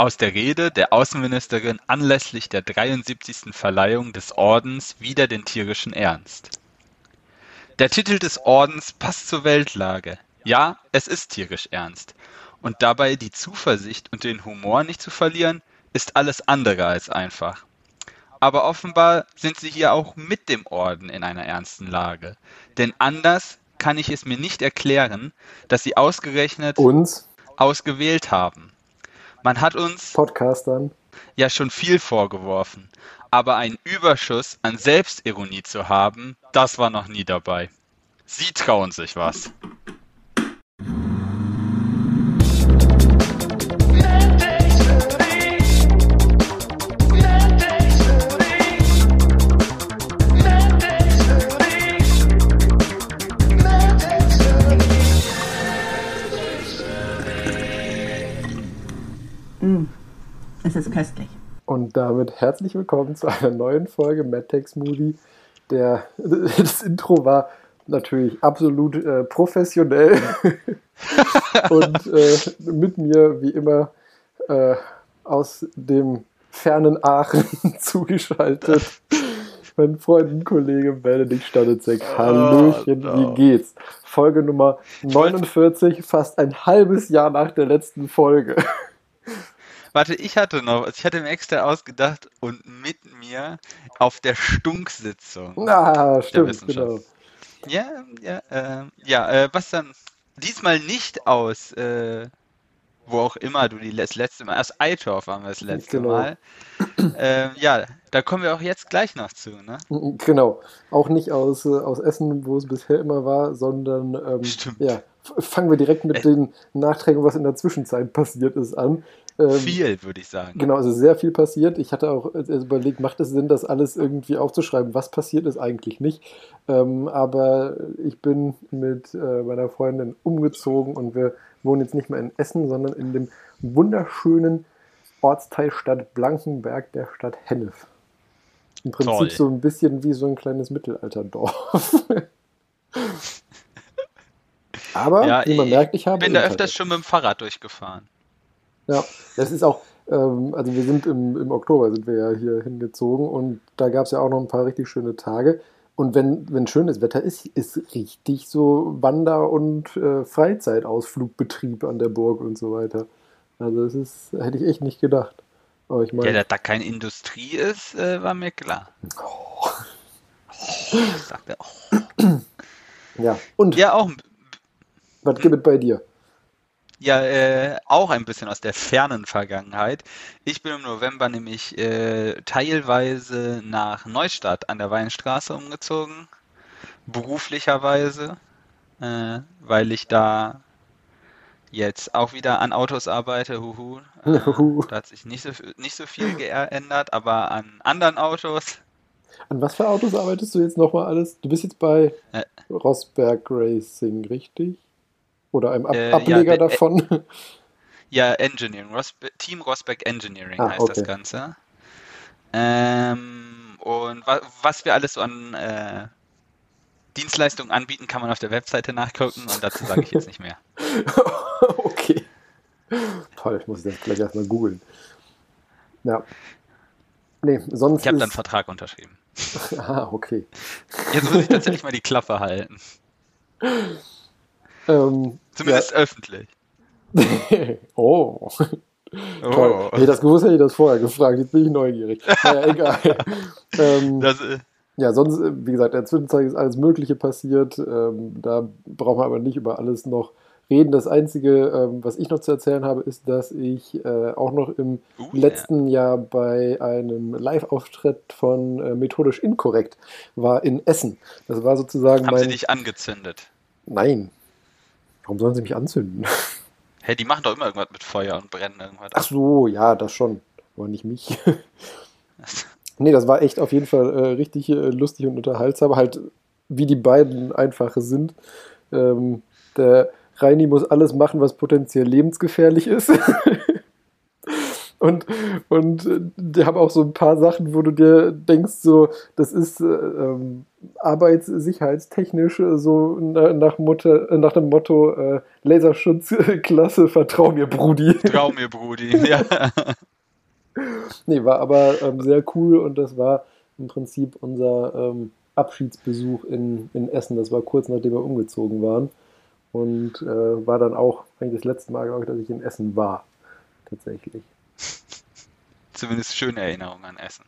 Aus der Rede der Außenministerin anlässlich der 73. Verleihung des Ordens Wider den tierischen Ernst. Der Titel des Ordens passt zur Weltlage. Ja, es ist tierisch ernst. Und dabei die Zuversicht und den Humor nicht zu verlieren, ist alles andere als einfach. Aber offenbar sind sie hier auch mit dem Orden in einer ernsten Lage. Denn anders kann ich es mir nicht erklären, dass sie ausgerechnet uns ausgewählt haben. Man hat uns Podcastern ja schon viel vorgeworfen, aber einen Überschuss an Selbstironie zu haben, das war noch nie dabei. Sie trauen sich was. Es ist köstlich. Und damit herzlich willkommen zu einer neuen Folge MadTech Smoothie. Der, das Intro war natürlich absolut äh, professionell und äh, mit mir wie immer äh, aus dem fernen Aachen zugeschaltet. Mein Freund und Kollege Benedikt Stanitzek. Hallöchen, Oh, no. wie geht's? Folge Nummer 49, fast ein halbes Jahr nach der letzten Folge. Warte, ich hatte noch, ich hatte mir extra ausgedacht und mit mir auf der Stunksitzung. Na, stimmt, Wissenschaft. genau. Ja, ja, äh, ja, äh, was dann? Diesmal nicht aus, äh, wo auch immer du die das letzte Mal, aus Eitorf waren wir das letzte Genau. Mal. Ähm, ja, da kommen wir auch jetzt gleich noch zu, ne? Genau. Auch nicht aus, äh, aus Essen, wo es bisher immer war, sondern ähm, ja, fangen wir direkt mit Äh. den Nachträgen, was in der Zwischenzeit passiert ist, an. Ähm, Viel, würde ich sagen. Genau, also sehr viel passiert. Ich hatte auch äh, überlegt, macht es Sinn, das alles irgendwie aufzuschreiben? Was passiert ist eigentlich nicht. Ähm, aber ich bin mit äh, meiner Freundin umgezogen und wir wohnen jetzt nicht mehr in Essen, sondern in dem wunderschönen Ortsteil Stadt Blankenberg der Stadt Hennef. Im Prinzip Toll. so ein bisschen wie so ein kleines Mittelalterdorf. aber Ja, wie man ich merkt, ich habe bin da öfters schon mit dem Fahrrad durchgefahren. Ja, das ist auch, ähm, also wir sind im, im Oktober sind wir ja hier hingezogen und da gab es ja auch noch ein paar richtig schöne Tage. Und wenn, wenn schönes Wetter ist, ist richtig so Wander- und äh, Freizeitausflugbetrieb an der Burg und so weiter. Also das ist, hätte ich echt nicht gedacht. Aber ich Ja, meine, dass da keine Industrie ist, äh, war mir klar. oh, Ich sagte, oh. ja. Und Ja, auch, was gibt es bei dir? Ja, äh, auch ein bisschen aus der fernen Vergangenheit. Ich bin im November nämlich äh, teilweise nach Neustadt an der Weinstraße umgezogen, beruflicherweise, äh, weil ich da jetzt auch wieder an Autos arbeite. Huhu. Äh, da hat sich nicht so, nicht so viel geändert, aber an anderen Autos. An was für Autos arbeitest du jetzt nochmal alles? Du bist jetzt bei Äh. Rosberg Racing, richtig? Oder einem Ab Äh, ja, Ableger äh, äh, davon? Ja, Engineering, Rosbe Team Rosberg Engineering Ah, heißt okay. das Ganze. Ähm, und wa was wir alles so an äh, Dienstleistungen anbieten, kann man auf der Webseite nachgucken und dazu sage ich jetzt nicht mehr. okay. Toll, ich muss das gleich erstmal googeln. Ja. Nee, sonst Ich habe dann einen ist... Vertrag unterschrieben. Ah, okay. Jetzt muss ich tatsächlich mal die Klappe halten. Ähm, Zumindest öffentlich. ja. oh. Toll. Oh. Nee, das gewusst hätte ich das vorher gefragt. Jetzt bin ich neugierig. Naja, egal. ähm, Das, äh, Ja, sonst, äh, wie gesagt, in der Zwischenzeit ist alles Mögliche passiert. Ähm, da braucht man aber nicht über alles noch reden. Das Einzige, ähm, was ich noch zu erzählen habe, ist, dass ich äh, auch noch im uh, ja. letzten Jahr bei einem Live-Auftritt von äh, Methodisch Inkorrekt war in Essen. Das war sozusagen Haben sie mein. dich angezündet? Nein. Warum sollen sie mich anzünden? Hey, die machen doch immer irgendwas mit Feuer und brennen irgendwas. Ach so, ja, das schon. Aber nicht mich. Nee, das war echt auf jeden Fall äh, richtig äh, lustig und unterhaltsam. Halt, wie die beiden einfach sind. Ähm, der Reini muss alles machen, was potenziell lebensgefährlich ist. Und, und äh, die haben auch so ein paar Sachen, wo du dir denkst, so, das ist äh, ähm, arbeitssicherheitstechnisch so nach, Mutter, nach dem Motto äh, Laserschutzklasse, vertrau mir, Brudi. Vertrau mir, Brudi, ja. nee, war aber ähm, sehr cool und das war im Prinzip unser ähm, Abschiedsbesuch in, in Essen. Das war kurz nachdem wir umgezogen waren und äh, war dann auch eigentlich das letzte Mal, glaube ich, dass ich in Essen war. Tatsächlich. Zumindest schöne Erinnerungen an Essen.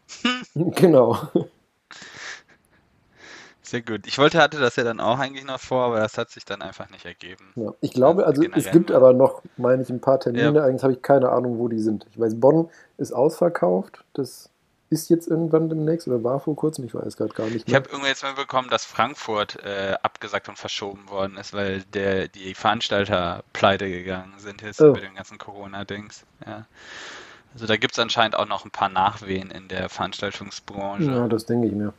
genau. Sehr gut. Ich wollte, hatte das ja dann auch eigentlich noch vor, aber das hat sich dann einfach nicht ergeben. Ja, ich glaube, also es gibt aber noch, meine ich, ein paar Termine. Ja. Eigentlich habe ich keine Ahnung, wo die sind. Ich weiß, Bonn ist ausverkauft. Das ist jetzt irgendwann demnächst oder war vor kurzem, ich weiß gerade gar nicht mehr. Ich habe irgendwie jetzt mal bekommen, dass Frankfurt äh, abgesagt und verschoben worden ist, weil der, die Veranstalter pleite gegangen sind jetzt oh. über den ganzen Corona-Dings. Ja. Also da gibt es anscheinend auch noch ein paar Nachwehen in der Veranstaltungsbranche. Ja, das denke ich mir.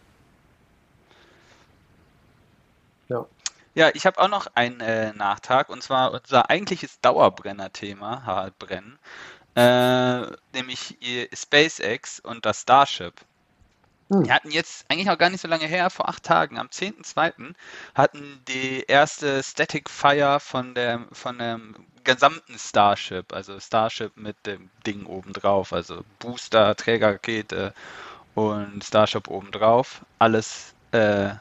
Ja. Ja, ich habe auch noch einen äh, Nachtrag und zwar unser eigentliches Dauerbrenner-Thema, Harald Brennen, äh, nämlich SpaceX und das Starship. Hm. Die hatten jetzt eigentlich auch gar nicht so lange her, vor acht Tagen, am 10.2. hatten die erste Static Fire von dem, von dem gesamten Starship, also Starship mit dem Ding obendrauf, also Booster, Trägerrakete und Starship obendrauf, alles äh,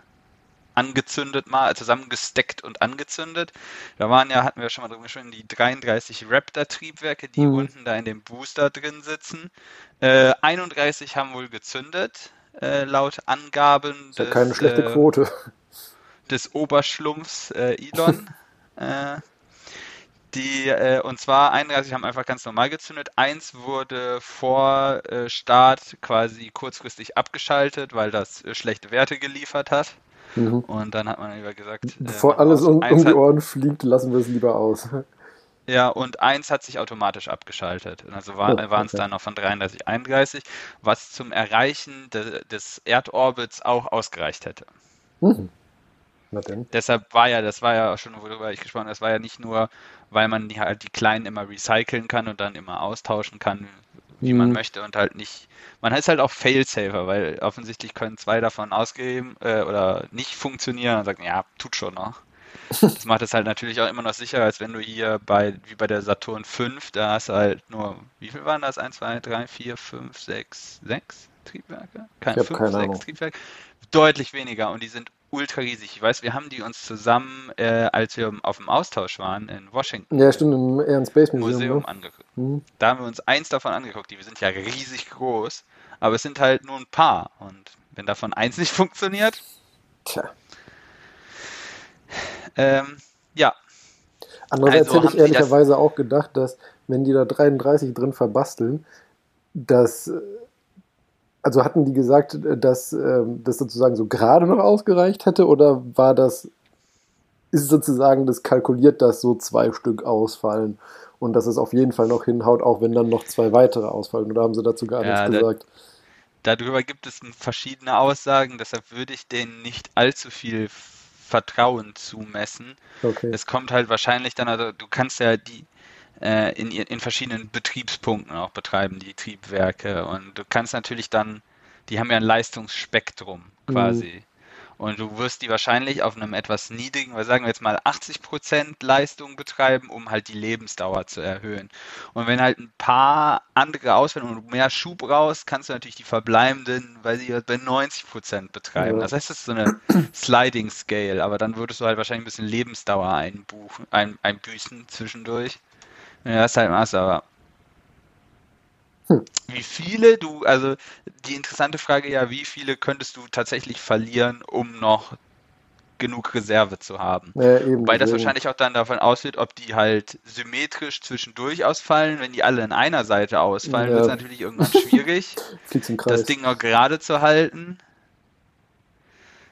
angezündet mal, zusammengesteckt und angezündet. Da waren ja, hatten wir schon mal drüber gesprochen, die 33 Raptor-Triebwerke, die mhm. unten da in dem Booster drin sitzen. Äh, 31 haben wohl gezündet, äh, laut Angaben. Das ist ja des, keine schlechte äh, Quote. Des Oberschlumpfs äh, Elon. Die, äh, und zwar 31 haben einfach ganz normal gezündet. Eins wurde vor äh, Start quasi kurzfristig abgeschaltet, weil das äh, schlechte Werte geliefert hat. Mhm. Und dann hat man lieber gesagt, äh, bevor alles um, um die Ohren fliegt, lassen wir es lieber aus. Ja, und eins hat sich automatisch abgeschaltet. Also war, oh, waren es dann noch von 33, 31, was zum Erreichen de, des Erdorbits auch ausgereicht hätte. Mhm. Deshalb war ja, das war ja auch schon, worüber ich gesprochen habe, das war ja nicht nur, weil man die, halt die kleinen immer recyceln kann und dann immer austauschen kann, wie mhm. man möchte und halt nicht. Man ist halt auch Failsafer, weil offensichtlich können zwei davon ausgeben äh, oder nicht funktionieren und sagen, ja, tut schon noch. Das macht es halt natürlich auch immer noch sicherer, als wenn du hier bei, wie bei der Saturn 5, da hast du halt nur, wie viel waren das? 1, 2, 3, 4, 5, 6, 6 Triebwerke? Kein, ich 5, keine 6 Ahnung. Triebwerke. Deutlich weniger und die sind ultra riesig. Ich weiß, wir haben die uns zusammen, äh, als wir auf dem Austausch waren in Washington. Ja, stimmt, im Air and Space Museum, Museum ne? angeguckt. Mhm. Da haben wir uns eins davon angeguckt. Die sind ja riesig groß, aber es sind halt nur ein paar. Und wenn davon eins nicht funktioniert, Tja. Ähm, ja. Andererseits also hätte ich ehrlicherweise auch gedacht, dass wenn die da 33 drin verbasteln, dass äh, also hatten die gesagt, dass ähm, das sozusagen so gerade noch ausgereicht hätte oder war das, ist sozusagen das kalkuliert, dass so zwei Stück ausfallen und dass es auf jeden Fall noch hinhaut, auch wenn dann noch zwei weitere ausfallen? Oder haben sie dazu gar ja, nichts gesagt? Da, darüber gibt es verschiedene Aussagen, deshalb würde ich denen nicht allzu viel Vertrauen zumessen. Okay. Es kommt halt wahrscheinlich dann, also du kannst ja die, äh, in, in verschiedenen Betriebspunkten auch betreiben, die Triebwerke. Und du kannst natürlich dann, die haben ja ein Leistungsspektrum quasi. Mhm. Und du wirst die wahrscheinlich auf einem etwas niedrigen, was sagen wir jetzt mal 80% Leistung betreiben, um halt die Lebensdauer zu erhöhen. Und wenn halt ein paar andere ausfallen und mehr Schub raus, kannst du natürlich die verbleibenden, weil sie bei 90% betreiben. Ja. Das heißt, das ist so eine Sliding Scale, aber dann würdest du halt wahrscheinlich ein bisschen Lebensdauer einbuchen, ein, einbüßen zwischendurch. Ja, ist halt Maß, aber hm. wie viele du, also die interessante Frage ja, wie viele könntest du tatsächlich verlieren, um noch genug Reserve zu haben. Ja, eben, Weil das eben. wahrscheinlich auch dann davon ausgeht, ob die halt symmetrisch zwischendurch ausfallen. Wenn die alle in einer Seite ausfallen, ja. wird es natürlich irgendwann schwierig, das Ding noch gerade zu halten.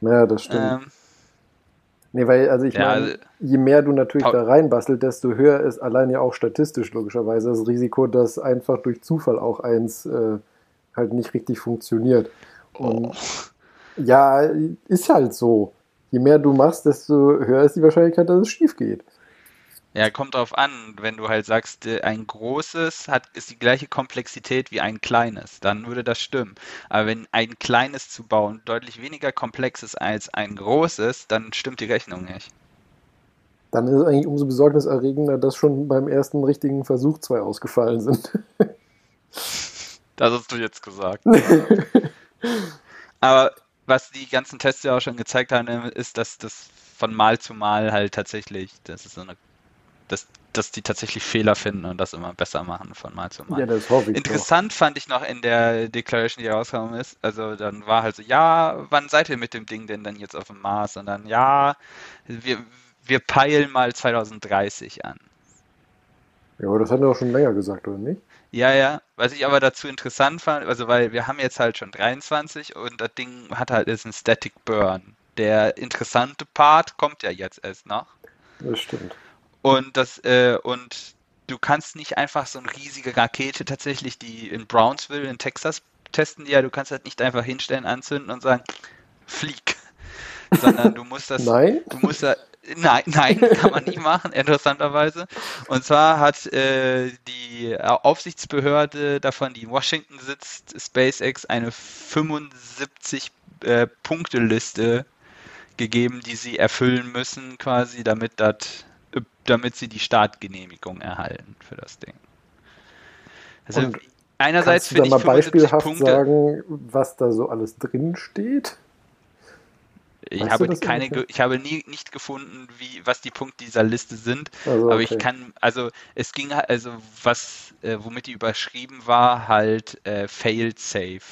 Ja, das stimmt. Ähm, Nee, weil, also ich ja, meine, also, je mehr du natürlich da reinbastelt, desto höher ist allein ja auch statistisch logischerweise das Risiko, dass einfach durch Zufall auch eins äh, halt nicht richtig funktioniert. Und oh. ja, ist halt so. Je mehr du machst, desto höher ist die Wahrscheinlichkeit, dass es schief geht. Ja, kommt drauf an. Wenn du halt sagst, äh, ein großes hat, ist die gleiche Komplexität wie ein kleines, dann würde das stimmen. Aber wenn ein kleines zu bauen deutlich weniger komplex ist als ein großes, dann stimmt die Rechnung nicht. Dann ist es eigentlich umso besorgniserregender, dass schon beim ersten richtigen Versuch zwei ausgefallen sind. Das hast du jetzt gesagt. Aber was die ganzen Tests ja auch schon gezeigt haben, ist, dass das von Mal zu Mal halt tatsächlich, das ist so eine, dass, dass die tatsächlich Fehler finden und das immer besser machen von Mal zu Mal. Ja, das hoffe ich Interessant doch. fand ich noch in der Declaration, die rausgekommen ist, also dann war halt so, ja, wann seid ihr mit dem Ding denn dann jetzt auf dem Mars? Und dann, ja, wir, wir peilen mal 2030 an. Ja, aber das hat er auch schon länger gesagt, oder nicht? Ja, ja. Was ich aber dazu interessant fand, also weil wir haben jetzt halt schon 23 und das Ding hat halt jetzt einen Static Burn. Der interessante Part kommt ja jetzt erst noch. Das stimmt. Und das, äh, und du kannst nicht einfach so eine riesige Rakete tatsächlich, die in Brownsville in Texas testen, ja, du kannst halt nicht einfach hinstellen, anzünden und sagen, flieg. Sondern du musst das, Nein? du musst da, Nein, nein, kann man nicht machen, interessanterweise. Und zwar hat äh, die Aufsichtsbehörde davon, die in Washington sitzt, SpaceX, eine 75-Punkte-Liste äh, gegeben, die sie erfüllen müssen, quasi, damit, dat, damit sie die Startgenehmigung erhalten für das Ding. Also Und einerseits finde ich mal beispielhaft Punkte, sagen, was da so alles drin steht. Ich habe keine, ich habe nie nicht gefunden, wie was die Punkte dieser Liste sind. Also, aber okay. ich kann, also es ging also was, äh, womit die überschrieben war, halt äh, failed safe.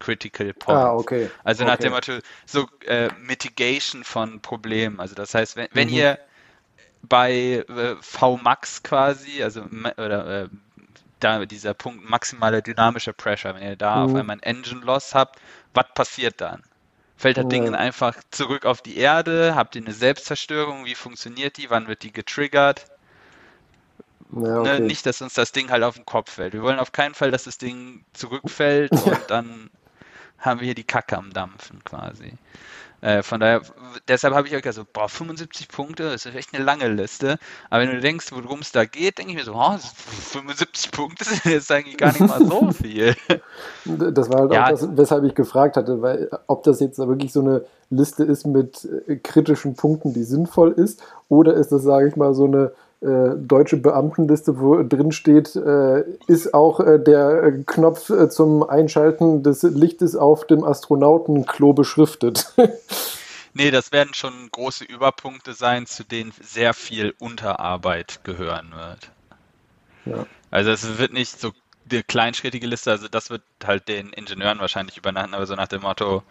Critical Points. Ah, okay. Also nach okay. dem Motto, so äh, Mitigation von Problemen. Also das heißt, wenn, wenn mhm. ihr bei äh, Vmax quasi, also oder äh, da dieser Punkt maximaler dynamischer Pressure, wenn ihr da mhm. auf einmal ein Engine Loss habt, was passiert dann? Fällt das Ding einfach zurück auf die Erde? Habt ihr eine Selbstzerstörung? Wie funktioniert die? Wann wird die getriggert? Ja, ne, okay. ne, nicht, dass uns das Ding halt auf den Kopf fällt. Wir wollen auf keinen Fall, dass das Ding zurückfällt und dann haben wir hier die Kacke am Dampfen quasi. Äh, von daher, deshalb habe ich auch gesagt, so, boah, 75 Punkte, das ist echt eine lange Liste. Aber wenn du denkst, worum es da geht, denke ich mir so, oh, 75 Punkte sind jetzt eigentlich gar nicht mal so viel. Das war halt ja. auch das, weshalb ich gefragt hatte, weil ob das jetzt wirklich so eine Liste ist mit äh, kritischen Punkten, die sinnvoll ist, oder ist das, sage ich mal, so eine äh, deutsche Beamtenliste, wo drin steht, äh, ist auch äh, der Knopf äh, zum Einschalten des Lichtes auf dem Astronautenklo beschriftet. nee, das werden schon große Überpunkte sein, zu denen sehr viel Unterarbeit gehören wird. Ja. Also es wird nicht so die kleinschrittige Liste, also das wird halt den Ingenieuren wahrscheinlich übernommen, aber so nach dem Motto,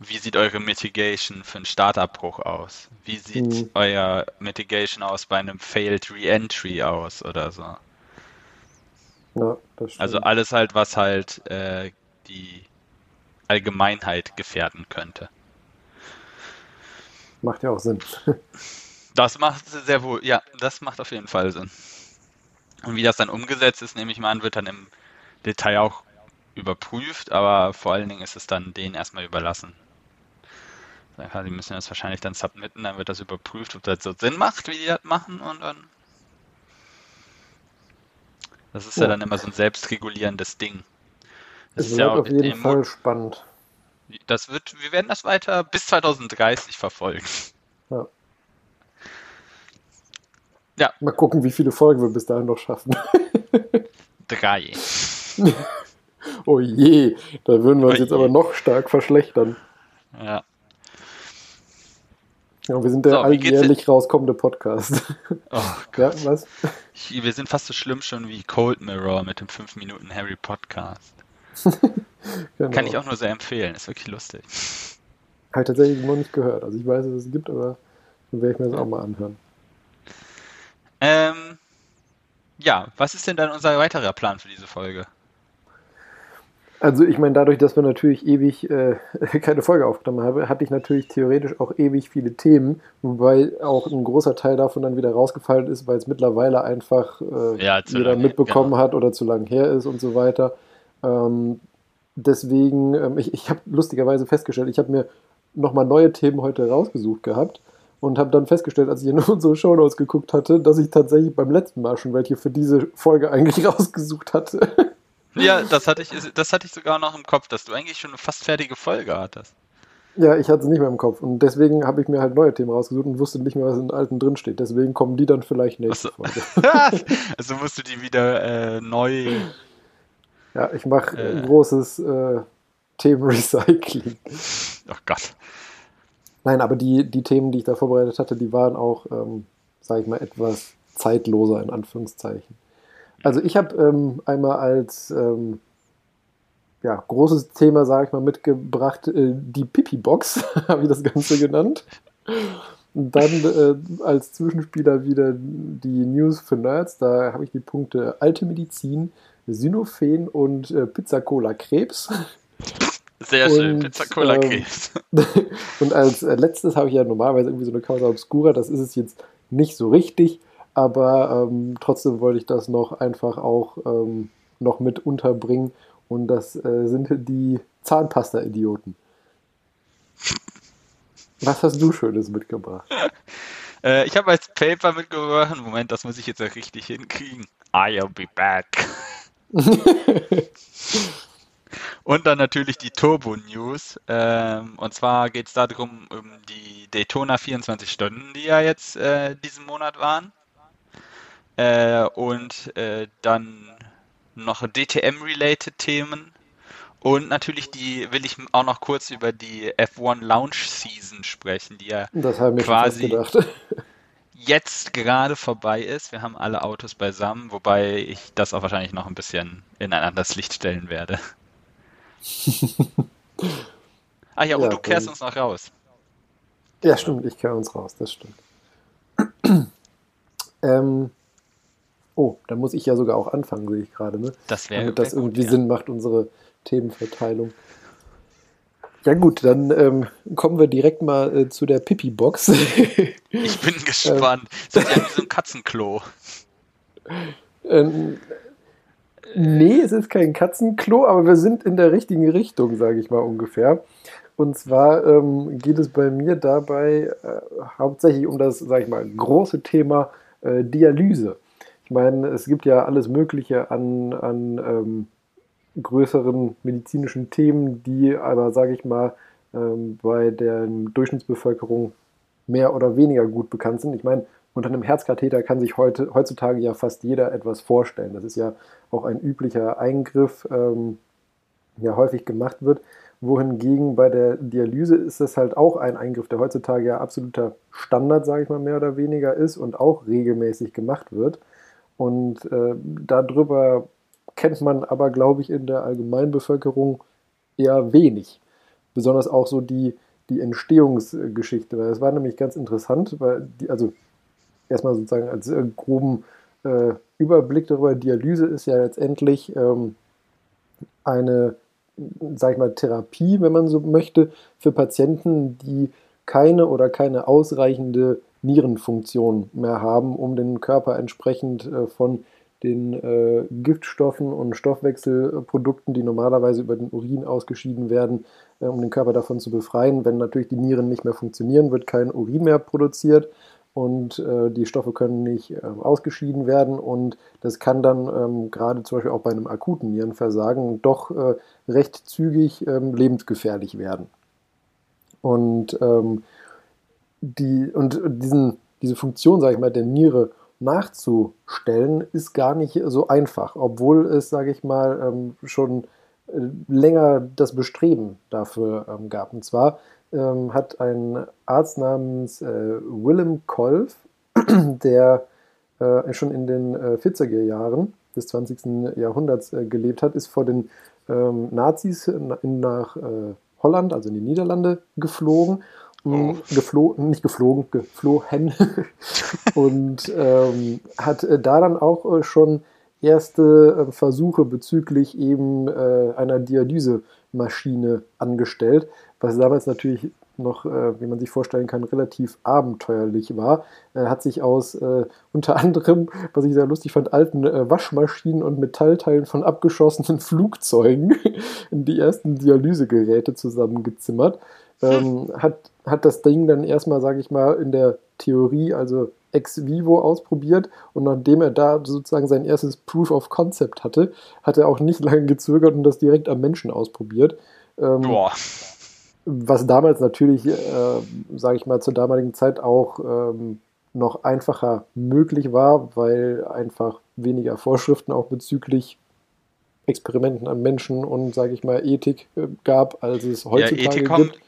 wie sieht eure Mitigation für einen Startabbruch aus? Wie sieht mhm. euer Mitigation aus bei einem Failed Reentry aus oder so? Ja. Also alles halt, was halt äh, die Allgemeinheit gefährden könnte. Macht ja auch Sinn. das macht sehr wohl, ja, das macht auf jeden Fall Sinn. Und wie das dann umgesetzt ist, nehme ich mal an, wird dann im Detail auch überprüft, aber vor allen Dingen ist es dann denen erstmal überlassen, die müssen das wahrscheinlich dann submitten, dann wird das überprüft, ob das so Sinn macht, wie die das machen und dann. Das ist ja, ja dann immer so ein selbstregulierendes Ding. Das es ist ja auch auf jeden Fall spannend. Das wird, wir werden das weiter bis 2030 verfolgen. Ja. Ja. Mal gucken, wie viele Folgen wir bis dahin noch schaffen. Drei. oh je, da würden wir uns oh jetzt aber noch stark verschlechtern. Ja. Ja, wir sind der so, alljährlich rauskommende Podcast. Oh Gott. Ja, was? Wir sind fast so schlimm schon wie Cold Mirror mit dem 5 Minuten Harry Podcast. genau. Kann ich auch nur sehr empfehlen, ist wirklich lustig. Habe tatsächlich noch nicht gehört. Also ich weiß, dass es gibt, aber dann werde ich mir das auch mal anhören. Ähm, ja, was ist denn dann unser weiterer Plan für diese Folge? Also ich meine, dadurch, dass wir natürlich ewig äh, keine Folge aufgenommen haben, hatte ich natürlich theoretisch auch ewig viele Themen, wobei auch ein großer Teil davon dann wieder rausgefallen ist, weil es mittlerweile einfach äh, ja, jeder mitbekommen genau. hat oder zu lang her ist und so weiter. Ähm, deswegen, ähm, ich, ich habe lustigerweise festgestellt, ich habe mir nochmal neue Themen heute rausgesucht gehabt und habe dann festgestellt, als ich in unsere Shownotes geguckt hatte, dass ich tatsächlich beim letzten Mal schon welche für diese Folge eigentlich rausgesucht hatte. Ja, das hatte ich, das hatte ich sogar noch im Kopf, dass du eigentlich schon eine fast fertige Folge hattest. Ja, ich hatte es nicht mehr im Kopf und deswegen habe ich mir halt neue Themen rausgesucht und wusste nicht mehr, was in den alten drin steht. Deswegen kommen die dann vielleicht nächste Also, Folge. also musst du die wieder äh, neu. Ja, ich mache Äh. ein großes äh, Themenrecycling. Oh Gott. Nein, aber die, die Themen, die ich da vorbereitet hatte, die waren auch, ähm, sage ich mal, etwas zeitloser in Anführungszeichen. Also ich habe ähm, einmal als ähm, ja, großes Thema, sage ich mal, mitgebracht, äh, die Pipi-Box, habe ich das Ganze genannt. Und dann äh, als Zwischenspieler wieder die News für Nerds, da habe ich die Punkte alte Medizin, Synophen und äh, Pizza-Cola Krebs. Sehr schön. Und, Pizza Cola ähm, Krebs. Und als äh, letztes habe ich ja normalerweise irgendwie so eine Causa Obscura, das ist es jetzt nicht so richtig, aber ähm, trotzdem wollte ich das noch einfach auch ähm, noch mit unterbringen und das äh, sind die Zahnpasta-Idioten. Was hast du Schönes mitgebracht? Äh, ich habe als Paper mitgebracht. Moment, das muss ich jetzt richtig hinkriegen. I'll be back. Und dann natürlich die Turbo News. Ähm, und zwar geht es darum, um die Daytona 24 Stunden, die ja jetzt äh, diesen Monat waren. Äh, und äh, dann noch DTM-related Themen. Und natürlich die will ich auch noch kurz über die F1 Lounge Season sprechen, die ja Quasi. jetzt gerade vorbei ist. Wir haben alle Autos beisammen, wobei ich das auch wahrscheinlich noch ein bisschen in ein anderes Licht stellen werde. Ah ja, und Ja, du kehrst uns noch raus. Ja, stimmt, ich kehre uns raus, das stimmt. ähm, oh, da muss ich ja sogar auch anfangen, sehe ich gerade, ne? Das wäre damit das wär gut, irgendwie ja. Sinn macht, unsere Themenverteilung. Ja gut, dann ähm, kommen wir direkt mal äh, zu der Pipi-Box. Ich bin gespannt. Das ist ja wie so ein Katzenklo. ähm, nee, es ist kein Katzenklo, aber wir sind in der richtigen Richtung, sage ich mal ungefähr. Und zwar ähm, geht es bei mir dabei äh, hauptsächlich um das, sage ich mal, große Thema äh, Dialyse. Ich meine, es gibt ja alles Mögliche an, an ähm, größeren medizinischen Themen, die aber, sage ich mal, ähm, bei der Durchschnittsbevölkerung mehr oder weniger gut bekannt sind. Ich meine, unter einem Herzkatheter kann sich heute, heutzutage ja fast jeder etwas vorstellen. Das ist ja auch ein üblicher Eingriff, ähm, der häufig gemacht wird. Wohingegen bei der Dialyse ist es halt auch ein Eingriff, der heutzutage ja absoluter Standard, sage ich mal, mehr oder weniger ist und auch regelmäßig gemacht wird. Und äh, darüber kennt man aber, glaube ich, in der Allgemeinbevölkerung eher wenig. Besonders auch so die, die Entstehungsgeschichte. Weil es war nämlich ganz interessant, weil die, also erstmal sozusagen als äh, groben äh, Überblick darüber, Dialyse ist ja letztendlich ähm, eine, sag ich mal, Therapie, wenn man so möchte, für Patienten, die keine oder keine ausreichende Nierenfunktion mehr haben, um den Körper entsprechend äh, von den äh, Giftstoffen und Stoffwechselprodukten, die normalerweise über den Urin ausgeschieden werden, äh, um den Körper davon zu befreien. Wenn natürlich die Nieren nicht mehr funktionieren, wird kein Urin mehr produziert und äh, die Stoffe können nicht äh, ausgeschieden werden und das kann dann ähm, gerade zum Beispiel auch bei einem akuten Nierenversagen doch äh, recht zügig ähm, lebensgefährlich werden. Und, ähm, die, und diesen, diese Funktion, sage ich mal, der Niere nachzustellen, ist gar nicht so einfach, obwohl es, sage ich mal, ähm, schon äh, länger das Bestreben dafür ähm, gab. Und zwar ähm, hat ein Arzt namens äh, Willem Kolf, der äh, schon in den äh, 40er Jahren des 20. Jahrhunderts gelebt hat, ist vor den Nazis nach Holland, also in die Niederlande, geflogen. Oh. Geflogen, nicht geflogen, geflohen. und ähm, hat äh, da dann auch äh, schon erste äh, Versuche bezüglich eben äh, einer Dialysemaschine angestellt, was damals natürlich noch, äh, wie man sich vorstellen kann, relativ abenteuerlich war. Er hat sich aus äh, unter anderem, was ich sehr lustig fand, alten äh, Waschmaschinen und Metallteilen von abgeschossenen Flugzeugen in die ersten Dialysegeräte zusammengezimmert. Ähm, hat, hat das Ding dann erstmal, sage ich mal, in der Theorie, also ex vivo ausprobiert und nachdem er da sozusagen sein erstes Proof of Concept hatte, hat er auch nicht lange gezögert und das direkt am Menschen ausprobiert. Ähm. Was damals natürlich, äh, sage ich mal, zur damaligen Zeit auch ähm, noch einfacher möglich war, weil einfach weniger Vorschriften auch bezüglich Experimenten an Menschen und, sage ich mal, Ethik äh, gab, als es heutzutage ja, Ethikon, gibt.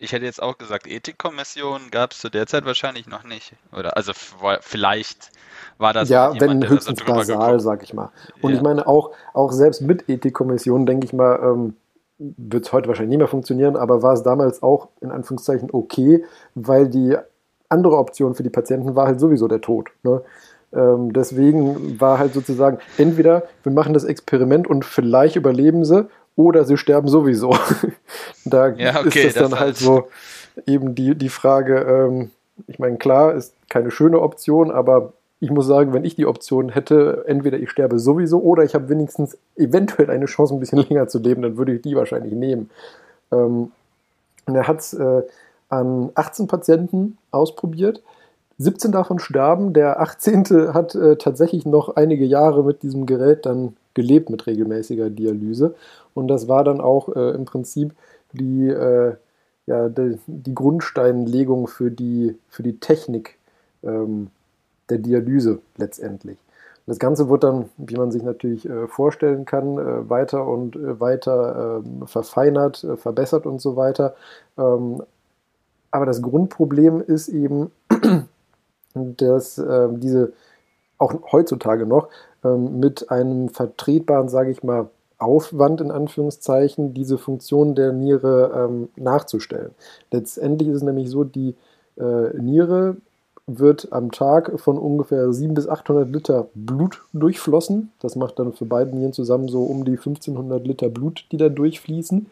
Ich hätte jetzt auch gesagt, Ethikkommission gab es zu der Zeit wahrscheinlich noch nicht. Oder also vielleicht war das ja, jemand, wenn höchstens da so drüber basal, sag ich mal. Und Ja. ich meine auch, auch selbst mit Ethikkommission, denke ich mal, ähm, wird es heute wahrscheinlich nicht mehr funktionieren, aber war es damals auch in Anführungszeichen okay, weil die andere Option für die Patienten war halt sowieso der Tod. Ne? Ähm, deswegen war halt sozusagen, entweder wir machen das Experiment und vielleicht überleben sie oder sie sterben sowieso. da Ja, okay, ist das dann halt so eben die, die Frage, ähm, ich meine, klar, ist keine schöne Option, aber ich muss sagen, wenn ich die Option hätte, entweder ich sterbe sowieso oder ich habe wenigstens eventuell eine Chance, ein bisschen länger zu leben, dann würde ich die wahrscheinlich nehmen. Ähm, und er hat es äh, an 18 Patienten ausprobiert. 17 davon starben. Der 18. hat äh, tatsächlich noch einige Jahre mit diesem Gerät dann gelebt, mit regelmäßiger Dialyse. Und das war dann auch äh, im Prinzip die, äh, ja, die, die Grundsteinlegung für die, für die Technik ähm, der Dialyse letztendlich. Das Ganze wird dann, wie man sich natürlich äh, vorstellen kann, äh, weiter und äh, weiter ähm, verfeinert, verbessert und so weiter. Ähm, aber das Grundproblem ist eben, dass ähm, diese auch heutzutage noch mit einem vertretbaren, sage ich mal, Aufwand in Anführungszeichen, diese Funktion der Niere ähm, nachzustellen. Letztendlich ist es nämlich so, die äh, Niere wird am Tag von ungefähr 700 bis 800 Liter Blut durchflossen. Das macht dann für beide Nieren zusammen so um die 1500 Liter Blut, die da durchfließen.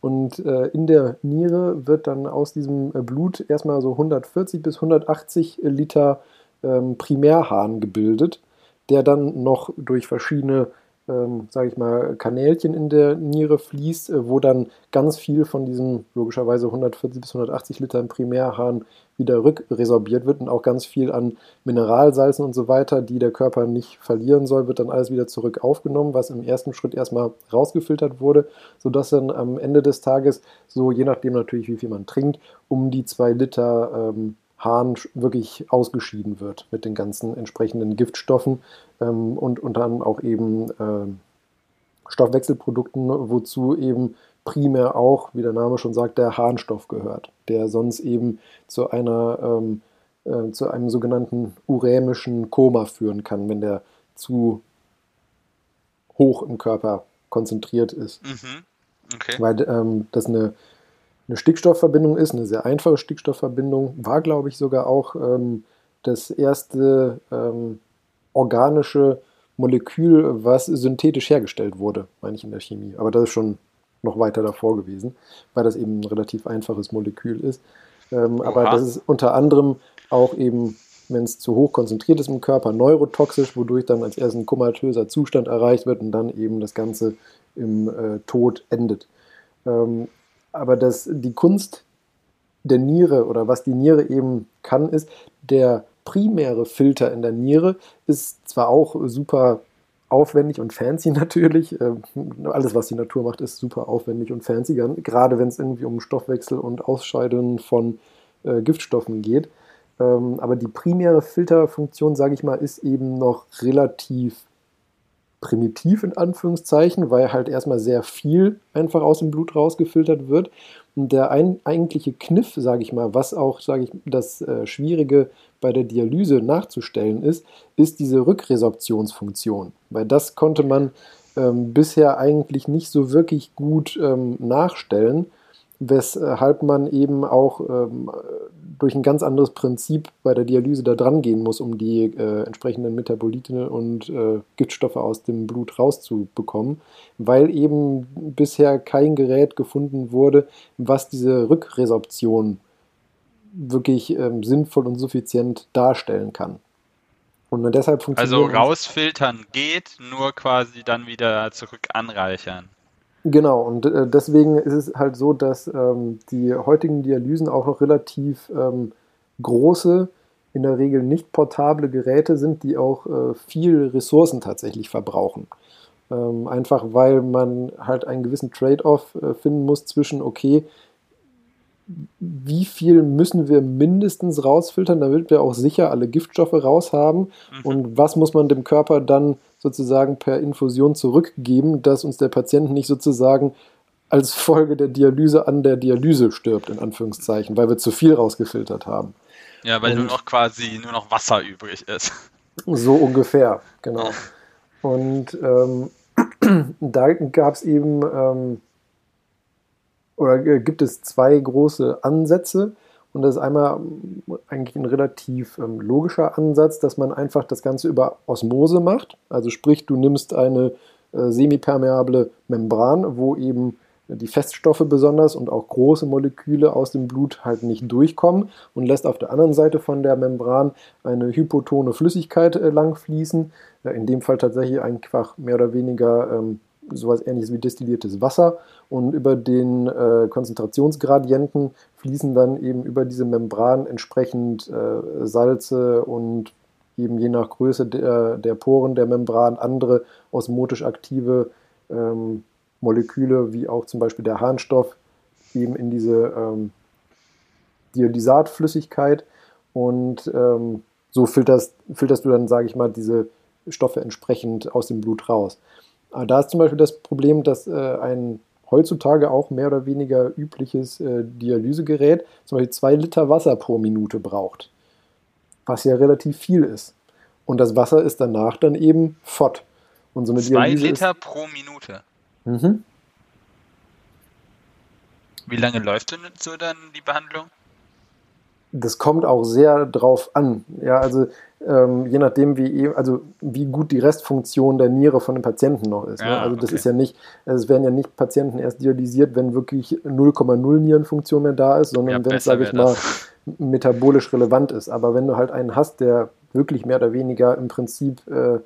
Und äh, in der Niere wird dann aus diesem äh, Blut erstmal so 140 bis 180 Liter ähm, Primärhahn gebildet, der dann noch durch verschiedene, ähm, sage ich mal, Kanälchen in der Niere fließt, äh, wo dann ganz viel von diesen logischerweise 140 bis 180 Liter im Primärhahn wieder rückresorbiert wird und auch ganz viel an Mineralsalzen und so weiter, die der Körper nicht verlieren soll, wird dann alles wieder zurück aufgenommen, was im ersten Schritt erstmal rausgefiltert wurde, sodass dann am Ende des Tages, so je nachdem natürlich, wie viel man trinkt, um die zwei Liter ähm, Hahn wirklich ausgeschieden wird mit den ganzen entsprechenden Giftstoffen ähm, und unter anderem auch eben ähm, Stoffwechselprodukten, wozu eben primär auch, wie der Name schon sagt, der Harnstoff gehört, der sonst eben zu einer ähm, äh, zu einem sogenannten urämischen Koma führen kann, wenn der zu hoch im Körper konzentriert ist. Mhm. Okay. Weil ähm, das eine, eine Stickstoffverbindung ist, eine sehr einfache Stickstoffverbindung, war, glaube ich, sogar auch ähm, das erste ähm, organische Molekül, was synthetisch hergestellt wurde, meine ich in der Chemie. Aber das ist schon noch weiter davor gewesen, weil das eben ein relativ einfaches Molekül ist. Ähm, aber das ist unter anderem auch eben, wenn es zu hoch konzentriert ist im Körper, neurotoxisch, wodurch dann als erstes ein komatöser Zustand erreicht wird und dann eben das Ganze im äh, Tod endet. Ähm, aber das, die Kunst der Niere oder was die Niere eben kann, ist, der primäre Filter in der Niere ist zwar auch super aufwendig und fancy natürlich. Ähm, alles, was die Natur macht, ist super aufwendig und fancy, gerade wenn es irgendwie um Stoffwechsel und Ausscheiden von äh, Giftstoffen geht. Ähm, aber die primäre Filterfunktion, sage ich mal, ist eben noch relativ primitiv in Anführungszeichen, weil halt erstmal sehr viel einfach aus dem Blut rausgefiltert wird. Und der ein, eigentliche Kniff, sage ich mal, was auch, sage ich, das äh, Schwierige bei der Dialyse nachzustellen ist, ist diese Rückresorptionsfunktion. Weil das konnte man ähm, bisher eigentlich nicht so wirklich gut ähm, nachstellen, weshalb man eben auch ähm, durch ein ganz anderes Prinzip bei der Dialyse da dran gehen muss, um die äh, entsprechenden Metabolite und äh, Giftstoffe aus dem Blut rauszubekommen, weil eben bisher kein Gerät gefunden wurde, was diese Rückresorption wirklich ähm, sinnvoll und suffizient darstellen kann. Und deshalb funktioniert Also rausfiltern geht, nur quasi dann wieder zurück anreichern. Genau, und äh, deswegen ist es halt so, dass ähm, die heutigen Dialysen auch noch relativ ähm, große, in der Regel nicht portable Geräte sind, die auch äh, viel Ressourcen tatsächlich verbrauchen. Ähm, einfach weil man halt einen gewissen Trade-off äh, finden muss zwischen, okay, wie viel müssen wir mindestens rausfiltern, damit wir auch sicher alle Giftstoffe raushaben mhm. und was muss man dem Körper dann sozusagen per Infusion zurückgeben, dass uns der Patient nicht sozusagen als Folge der Dialyse an der Dialyse stirbt, in Anführungszeichen, weil wir zu viel rausgefiltert haben. Ja, weil und, nur noch quasi nur noch Wasser übrig ist. So ungefähr, genau. Und ähm, da gab es eben ähm, oder gibt es zwei große Ansätze. Und das ist einmal eigentlich ein relativ ähm, logischer Ansatz, dass man einfach das Ganze über Osmose macht. Also sprich, du nimmst eine äh, semipermeable Membran, wo eben die Feststoffe besonders und auch große Moleküle aus dem Blut halt nicht durchkommen und lässt auf der anderen Seite von der Membran eine hypotone Flüssigkeit äh, langfließen. In dem Fall tatsächlich einfach mehr oder weniger ähm, sowas ähnliches wie destilliertes Wasser und über den äh, Konzentrationsgradienten fließen dann eben über diese Membran entsprechend äh, Salze und eben je nach Größe der, der Poren der Membran andere osmotisch aktive ähm, Moleküle, wie auch zum Beispiel der Harnstoff, eben in diese ähm, Dialysatflüssigkeit und ähm, so filterst, filterst du dann, sage ich mal, diese Stoffe entsprechend aus dem Blut raus. Aber da ist zum Beispiel das Problem, dass äh, ein heutzutage auch mehr oder weniger übliches äh, Dialysegerät zum Beispiel zwei Liter Wasser pro Minute braucht. Was ja relativ viel ist. Und das Wasser ist danach dann eben fort. Und so eine zwei Dialyse Liter pro Minute. Mhm. Wie lange läuft denn so dann die Behandlung? das kommt auch sehr drauf an. Ja, also ähm, je nachdem, wie, e, also wie gut die Restfunktion der Niere von dem Patienten noch ist. Ne? Ja, ne? Also das okay. ist ja nicht, also es werden ja nicht Patienten erst dialysiert, wenn wirklich 0,0 Nierenfunktion mehr da ist, sondern ja, wenn es, sage ich mal, das. metabolisch relevant ist. Aber wenn du halt einen hast, der wirklich mehr oder weniger im Prinzip äh,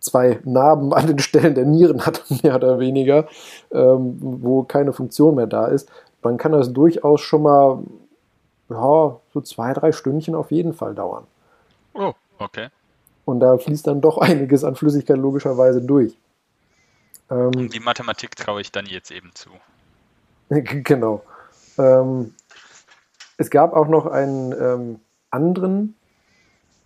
zwei Narben an den Stellen der Nieren hat, mehr oder weniger, ähm, wo keine Funktion mehr da ist, dann kann das durchaus schon mal ja, so zwei, drei Stündchen auf jeden Fall dauern. Oh, okay. Und da fließt dann doch einiges an Flüssigkeit logischerweise durch. Ähm, die Mathematik traue ich dann jetzt eben zu. genau. Ähm, es gab auch noch einen ähm, anderen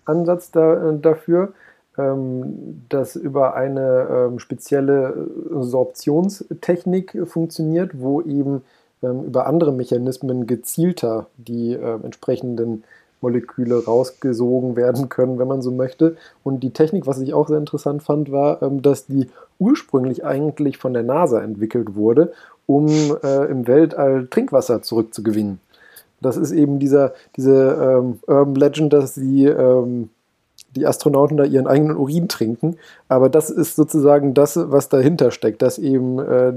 Ansatz da, äh, dafür, ähm, das über eine ähm, spezielle Sorptionstechnik funktioniert, wo eben ähm, über andere Mechanismen gezielter die äh, entsprechenden Moleküle rausgesogen werden können, wenn man so möchte. Und die Technik, was ich auch sehr interessant fand, war, ähm, dass die ursprünglich eigentlich von der NASA entwickelt wurde, um äh, im Weltall Trinkwasser zurückzugewinnen. Das ist eben dieser, diese ähm, Urban Legend, dass sie ähm, die Astronauten da ihren eigenen Urin trinken. Aber das ist sozusagen das, was dahinter steckt, dass eben äh,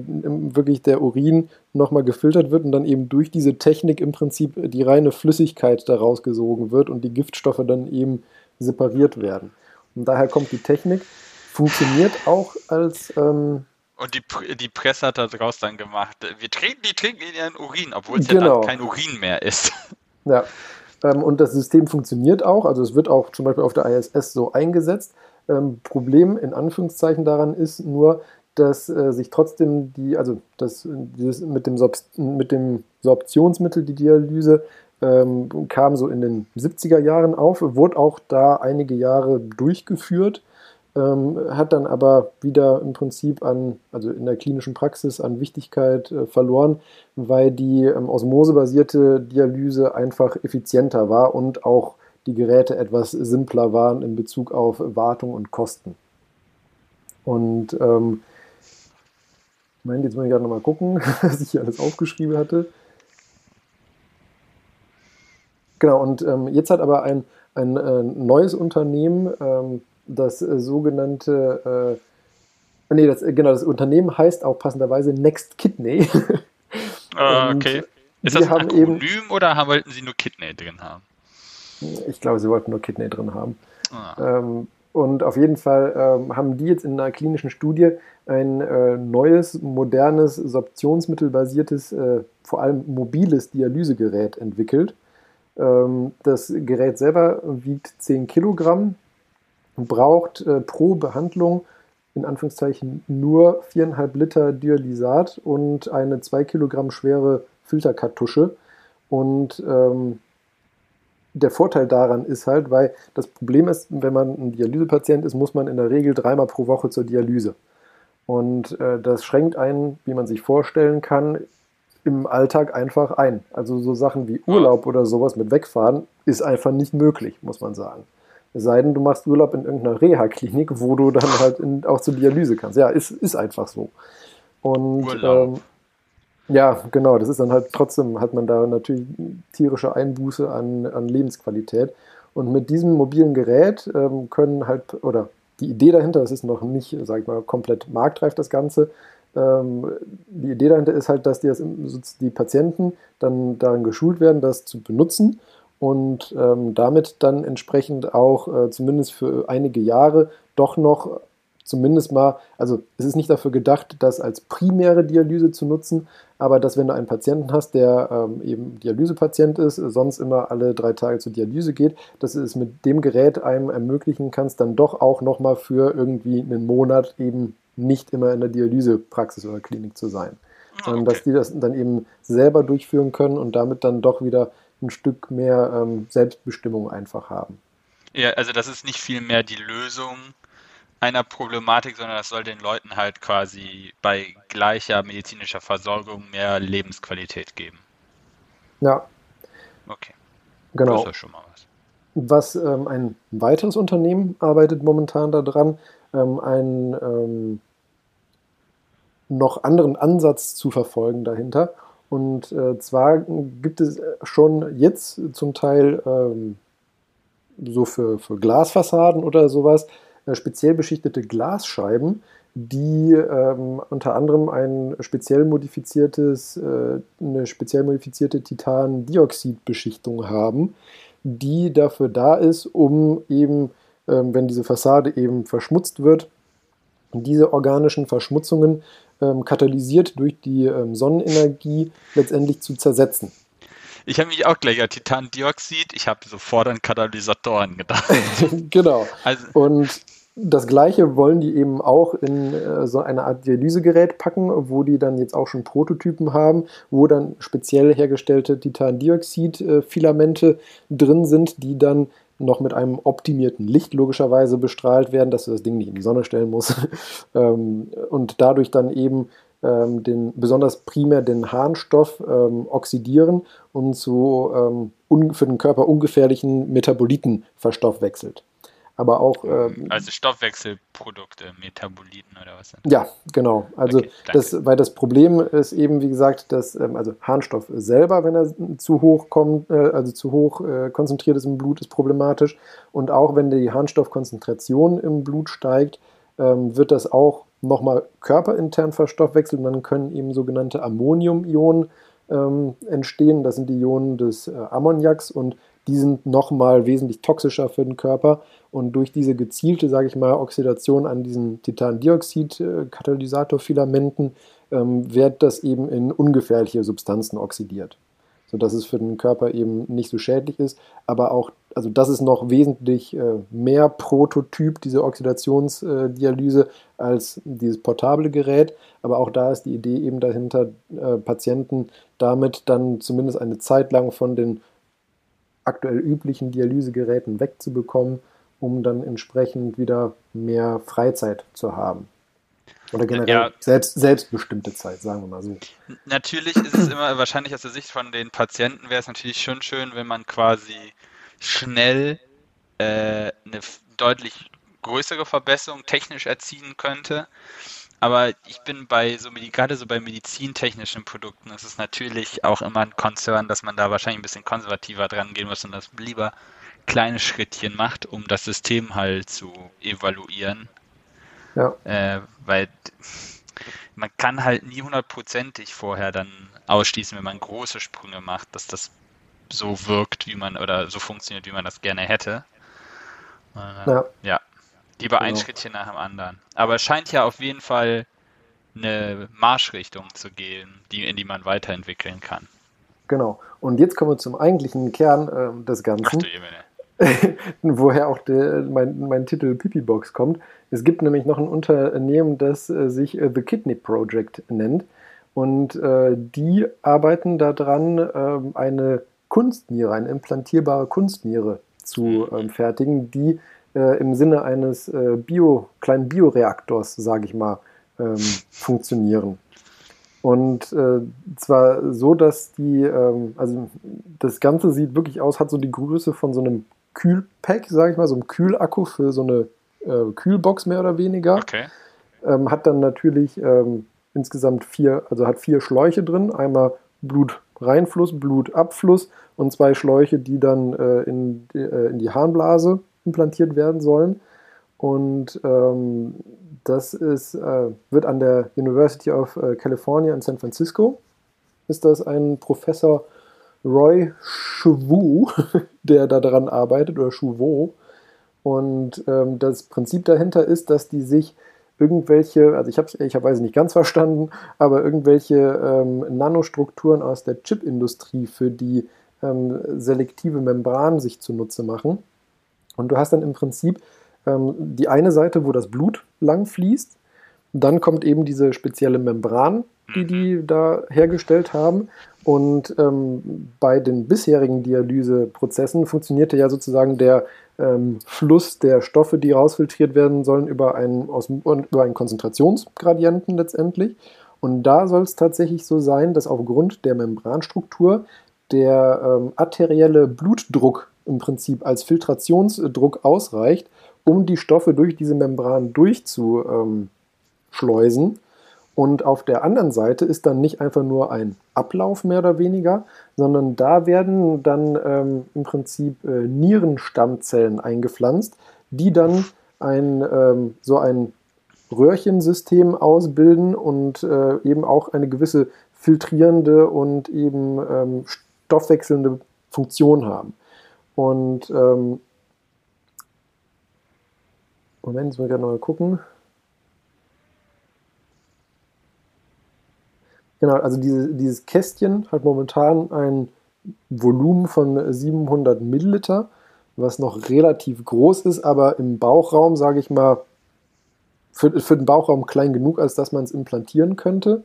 wirklich der Urin nochmal gefiltert wird und dann eben durch diese Technik im Prinzip die reine Flüssigkeit daraus gesogen wird und die Giftstoffe dann eben separiert werden. Und daher kommt die Technik, funktioniert auch als. Ähm, und die, die Presse hat daraus dann gemacht, wir trinken, die trinken in ihren Urin, obwohl es genau. ja dann kein Urin mehr ist. Ja, und das System funktioniert auch, also es wird auch zum Beispiel auf der ISS so eingesetzt. Ähm, Problem in Anführungszeichen daran ist nur, dass äh, sich trotzdem die, also das, mit, dem mit dem Sorptionsmittel, die Dialyse, ähm, kam so in den 70er Jahren auf, wurde auch da einige Jahre durchgeführt ähm, hat dann aber wieder im Prinzip an, also in der klinischen Praxis an Wichtigkeit äh, verloren, weil die ähm, osmosebasierte Dialyse einfach effizienter war und auch die Geräte etwas simpler waren in Bezug auf Wartung und Kosten. Und ähm, Moment, jetzt muss ich gerade nochmal gucken, was ich hier alles aufgeschrieben hatte. Genau, und ähm, jetzt hat aber ein, ein äh, neues Unternehmen, ähm, das äh, sogenannte, äh, nee, das, genau, das Unternehmen heißt auch passenderweise Next Kidney. Ah, okay. Ist das ein Akronym eben, oder wollten Sie nur Kidney drin haben? Ich glaube, Sie wollten nur Kidney drin haben. Ah. Ähm, und auf jeden Fall ähm, haben die jetzt in einer klinischen Studie ein äh, neues, modernes, sorptionsmittelbasiertes, äh, vor allem mobiles Dialysegerät entwickelt. Ähm, das Gerät selber wiegt 10 Kilogramm, braucht äh, pro Behandlung in Anführungszeichen nur 4,5 Liter Dialysat und eine 2 Kilogramm schwere Filterkartusche. Und ähm, der Vorteil daran ist halt, weil das Problem ist, wenn man ein Dialysepatient ist, muss man in der Regel dreimal pro Woche zur Dialyse. Und äh, das schränkt einen, wie man sich vorstellen kann, im Alltag einfach ein. Also so Sachen wie Urlaub oder sowas mit wegfahren ist einfach nicht möglich, muss man sagen. Es sei denn, du machst Urlaub in irgendeiner Reha-Klinik, wo du dann halt in, auch zur Dialyse kannst. Ja, ist, ist einfach so. Und ähm, ja, genau, das ist dann halt trotzdem, hat man da natürlich tierische Einbuße an, an Lebensqualität. Und mit diesem mobilen Gerät ähm, können halt, oder die Idee dahinter, das ist noch nicht, sag ich mal, komplett marktreif, das Ganze, ähm, die Idee dahinter ist halt, dass die, das, die Patienten dann daran geschult werden, das zu benutzen und ähm, damit dann entsprechend auch äh, zumindest für einige Jahre doch noch zumindest mal, also es ist nicht dafür gedacht, das als primäre Dialyse zu nutzen, aber dass wenn du einen Patienten hast, der ähm, eben Dialysepatient ist, sonst immer alle drei Tage zur Dialyse geht, dass du es mit dem Gerät einem ermöglichen kannst, dann doch auch nochmal für irgendwie einen Monat eben nicht immer in der Dialysepraxis oder Klinik zu sein. Ah, sondern dass die das dann eben selber durchführen können und damit dann doch wieder ein Stück mehr ähm, Selbstbestimmung einfach haben. Ja, also das ist nicht viel mehr die Lösung einer Problematik, sondern das soll den Leuten halt quasi bei gleicher medizinischer Versorgung mehr Lebensqualität geben. Ja. Okay. Genau. Das ist schon mal was. Was ähm, ein weiteres Unternehmen arbeitet momentan daran, ähm, einen ähm, noch anderen Ansatz zu verfolgen dahinter. Und äh, zwar gibt es schon jetzt zum Teil ähm, so für, für Glasfassaden oder sowas äh, speziell beschichtete Glasscheiben, die ähm, unter anderem ein speziell modifiziertes, äh, eine speziell modifizierte Titandioxidbeschichtung haben, die dafür da ist, um eben ähm, wenn diese Fassade eben verschmutzt wird, diese organischen Verschmutzungen ähm, katalysiert durch die ähm, Sonnenenergie letztendlich zu zersetzen. Ich habe mich auch gleich an Titandioxid, ich habe sofort an Katalysatoren gedacht. genau. Also, und das gleiche wollen die eben auch in äh, so eine Art Dialysegerät packen, wo die dann jetzt auch schon Prototypen haben, wo dann speziell hergestellte Titandioxid-Filamente äh, drin sind, die dann noch mit einem optimierten Licht logischerweise bestrahlt werden, dass du das Ding nicht in die Sonne stellen musst. Ähm, und dadurch dann eben ähm, den, besonders primär den Harnstoff ähm, oxidieren und zu für den Körper ungefährlichen Metaboliten verstoffwechselt aber auch. Ähm, also Stoffwechselprodukte, Metaboliten oder was? Ja, genau. Also okay, das, weil das Problem ist eben, wie gesagt, dass ähm, also Harnstoff selber, wenn er zu hoch kommt, äh, also zu hoch äh, konzentriert ist im Blut, ist problematisch. Und auch wenn die Harnstoffkonzentration im Blut steigt, ähm, wird das auch nochmal körperintern verstoffwechselt und dann können eben sogenannte Ammonium-Ionen ähm, entstehen. Das sind die Ionen des äh, Ammoniaks und die sind nochmal wesentlich toxischer für den Körper. Und durch diese gezielte, sage ich mal, Oxidation an diesen Titandioxid-Katalysatorfilamenten ähm, wird das eben in ungefährliche Substanzen oxidiert. Sodass es für den Körper eben nicht so schädlich ist. Aber auch, also das ist noch wesentlich äh, mehr Prototyp, diese Oxidationsdialyse, als dieses portable Gerät. Aber auch da ist die Idee eben dahinter, äh, Patienten damit dann zumindest eine Zeit lang von den aktuell üblichen Dialysegeräten wegzubekommen, um dann entsprechend wieder mehr Freizeit zu haben. Oder generell ja, selbst, selbstbestimmte Zeit, sagen wir mal so. Natürlich ist es immer, wahrscheinlich aus der Sicht von den Patienten wäre es natürlich schon schön, wenn man quasi schnell äh, eine deutlich größere Verbesserung technisch erzielen könnte. aber ich bin bei so gerade so bei medizintechnischen Produkten, ist es natürlich auch immer ein Konzern, dass man da wahrscheinlich ein bisschen konservativer dran gehen muss und das lieber kleine Schrittchen macht, um das System halt zu evaluieren. Ja. Äh, weil man kann halt nie hundertprozentig vorher dann ausschließen, wenn man große Sprünge macht, dass das so wirkt, wie man oder so funktioniert, wie man das gerne hätte. Äh, ja. ja. Lieber genau. ein Schrittchen nach dem anderen. Aber es scheint ja auf jeden Fall eine Marschrichtung zu gehen, die, in die man weiterentwickeln kann. Genau. Und jetzt kommen wir zum eigentlichen Kern äh, des Ganzen. Ach du woher auch der, mein, mein Titel Pipi-Box kommt. Es gibt nämlich noch ein Unternehmen, das äh, sich äh, The Kidney Project nennt. Und äh, die arbeiten daran, ähm, eine Kunstniere, eine implantierbare Kunstniere zu ähm, fertigen, die äh, im Sinne eines Bio, kleinen Bioreaktors, sage ich mal, ähm, funktionieren. Und äh, zwar so, dass die, ähm, also das Ganze sieht wirklich aus, hat so die Größe von so einem Kühlpack, sage ich mal, so einem Kühlakku für so eine äh, Kühlbox mehr oder weniger. Okay. Ähm, hat dann natürlich ähm, insgesamt vier, also hat vier Schläuche drin, einmal Blutreinfluss, Blutabfluss und zwei Schläuche, die dann äh, in, äh, in die Harnblase implantiert werden sollen. Und ähm, das ist, äh, wird an der University of äh, California in San Francisco, ist das ein Professor Roy Chouveau, der da daran arbeitet, oder Chouveau. Und ähm, das Prinzip dahinter ist, dass die sich irgendwelche, also ich habe es ehrlicherweise nicht ganz verstanden, aber irgendwelche ähm, Nanostrukturen aus der Chipindustrie für die ähm, selektive Membran sich zunutze machen. Und du hast dann im Prinzip ähm, die eine Seite, wo das Blut lang fließt. Dann kommt eben diese spezielle Membran, die die mhm. da hergestellt haben. Und ähm, bei den bisherigen Dialyseprozessen funktionierte ja sozusagen der ähm, Fluss der Stoffe, die rausfiltriert werden sollen, über einen, aus, über einen Konzentrationsgradienten letztendlich. Und da soll es tatsächlich so sein, dass aufgrund der Membranstruktur der ähm, arterielle Blutdruck im Prinzip als Filtrationsdruck ausreicht, um die Stoffe durch diese Membran durchzuschleusen. Und auf der anderen Seite ist dann nicht einfach nur ein Ablauf mehr oder weniger, sondern da werden dann ähm, im Prinzip äh, Nierenstammzellen eingepflanzt, die dann ein, ähm, so ein Röhrchensystem ausbilden und äh, eben auch eine gewisse filtrierende und eben ähm, stoffwechselnde Funktion haben. Und ähm, Moment, jetzt muss ich gerade mal gucken. Genau, also diese, dieses Kästchen hat momentan ein Volumen von 700 Milliliter, was noch relativ groß ist, aber im Bauchraum, sage ich mal, für, für den Bauchraum klein genug, als dass man es implantieren könnte.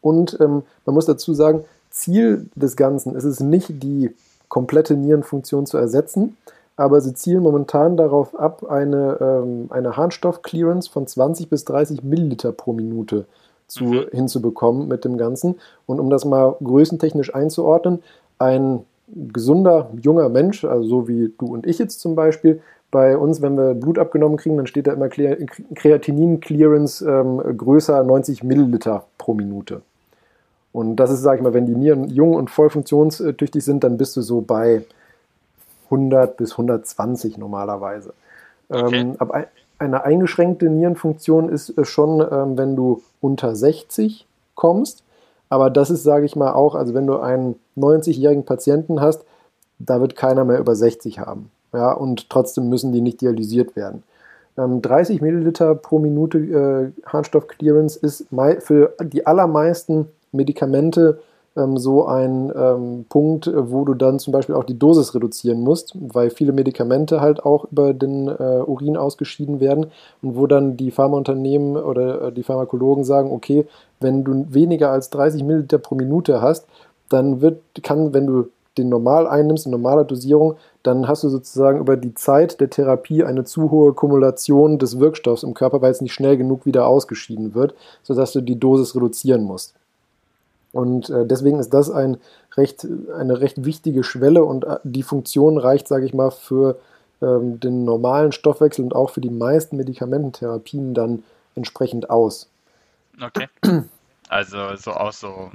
Und ähm, man muss dazu sagen, Ziel des Ganzen ist es nicht, die komplette Nierenfunktion zu ersetzen, aber sie zielen momentan darauf ab, eine, ähm, eine Harnstoff-Clearance von 20 bis 30 Milliliter pro Minute zu, mhm. hinzubekommen mit dem Ganzen. Und um das mal größentechnisch einzuordnen, ein gesunder junger Mensch, also so wie du und ich jetzt zum Beispiel, bei uns, wenn wir Blut abgenommen kriegen, dann steht da immer Kreatinin-Clearance ähm, größer 90 Milliliter pro Minute. Und das ist, sage ich mal, wenn die Nieren jung und voll funktionstüchtig sind, dann bist du so bei 100 bis 120 normalerweise. Okay. Ähm, aber eine eingeschränkte Nierenfunktion ist schon, ähm, wenn du unter 60 kommst. Aber das ist, sage ich mal, auch, also wenn du einen 90-jährigen Patienten hast, da wird keiner mehr über 60 haben. Ja, und trotzdem müssen die nicht dialysiert werden. Ähm, 30 Milliliter pro Minute äh, Harnstoff-Clearance ist für die allermeisten Medikamente ähm, so ein ähm, Punkt, wo du dann zum Beispiel auch die Dosis reduzieren musst, weil viele Medikamente halt auch über den äh, Urin ausgeschieden werden und wo dann die Pharmaunternehmen oder äh, die Pharmakologen sagen, okay, wenn du weniger als 30 Milliliter pro Minute hast, dann wird, kann, wenn du den normal einnimmst, in normaler Dosierung, dann hast du sozusagen über die Zeit der Therapie eine zu hohe Kumulation des Wirkstoffs im Körper, weil es nicht schnell genug wieder ausgeschieden wird, sodass du die Dosis reduzieren musst. Und äh, deswegen ist das ein recht, eine recht wichtige Schwelle und äh, die Funktion reicht, sage ich mal, für ähm, den normalen Stoffwechsel und auch für die meisten Medikamententherapien dann entsprechend aus. Okay. Also so auch so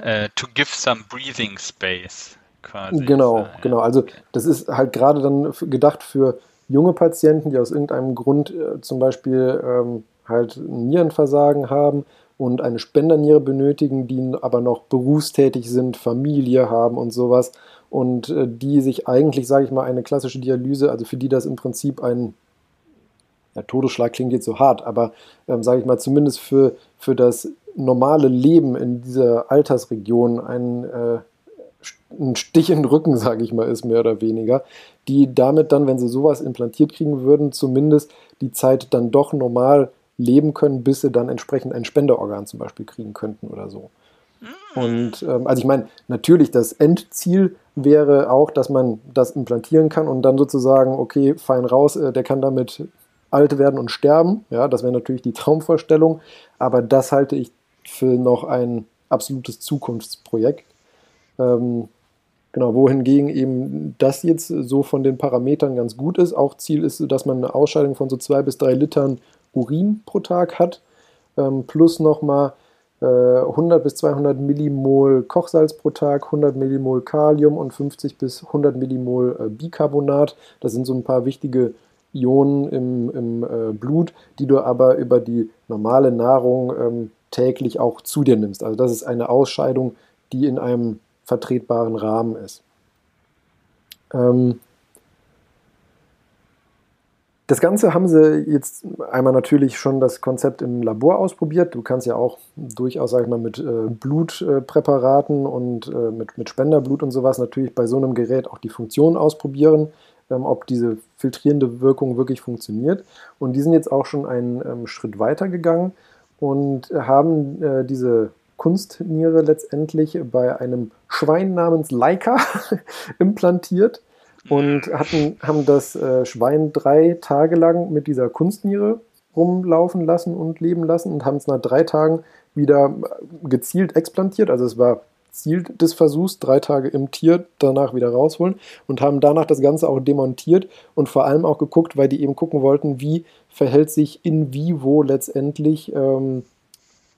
äh, to give some breathing space quasi. Genau, ja, genau. Also okay. das ist halt gerade dann gedacht für junge Patienten, die aus irgendeinem Grund äh, zum Beispiel ähm, halt Nierenversagen haben und eine Spenderniere benötigen, die aber noch berufstätig sind, Familie haben und sowas. Und äh, die sich eigentlich, sage ich mal, eine klassische Dialyse, also für die das im Prinzip ein ja, Todesschlag klingt jetzt so hart, aber ähm, sage ich mal, zumindest für, für das normale Leben in dieser Altersregion ein, äh, ein Stich in den Rücken, sage ich mal, ist mehr oder weniger, die damit dann, wenn sie sowas implantiert kriegen würden, zumindest die Zeit dann doch normal leben können, bis sie dann entsprechend ein Spenderorgan zum Beispiel kriegen könnten oder so. Und ähm, also ich meine, natürlich das Endziel wäre auch, dass man das implantieren kann und dann sozusagen, okay, fein raus, äh, der kann damit alt werden und sterben. Ja, das wäre natürlich die Traumvorstellung, aber das halte ich für noch ein absolutes Zukunftsprojekt. Ähm, genau, wohingegen eben das jetzt so von den Parametern ganz gut ist. Auch Ziel ist, dass man eine Ausscheidung von so zwei bis drei Litern Urin pro Tag hat, ähm, plus nochmal äh, 100 bis 200 Millimol Kochsalz pro Tag, 100 Millimol Kalium und 50 bis 100 Millimol äh, Bicarbonat. Das sind so ein paar wichtige Ionen im, im äh, Blut, die du aber über die normale Nahrung ähm, täglich auch zu dir nimmst. Also das ist eine Ausscheidung, die in einem vertretbaren Rahmen ist. Ähm, das Ganze haben sie jetzt einmal natürlich schon das Konzept im Labor ausprobiert. Du kannst ja auch durchaus, sag ich mal, mit äh, Blutpräparaten und äh, mit, mit Spenderblut und sowas natürlich bei so einem Gerät auch die Funktion ausprobieren, ähm, ob diese filtrierende Wirkung wirklich funktioniert. Und die sind jetzt auch schon einen ähm, Schritt weiter gegangen und haben äh, diese Kunstniere letztendlich bei einem Schwein namens Laika implantiert und hatten, haben das äh, Schwein drei Tage lang mit dieser Kunstniere rumlaufen lassen und leben lassen und haben es nach drei Tagen wieder gezielt explantiert. Also es war Ziel des Versuchs, drei Tage im Tier, danach wieder rausholen und haben danach das Ganze auch demontiert und vor allem auch geguckt, weil die eben gucken wollten, wie verhält sich in vivo letztendlich, ähm,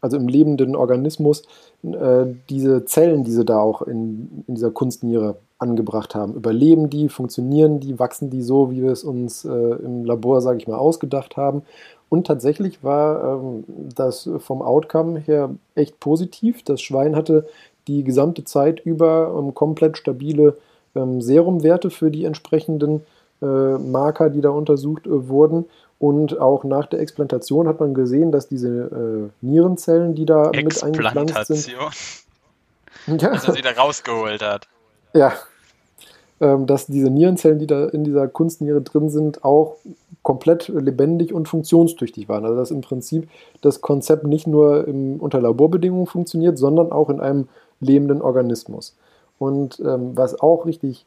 also im lebenden Organismus, äh, diese Zellen, die sie da auch in, in dieser Kunstniere angebracht haben. Überleben die, funktionieren die, wachsen die so, wie wir es uns äh, im Labor, sage ich mal, ausgedacht haben. Und tatsächlich war ähm, das vom Outcome her echt positiv. Das Schwein hatte die gesamte Zeit über ähm, komplett stabile ähm, Serumwerte für die entsprechenden äh, Marker, die da untersucht äh, wurden. Und auch nach der Explantation hat man gesehen, dass diese äh, Nierenzellen, die da mit eingepflanzt sind, ja, Dass er sie da rausgeholt hat. ja, dass diese Nierenzellen, die da in dieser Kunstniere drin sind, auch komplett lebendig und funktionstüchtig waren. Also dass im Prinzip das Konzept nicht nur im, unter Laborbedingungen funktioniert, sondern auch in einem lebenden Organismus. Und ähm, was auch richtig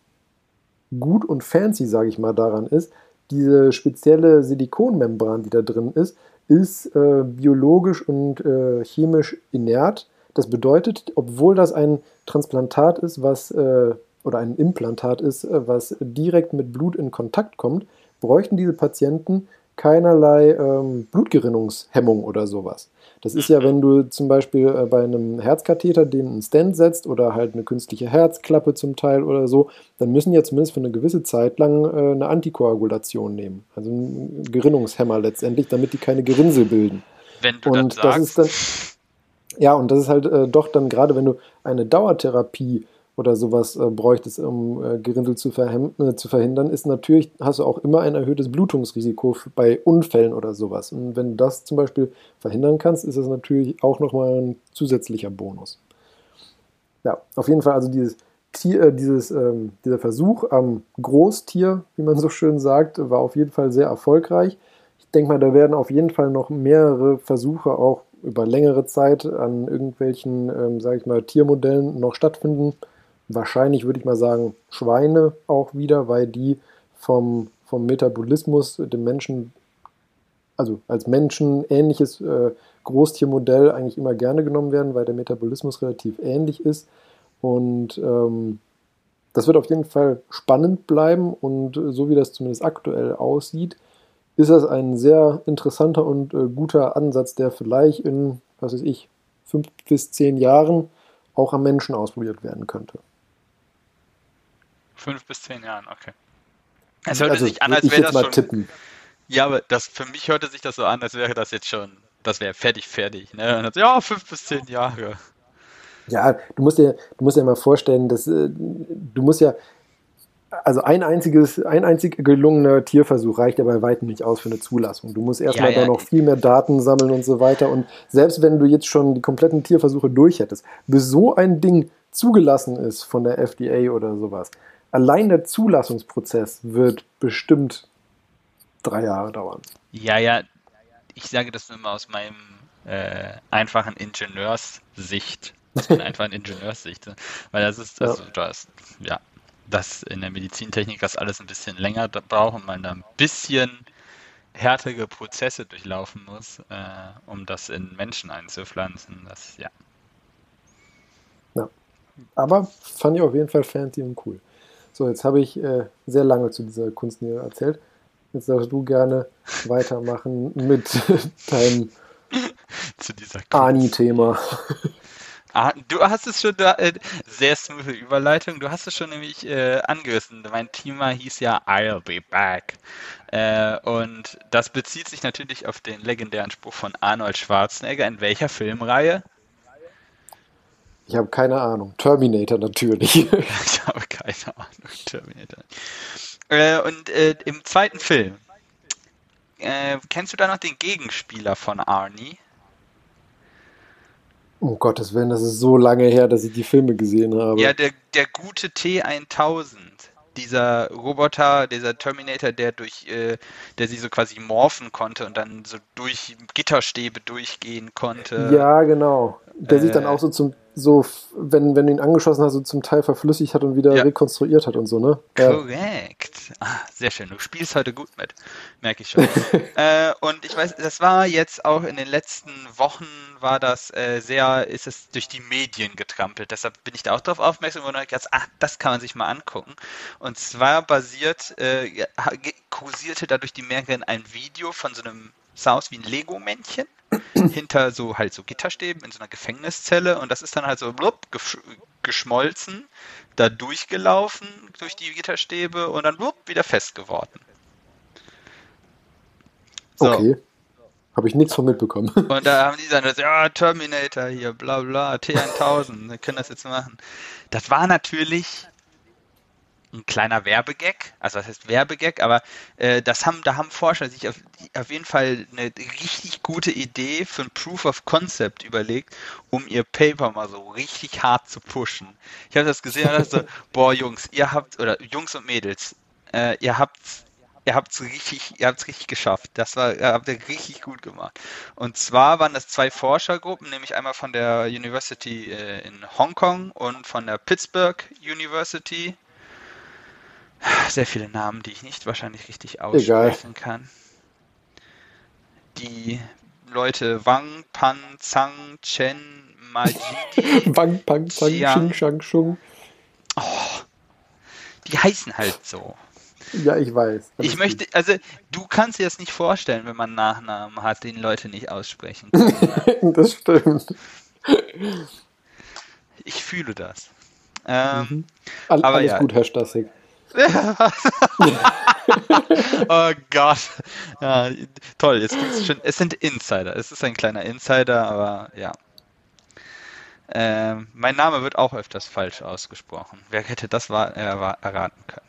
gut und fancy, sage ich mal, daran ist, diese spezielle Silikonmembran, die da drin ist, ist äh, biologisch und äh, chemisch inert. Das bedeutet, obwohl das ein Transplantat ist, was äh, oder ein Implantat ist, äh, was direkt mit Blut in Kontakt kommt, bräuchten diese Patienten keinerlei ähm, Blutgerinnungshemmung oder sowas. Das ist ja, wenn du zum Beispiel äh, bei einem Herzkatheter den einen Stand setzt oder halt eine künstliche Herzklappe zum Teil oder so, dann müssen ja zumindest für eine gewisse Zeit lang äh, eine Antikoagulation nehmen. Also ein Gerinnungshemmer letztendlich, damit die keine Gerinnsel bilden. Wenn du Und das das sagst. ist dann, ja, und das ist halt äh, doch dann gerade, wenn du eine Dauertherapie oder sowas äh, bräuchtest, um äh, Gerinnsel zu, äh, zu verhindern, ist natürlich, hast du auch immer ein erhöhtes Blutungsrisiko bei Unfällen oder sowas. Und wenn du das zum Beispiel verhindern kannst, ist das natürlich auch nochmal ein zusätzlicher Bonus. Ja, auf jeden Fall also dieses Tier, äh, dieses, ähm, dieser Versuch am Großtier, wie man so schön sagt, war auf jeden Fall sehr erfolgreich. Ich denke mal, da werden auf jeden Fall noch mehrere Versuche auch über längere Zeit an irgendwelchen, ähm, sage ich mal, Tiermodellen noch stattfinden. Wahrscheinlich würde ich mal sagen, Schweine auch wieder, weil die vom, vom Metabolismus dem Menschen, also als Menschen ähnliches äh, Großtiermodell eigentlich immer gerne genommen werden, weil der Metabolismus relativ ähnlich ist. Und ähm, das wird auf jeden Fall spannend bleiben und äh, so wie das zumindest aktuell aussieht, ist das ein sehr interessanter und äh, guter Ansatz, der vielleicht in, was weiß ich, fünf bis zehn Jahren auch am Menschen ausprobiert werden könnte. Fünf bis zehn Jahren, okay. Es hörte Also, sich an, als wäre das mal schon. tippen. Ja, aber das für mich hörte sich das so an, als wäre das jetzt schon, das wäre fertig, fertig. Ne? So, ja, fünf bis zehn Jahre. Ja, du musst dir, du musst dir mal vorstellen, dass äh, du musst ja, also ein einziges, ein einzig gelungener Tierversuch reicht ja bei weitem nicht aus für eine Zulassung. Du musst erstmal Ja, ja. da noch viel mehr Daten sammeln und so weiter. Und selbst wenn du jetzt schon die kompletten Tierversuche durch hättest, bis so ein Ding zugelassen ist von der FDA oder sowas, allein der Zulassungsprozess wird bestimmt drei Jahre dauern. Ja, ja, ich sage das nur mal aus meinem äh, einfachen Ingenieurssicht. Aus meiner einfachen Ingenieurssicht. ne? Weil das ist, Ja. also das, ja, dass in der Medizintechnik das alles ein bisschen länger braucht und man da ein bisschen härtere Prozesse durchlaufen muss, äh, um das in Menschen einzupflanzen. Das, ja. Aber fand ich auf jeden Fall fancy und cool. So, jetzt habe ich äh, sehr lange zu dieser Kunstnähe erzählt. Jetzt darfst du gerne weitermachen mit deinem Zu dieser Ani-Thema. Ah, du hast es schon, da, äh, sehr smooth Überleitung, du hast es schon nämlich äh, angerissen. Mein Thema hieß ja I'll be back. Äh, und das bezieht sich natürlich auf den legendären Spruch von Arnold Schwarzenegger. In welcher Filmreihe? Ich habe keine Ahnung. Terminator natürlich. Ich habe keine Ahnung. Terminator. Äh, und äh, im zweiten Film, äh, kennst du da noch den Gegenspieler von Arnie? um Gottes Willen, das ist so lange her, dass ich die Filme gesehen habe. Ja, der, der gute T1000. Dieser Roboter, dieser Terminator, der durch, äh, der sie so quasi morphen konnte und dann so durch Gitterstäbe durchgehen konnte. Ja, genau. Der sich dann Äh. auch so zum, so, wenn, wenn du ihn angeschossen hast, so zum Teil verflüssigt hat und wieder Ja. rekonstruiert hat und so, ne? Ja. Korrekt. Ah, sehr schön. Du spielst heute gut mit. Merke ich schon. äh, und ich weiß, das war jetzt auch in den letzten Wochen war das äh, sehr, ist es durch die Medien getrampelt. Deshalb bin ich da auch drauf aufmerksam geworden und habe gedacht, ah, das kann man sich mal angucken. Und zwar basiert, äh, ja, kursierte da durch die Medien ein Video von so einem, sah aus wie ein Lego-Männchen hinter so halt so Gitterstäben in so einer Gefängniszelle und das ist dann halt so blub, gesch geschmolzen, da durchgelaufen durch die Gitterstäbe und dann blub, wieder fest geworden. So, Okay. Habe ich nichts von mitbekommen. und da haben die dann gesagt, ja, Terminator hier, bla bla, T1000, wir können das jetzt machen. Das war natürlich ein kleiner Werbegag, also was heißt Werbegag, aber äh, das haben, da haben Forscher sich auf, auf jeden Fall eine richtig gute Idee für ein Proof of Concept überlegt, um ihr Paper mal so richtig hart zu pushen. Ich habe das gesehen und dachte so, boah Jungs, ihr habt, oder Jungs und Mädels, äh, ihr habt ihr habt's richtig, ihr habt's richtig geschafft. Das war, ihr habt ihr richtig gut gemacht. Und zwar waren das zwei Forschergruppen, nämlich einmal von der University äh, in Hongkong und von der Pittsburgh University. Sehr viele Namen, die ich nicht wahrscheinlich richtig aussprechen kann. Die Leute Wang, Pan, Zhang, Chen, Majidi, Bang, pang, zang, Ja. sching, shang, shung. die heißen halt so. Ja, ich weiß. Ich möchte, also du kannst dir das nicht vorstellen, wenn man Nachnamen hat, den Leute nicht aussprechen können. Das stimmt. Ich fühle das. Ähm, All, Aber alles ja. gut, Herr Stassig. oh Gott. Ja, toll, jetzt gibt's schon. Es sind Insider. Es ist ein kleiner Insider, aber ja. Ähm, mein Name wird auch öfters falsch ausgesprochen. Wer hätte das war, erwa- erraten können?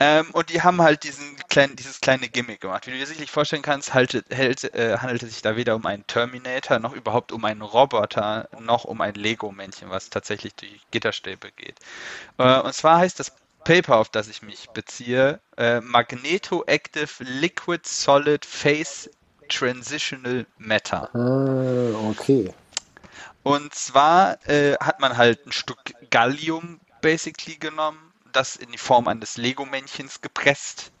Ähm, und die haben halt diesen kleinen, dieses kleine Gimmick gemacht. Wie du dir sicherlich vorstellen kannst, haltet, hält, äh, handelt es sich da weder um einen Terminator, noch überhaupt um einen Roboter, noch um ein Lego-Männchen, was tatsächlich durch Gitterstäbe geht. Äh, und zwar heißt das Paper, auf das ich mich beziehe, äh, Magneto-Active Liquid Solid Phase Transitional Matter. Ah, okay. Und zwar äh, hat man halt ein Stück Gallium basically genommen, das in die Form eines Lego-Männchens gepresst.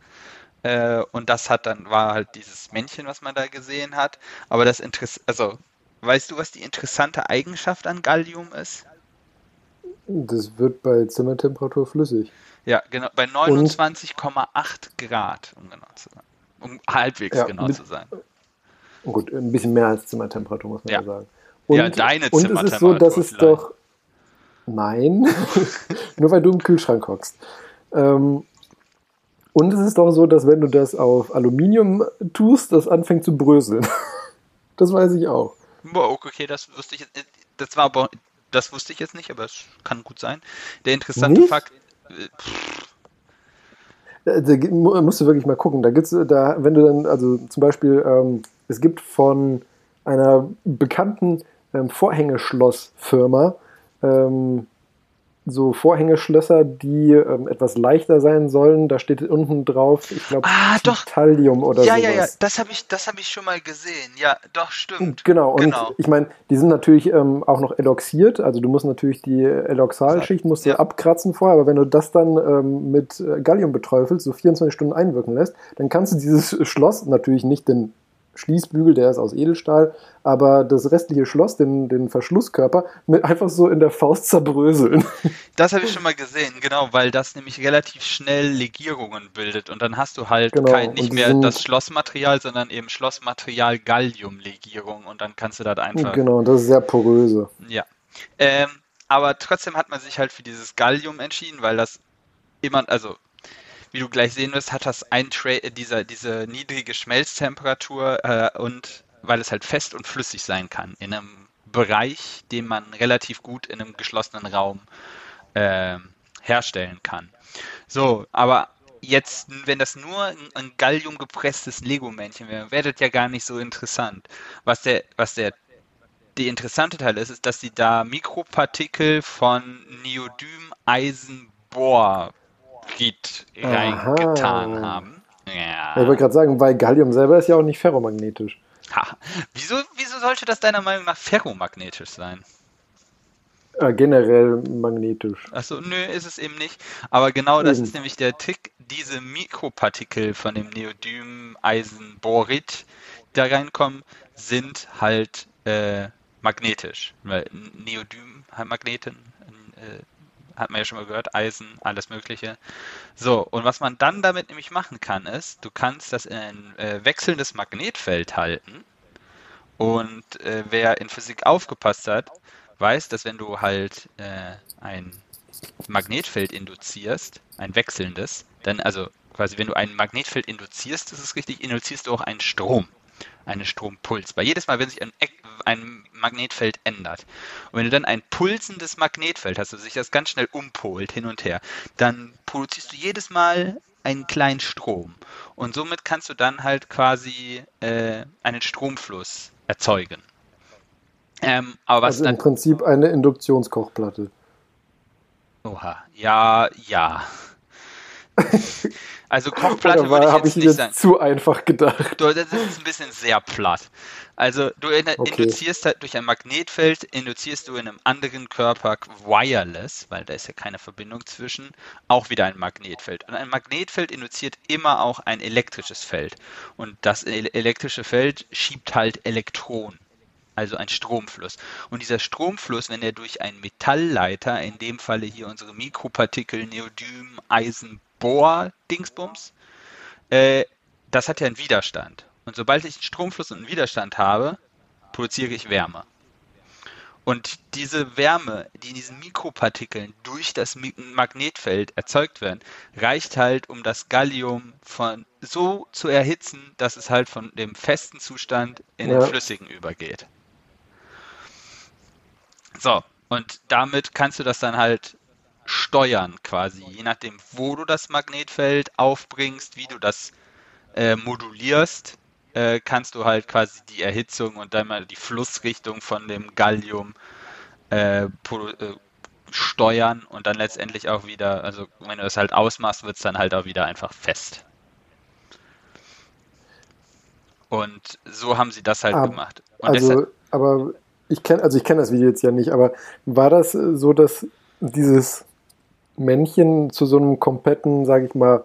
Äh, und das hat dann, war halt dieses Männchen, was man da gesehen hat. Aber das Interesse, also, weißt du, was die interessante Eigenschaft an Gallium ist? Das wird bei Zimmertemperatur flüssig. Ja, genau, bei 29,8 Grad, um genau zu sein. um halbwegs Ja, genau mit- zu sein. Gut, ein bisschen mehr als Zimmertemperatur, muss man ja, Ja. sagen. Ja, deine Und es ist so, dass es Zimmertemperatur doch. Nein, nur weil du im Kühlschrank hockst. Ähm, und es ist doch so, dass wenn du das auf Aluminium tust, das anfängt zu bröseln. Das weiß ich auch. Boah, okay, das wusste ich jetzt. Das war aber, das wusste ich jetzt nicht, aber es kann gut sein. Der interessante Nicht? Fakt. äh, Da, da musst du wirklich mal gucken. Da gibt's da, wenn du dann, also zum Beispiel, ähm, es gibt von einer bekannten ähm, Vorhängeschlossfirma ähm, so Vorhängeschlösser, die ähm, etwas leichter sein sollen. Da steht unten drauf, ich glaube, Ah. Titanium oder Ja, sowas. ja, ja, das habe ich, das habe ich schon mal gesehen. Ja, doch, stimmt. Genau, und Genau. ich meine, die sind natürlich ähm, auch noch eloxiert, also du musst natürlich die Eloxalschicht musst du Ja. abkratzen vorher, aber wenn du das dann ähm, mit äh, Gallium beträufelst, so 24 Stunden einwirken lässt, dann kannst du dieses Schloss, natürlich nicht den Schließbügel, der ist aus Edelstahl, aber das restliche Schloss, den, den Verschlusskörper, mit einfach so in der Faust zerbröseln. Das habe ich schon mal gesehen, genau, weil das nämlich relativ schnell Legierungen bildet und dann hast du halt Genau, kein, nicht mehr das Schlossmaterial, sondern eben Schlossmaterial Galliumlegierung und dann kannst du das einfach. genau, das ist sehr poröse. Ja. Ähm, aber trotzdem hat man sich halt für dieses Gallium entschieden, weil das immer, also wie du gleich sehen wirst, hat das ein Tra äh, dieser, diese niedrige Schmelztemperatur äh, und weil es halt fest und flüssig sein kann in einem Bereich, den man relativ gut in einem geschlossenen Raum ähm, herstellen kann. So, aber jetzt, wenn das nur ein, ein Gallium gepresstes Lego-Männchen wäre, wäre das ja gar nicht so interessant. Was der, was der die interessante Teil ist, ist, dass sie da Mikropartikel von Neodym, Aha. reingetan haben. Ja, Ich wollte gerade sagen, weil Gallium selber ist ja auch nicht ferromagnetisch. Ha. Wieso, wieso sollte das deiner Meinung nach ferromagnetisch sein? Äh, generell magnetisch. Achso, nö, ist es eben nicht. Aber genau das Eben. ist nämlich der Trick. Diese Mikropartikel von dem Neodym, Eisen, Bohrit, die da reinkommen, sind halt äh, magnetisch. Weil Neodym Magneten, äh, hat man ja schon mal gehört, Eisen, alles Mögliche. So, und was man dann damit nämlich machen kann, ist, du kannst das in ein äh, wechselndes Magnetfeld halten. Und äh, wer in Physik aufgepasst hat, weiß, dass wenn du halt äh, ein Magnetfeld induzierst, ein wechselndes, dann, also quasi, wenn du ein Magnetfeld induzierst, das ist richtig, induzierst du auch einen Strom, einen Strompuls. Bei jedes Mal, wenn sich ein, ein Magnetfeld ändert. Und wenn du dann ein pulsendes Magnetfeld hast, also sich das ganz schnell umpolt, hin und her, dann produzierst du jedes Mal einen kleinen Strom. Und somit kannst du dann halt quasi äh, einen Stromfluss erzeugen. Ähm, aber was Also im Prinzip eine Induktionskochplatte. Oha, ja, ja. Also Kochplatte würde ich habe jetzt ich nicht jetzt sagen. zu einfach gedacht? Du, Das ist ein bisschen sehr platt. Also du Okay. induzierst halt durch ein Magnetfeld, induzierst du in einem anderen Körper wireless, weil da ist ja keine Verbindung zwischen, auch wieder ein Magnetfeld. Und ein Magnetfeld induziert immer auch ein elektrisches Feld. Und das el- elektrische Feld schiebt halt Elektronen. Also ein Stromfluss. Und dieser Stromfluss, wenn er durch einen Metallleiter, in dem Falle hier unsere Mikropartikel, Neodym, Eisen, Bohr, Dingsbums, äh, das hat ja einen Widerstand. Und sobald ich einen Stromfluss und einen Widerstand habe, produziere ich Wärme. Und diese Wärme, die in diesen Mikropartikeln durch das Magnetfeld erzeugt werden, reicht halt, um das Gallium von so zu erhitzen, dass es halt von dem festen Zustand in den Ja. flüssigen übergeht. So, und damit kannst du das dann halt steuern quasi, je nachdem, wo du das Magnetfeld aufbringst, wie du das äh, modulierst, äh, kannst du halt quasi die Erhitzung und dann mal die Flussrichtung von dem Gallium äh, äh, steuern und dann letztendlich auch wieder, also wenn du das halt ausmachst, wird es dann halt auch wieder einfach fest. Und so haben sie das halt Ah, gemacht. Und Also, deshalb, aber ich kenne, also ich kenne das Video jetzt ja nicht, aber war das so, dass dieses Männchen zu so einem kompletten, sage ich mal,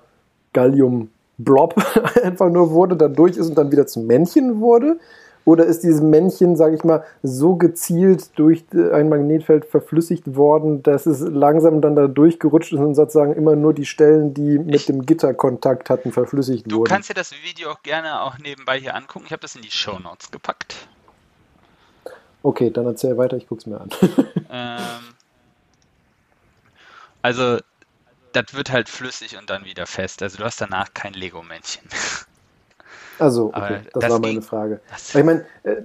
Gallium-Blob einfach nur wurde, dann durch ist und dann wieder zum Männchen wurde? Oder ist dieses Männchen, sage ich mal, so gezielt durch ein Magnetfeld verflüssigt worden, dass es langsam dann da durchgerutscht ist und sozusagen immer nur die Stellen, die mit dem Gitter Kontakt hatten, verflüssigt Du wurden? kannst dir das Video auch gerne auch nebenbei hier angucken. Ich habe das in die Show Notes gepackt. Okay, dann erzähl weiter, ich guck's mir an. Ähm, also, das wird halt flüssig und dann wieder fest. Also, du hast danach kein Lego-Männchen. Also, okay, das, das war meine ging- Frage. Ich meine, äh,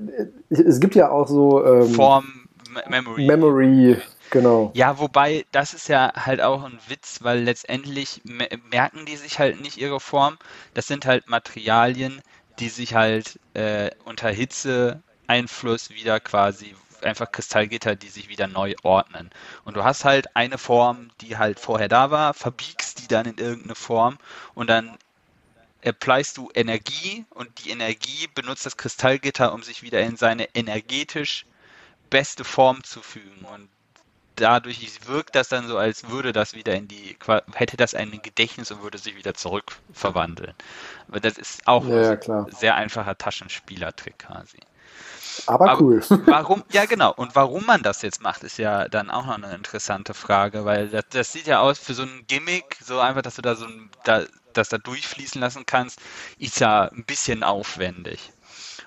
es gibt ja auch so ähm, Form, Memory. Memory, genau. Ja, wobei, das ist ja halt auch ein Witz, weil letztendlich me- merken die sich halt nicht ihre Form. Das sind halt Materialien, die sich halt äh, unter Hitzeeinfluss wieder quasi einfach Kristallgitter, die sich wieder neu ordnen. Und du hast halt eine Form, die halt vorher da war, verbiegst die dann in irgendeine Form und dann applyst du Energie und die Energie benutzt das Kristallgitter, um sich wieder in seine energetisch beste Form zu fügen. Und dadurch wirkt das dann so, als würde das wieder in die, hätte das ein Gedächtnis und würde sich wieder zurück verwandeln. Aber das ist auch Ja, ein klar. sehr einfacher Taschenspielertrick quasi. Aber, Aber- cool. Warum, ja genau, und warum man das jetzt macht, ist ja dann auch noch eine interessante Frage, weil das, das sieht ja aus für so ein Gimmick, so einfach, dass du da so ein, da, das da durchfließen lassen kannst, ist ja ein bisschen aufwendig.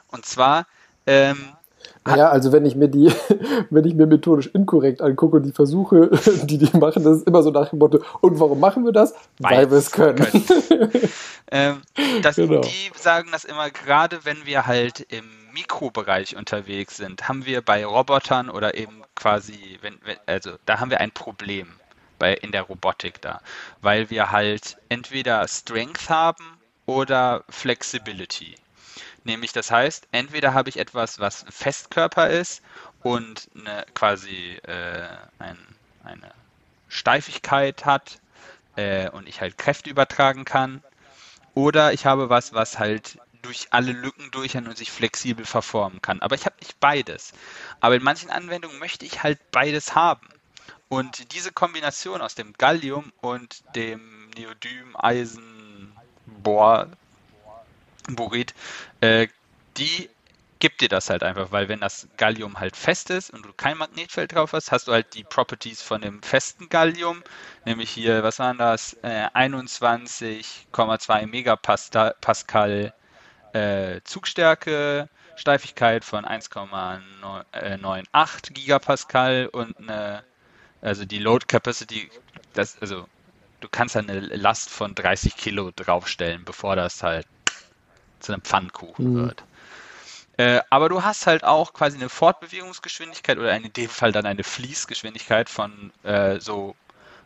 Und zwar, ähm, Naja, also wenn ich mir die, wenn ich mir methodisch inkorrekt angucke und die Versuche, die die machen, das ist immer so nach dem Motto, und warum machen wir das? Weil, wir es können. Ähm, das, Genau. Die sagen das immer, gerade wenn wir halt im Mikrobereich unterwegs sind, haben wir bei Robotern oder eben quasi, wenn, wenn, also da haben wir ein Problem bei, in der Robotik da, weil wir halt entweder Strength haben oder Flexibility. Nämlich das heißt, entweder habe ich etwas, was ein Festkörper ist und eine, quasi äh, ein, eine Steifigkeit hat äh, und ich halt Kräfte übertragen kann, oder ich habe was, was halt durch alle Lücken durch und sich flexibel verformen kann. Aber ich habe nicht beides. Aber in manchen Anwendungen möchte ich halt beides haben. Und diese Kombination aus dem Gallium und dem Neodym, Eisen, Bohr, Borit, äh, die gibt dir das halt einfach, weil wenn das Gallium halt fest ist und du kein Magnetfeld drauf hast, hast du halt die Properties von dem festen Gallium, nämlich hier, was waren das, äh, 21,2 Megapascal Pascal, äh, Zugstärke, Steifigkeit von 1,98 Gigapascal und eine, also die Load Capacity, das, also du kannst eine Last von 30 Kilo draufstellen, bevor das halt zu einem Pfannkuchen Mhm. wird. Äh, aber du hast halt auch quasi eine Fortbewegungsgeschwindigkeit oder in dem Fall dann eine Fließgeschwindigkeit von äh, so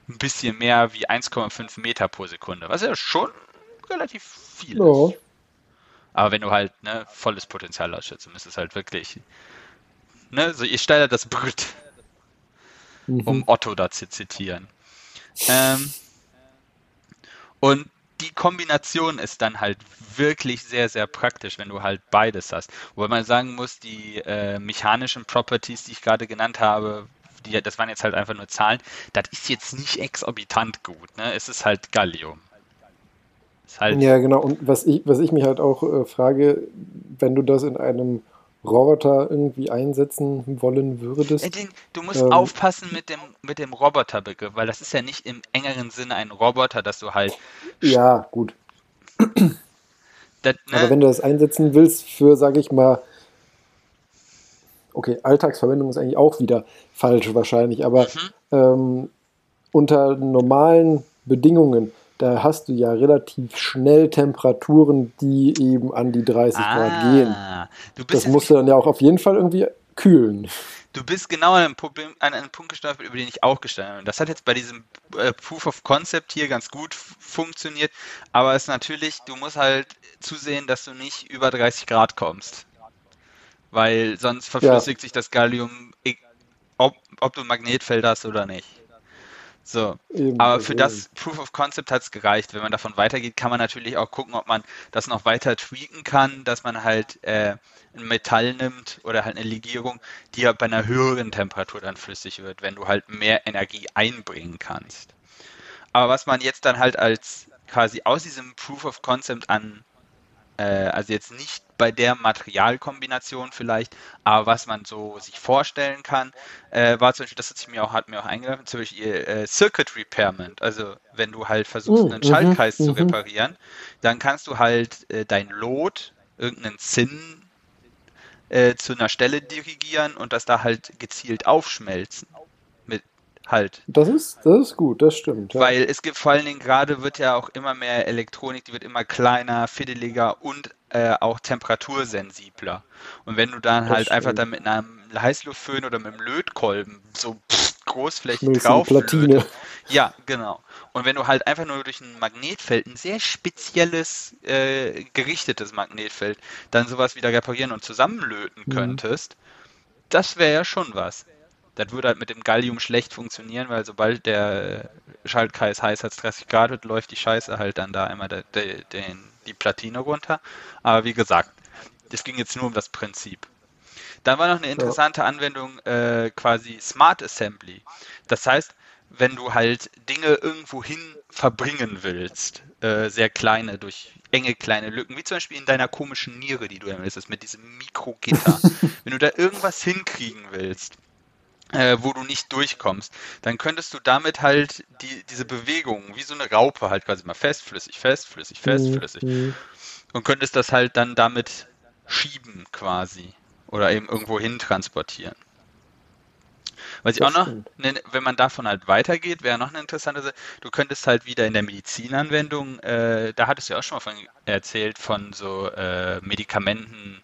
ein bisschen mehr wie 1,5 Meter pro Sekunde, was ja schon relativ viel Ja. ist. Aber wenn du halt ne, volles Potenzial ausschätzt, dann ist es halt wirklich, ne, so je steiler das Brüt, Mhm. um Otto da zu zitieren. Ähm, und die Kombination ist dann halt wirklich sehr, sehr praktisch, wenn du halt beides hast. Wobei man sagen muss, die äh, mechanischen Properties, die ich gerade genannt habe, die, das waren jetzt halt einfach nur Zahlen, das ist jetzt nicht exorbitant gut. Ne? Es ist halt Gallium. Ist halt, Ja, genau. Und was ich, was ich mich halt auch äh, frage, wenn du das in einem Roboter irgendwie einsetzen wollen würdest. Den- Du musst Ähm. aufpassen mit dem, mit dem Roboterbegriff, weil das ist ja nicht im engeren Sinne ein Roboter, dass du halt. Ja, gut. Das, ne, Aber wenn du das einsetzen willst für, sage ich mal, okay, Alltagsverwendung ist eigentlich auch wieder falsch wahrscheinlich, aber Mhm. ähm, unter normalen Bedingungen, da hast du ja relativ schnell Temperaturen, die eben an die 30 Grad gehen. ah, du bist Das musst du dann ja auch auf jeden Fall irgendwie kühlen. Du bist genau an einem, Problem, an einem Punkt gestolpert, über den ich auch gestanden bin. Das hat jetzt bei diesem äh, Proof of Concept hier ganz gut funktioniert, aber es ist natürlich, du musst halt zusehen, dass du nicht über 30 Grad kommst. Weil sonst verflüssigt sich das Gallium, e- ob, ob du ein Magnetfeld hast oder nicht. So. Eben, Aber also für das Proof of Concept hat es gereicht. Wenn man davon weitergeht, kann man natürlich auch gucken, ob man das noch weiter tweaken kann, dass man halt äh, ein Metall nimmt oder halt eine Legierung, die ja bei einer höheren Temperatur dann flüssig wird, wenn du halt mehr Energie einbringen kannst. Aber was man jetzt dann halt als quasi aus diesem Proof of Concept an, äh, also jetzt nicht bei der Materialkombination vielleicht, aber was man so sich vorstellen kann, äh, war zum Beispiel, das hat, sich mir auch, hat mir auch eingeladen, zum Beispiel äh, Circuit Repairment. Also wenn du halt versuchst, Mm, einen mhm, Schaltkreis zu mhm. reparieren, dann kannst du halt äh, dein Lot, irgendeinen Zinn äh, zu einer Stelle dirigieren und das da halt gezielt aufschmelzen. Halt Das ist, das ist gut, das stimmt. Ja. weil es gibt vor allen Dingen gerade wird ja auch immer mehr Elektronik, die wird immer kleiner, fiddeliger und äh, auch temperatursensibler. Und wenn du dann Das halt einfach stimmt. da mit einem Heißluftföhn oder mit einem Lötkolben so pff, großflächig drauf Platine. ja, genau. Und wenn du halt einfach nur durch ein Magnetfeld, ein sehr spezielles, äh, gerichtetes Magnetfeld, dann sowas wieder reparieren und zusammenlöten Mhm. könntest, das wäre ja schon was. Das würde halt mit dem Gallium schlecht funktionieren, weil sobald der Schaltkreis heiß als 30 Grad wird, läuft die Scheiße halt dann da immer de, de, den, die Platine runter. Aber wie gesagt, es ging jetzt nur um das Prinzip. Dann war noch eine interessante Anwendung, äh, quasi Smart Assembly. Das heißt, wenn du halt Dinge irgendwo hin verbringen willst, äh, sehr kleine, durch enge kleine Lücken, wie zum Beispiel in deiner komischen Niere, die du ermessest, mit diesem Mikrogitter. wenn du da irgendwas hinkriegen willst, äh, wo du nicht durchkommst, dann könntest du damit halt die, diese Bewegung, wie so eine Raupe halt quasi mal fest, flüssig, fest, flüssig, fest, Mhm, flüssig mhm. und könntest das halt dann damit schieben quasi oder eben irgendwo hin transportieren. Was ich auch noch, ne, wenn man davon halt weitergeht, wäre noch eine interessante Sache, du könntest halt wieder in der Medizinanwendung, äh, da hattest du ja auch schon mal von erzählt, von so äh, Medikamenten,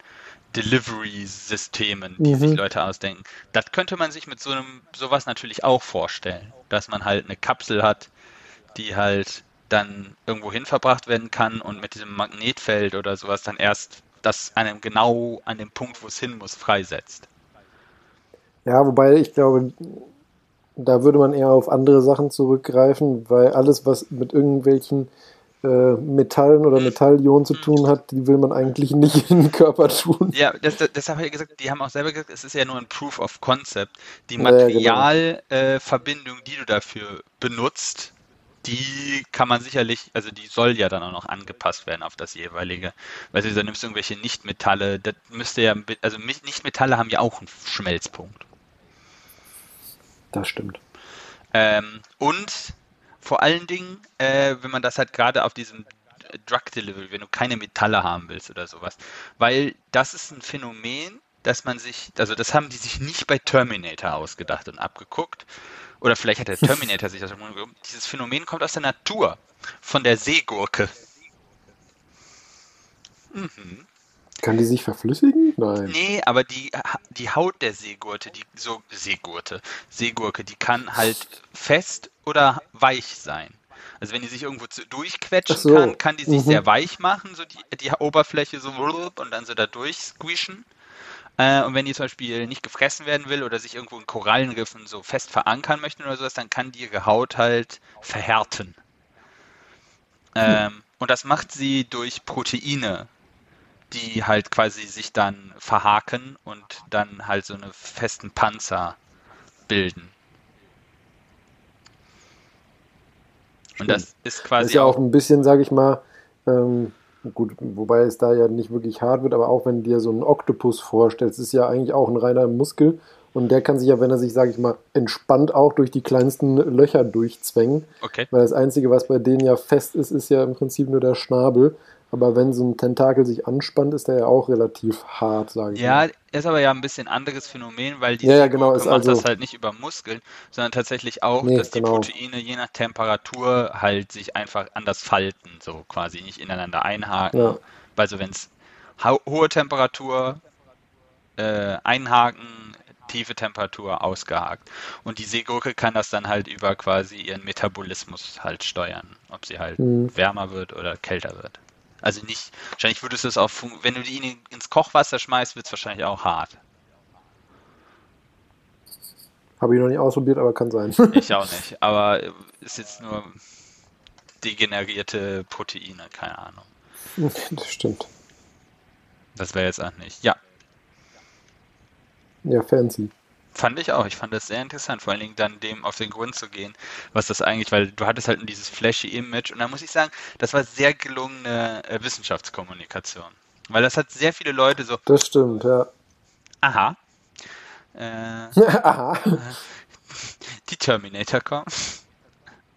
Delivery-Systemen, die Mhm. sich Leute ausdenken. Das könnte man sich mit so einem sowas natürlich auch vorstellen, dass man halt eine Kapsel hat, die halt dann irgendwo hin verbracht werden kann und mit diesem Magnetfeld oder sowas dann erst das einem genau an dem Punkt, wo es hin muss, freisetzt. Ja, wobei ich glaube, da würde man eher auf andere Sachen zurückgreifen, weil alles, was mit irgendwelchen äh, Metallen oder Mhm. Metallionen zu tun hat, die will man eigentlich nicht in den Körper tun. Ja, das, das, deshalb habe ich gesagt, die haben auch selber gesagt, es ist ja nur ein Proof of Concept. Die Ja, ja, genau. Materialverbindung, die du dafür benutzt, die kann man sicherlich, also die soll ja dann auch noch angepasst werden auf das jeweilige. Weil du da nimmst irgendwelche Nichtmetalle, das müsste ja, also Nichtmetalle haben ja auch einen Schmelzpunkt. Das stimmt. Ähm, und vor allen Dingen, äh, wenn man das halt gerade auf diesem Drug Delivery, wenn du keine Metalle haben willst oder sowas, weil das ist ein Phänomen, dass man sich, also das haben die sich nicht bei Terminator ausgedacht und abgeguckt. Oder vielleicht hat der Terminator sich das schon geguckt. Dieses Phänomen kommt aus der Natur, von der Seegurke. Mhm. Kann die sich verflüssigen? Nein. Nee, aber die, die Haut der Seegurte, die so Seegurte, Seegurke, die kann halt fest oder weich sein. Also wenn die sich irgendwo durchquetschen so. kann, kann die sich Mhm. sehr weich machen, so die, die Oberfläche so und dann so da durchsquischen. Äh, und wenn die zum Beispiel nicht gefressen werden will oder sich irgendwo in Korallenriffen so fest verankern möchten oder sowas, dann kann die ihre Haut halt verhärten. Ähm, und das macht sie durch Proteine, die halt quasi sich dann verhaken und dann halt so einen festen Panzer bilden. Und das ist Das quasi ist ja auch auch, ein bisschen, sage ich mal, ähm, gut, wobei es da ja nicht wirklich hart wird, aber auch wenn du dir so einen Oktopus vorstellst, ist ja eigentlich auch ein reiner Muskel und der kann sich ja, wenn er sich, sage ich mal, entspannt auch durch die kleinsten Löcher durchzwängen, okay. weil das Einzige, was bei denen ja fest ist, ist ja im Prinzip nur der Schnabel. Aber wenn so ein Tentakel sich anspannt, ist der ja auch relativ hart, sage ich Ja, mal. ist aber ja ein bisschen anderes Phänomen, weil die Ja, ja, genau, macht also- das halt nicht über Muskeln, sondern tatsächlich auch, Nee, dass die genau. Proteine je nach Temperatur halt sich einfach anders falten, so quasi nicht ineinander einhaken. Ja. Also wenn es hohe Temperatur äh, einhaken, tiefe Temperatur ausgehakt. Und die Seegurke kann das dann halt über quasi ihren Metabolismus halt steuern, ob sie halt Mhm. wärmer wird oder kälter wird. Also nicht, wahrscheinlich würdest du es auch, wenn du die in- ins Kochwasser schmeißt, wird es wahrscheinlich auch hart. Habe ich noch nicht ausprobiert, aber kann sein. Ich auch nicht, aber ist jetzt nur degenerierte Proteine, keine Ahnung. das stimmt. Das wäre jetzt auch nicht. Ja, Ja, fancy. Fand ich auch. Ich fand das sehr interessant, vor allen Dingen dann dem auf den Grund zu gehen, was das eigentlich, weil du hattest halt dieses flashy Image und da muss ich sagen, das war sehr gelungene äh, Wissenschaftskommunikation. Weil das hat sehr viele Leute so, Das stimmt, ja. aha, äh, Aha. die Terminator kommen.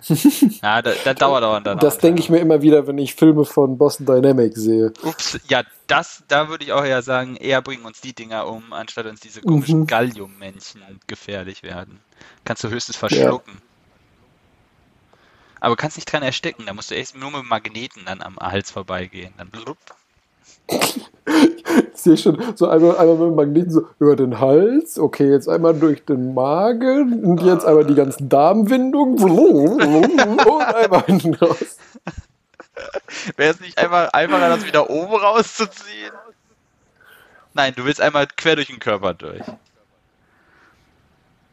ja, da, da dauert aber dann. Das denke ich mir immer wieder, wenn ich Filme von Boston Dynamics sehe. Ups, ja, das, da würde ich auch eher sagen, eher bringen uns die Dinger um, anstatt uns diese komischen Mhm. Gallium-Männchen gefährlich werden. Kannst du höchstens verschlucken. Aber kannst nicht dran ersticken, da musst du erst nur mit Magneten dann am Hals vorbeigehen. Dann blub. Sehe schon, so einmal, einmal mit dem Magneten so über den Hals, okay, jetzt einmal durch den Magen und jetzt einmal die ganzen Darmwindungen und einmal hinten raus. Wäre es nicht einfach einfacher, das wieder oben rauszuziehen? Nein, du willst einmal quer durch den Körper durch.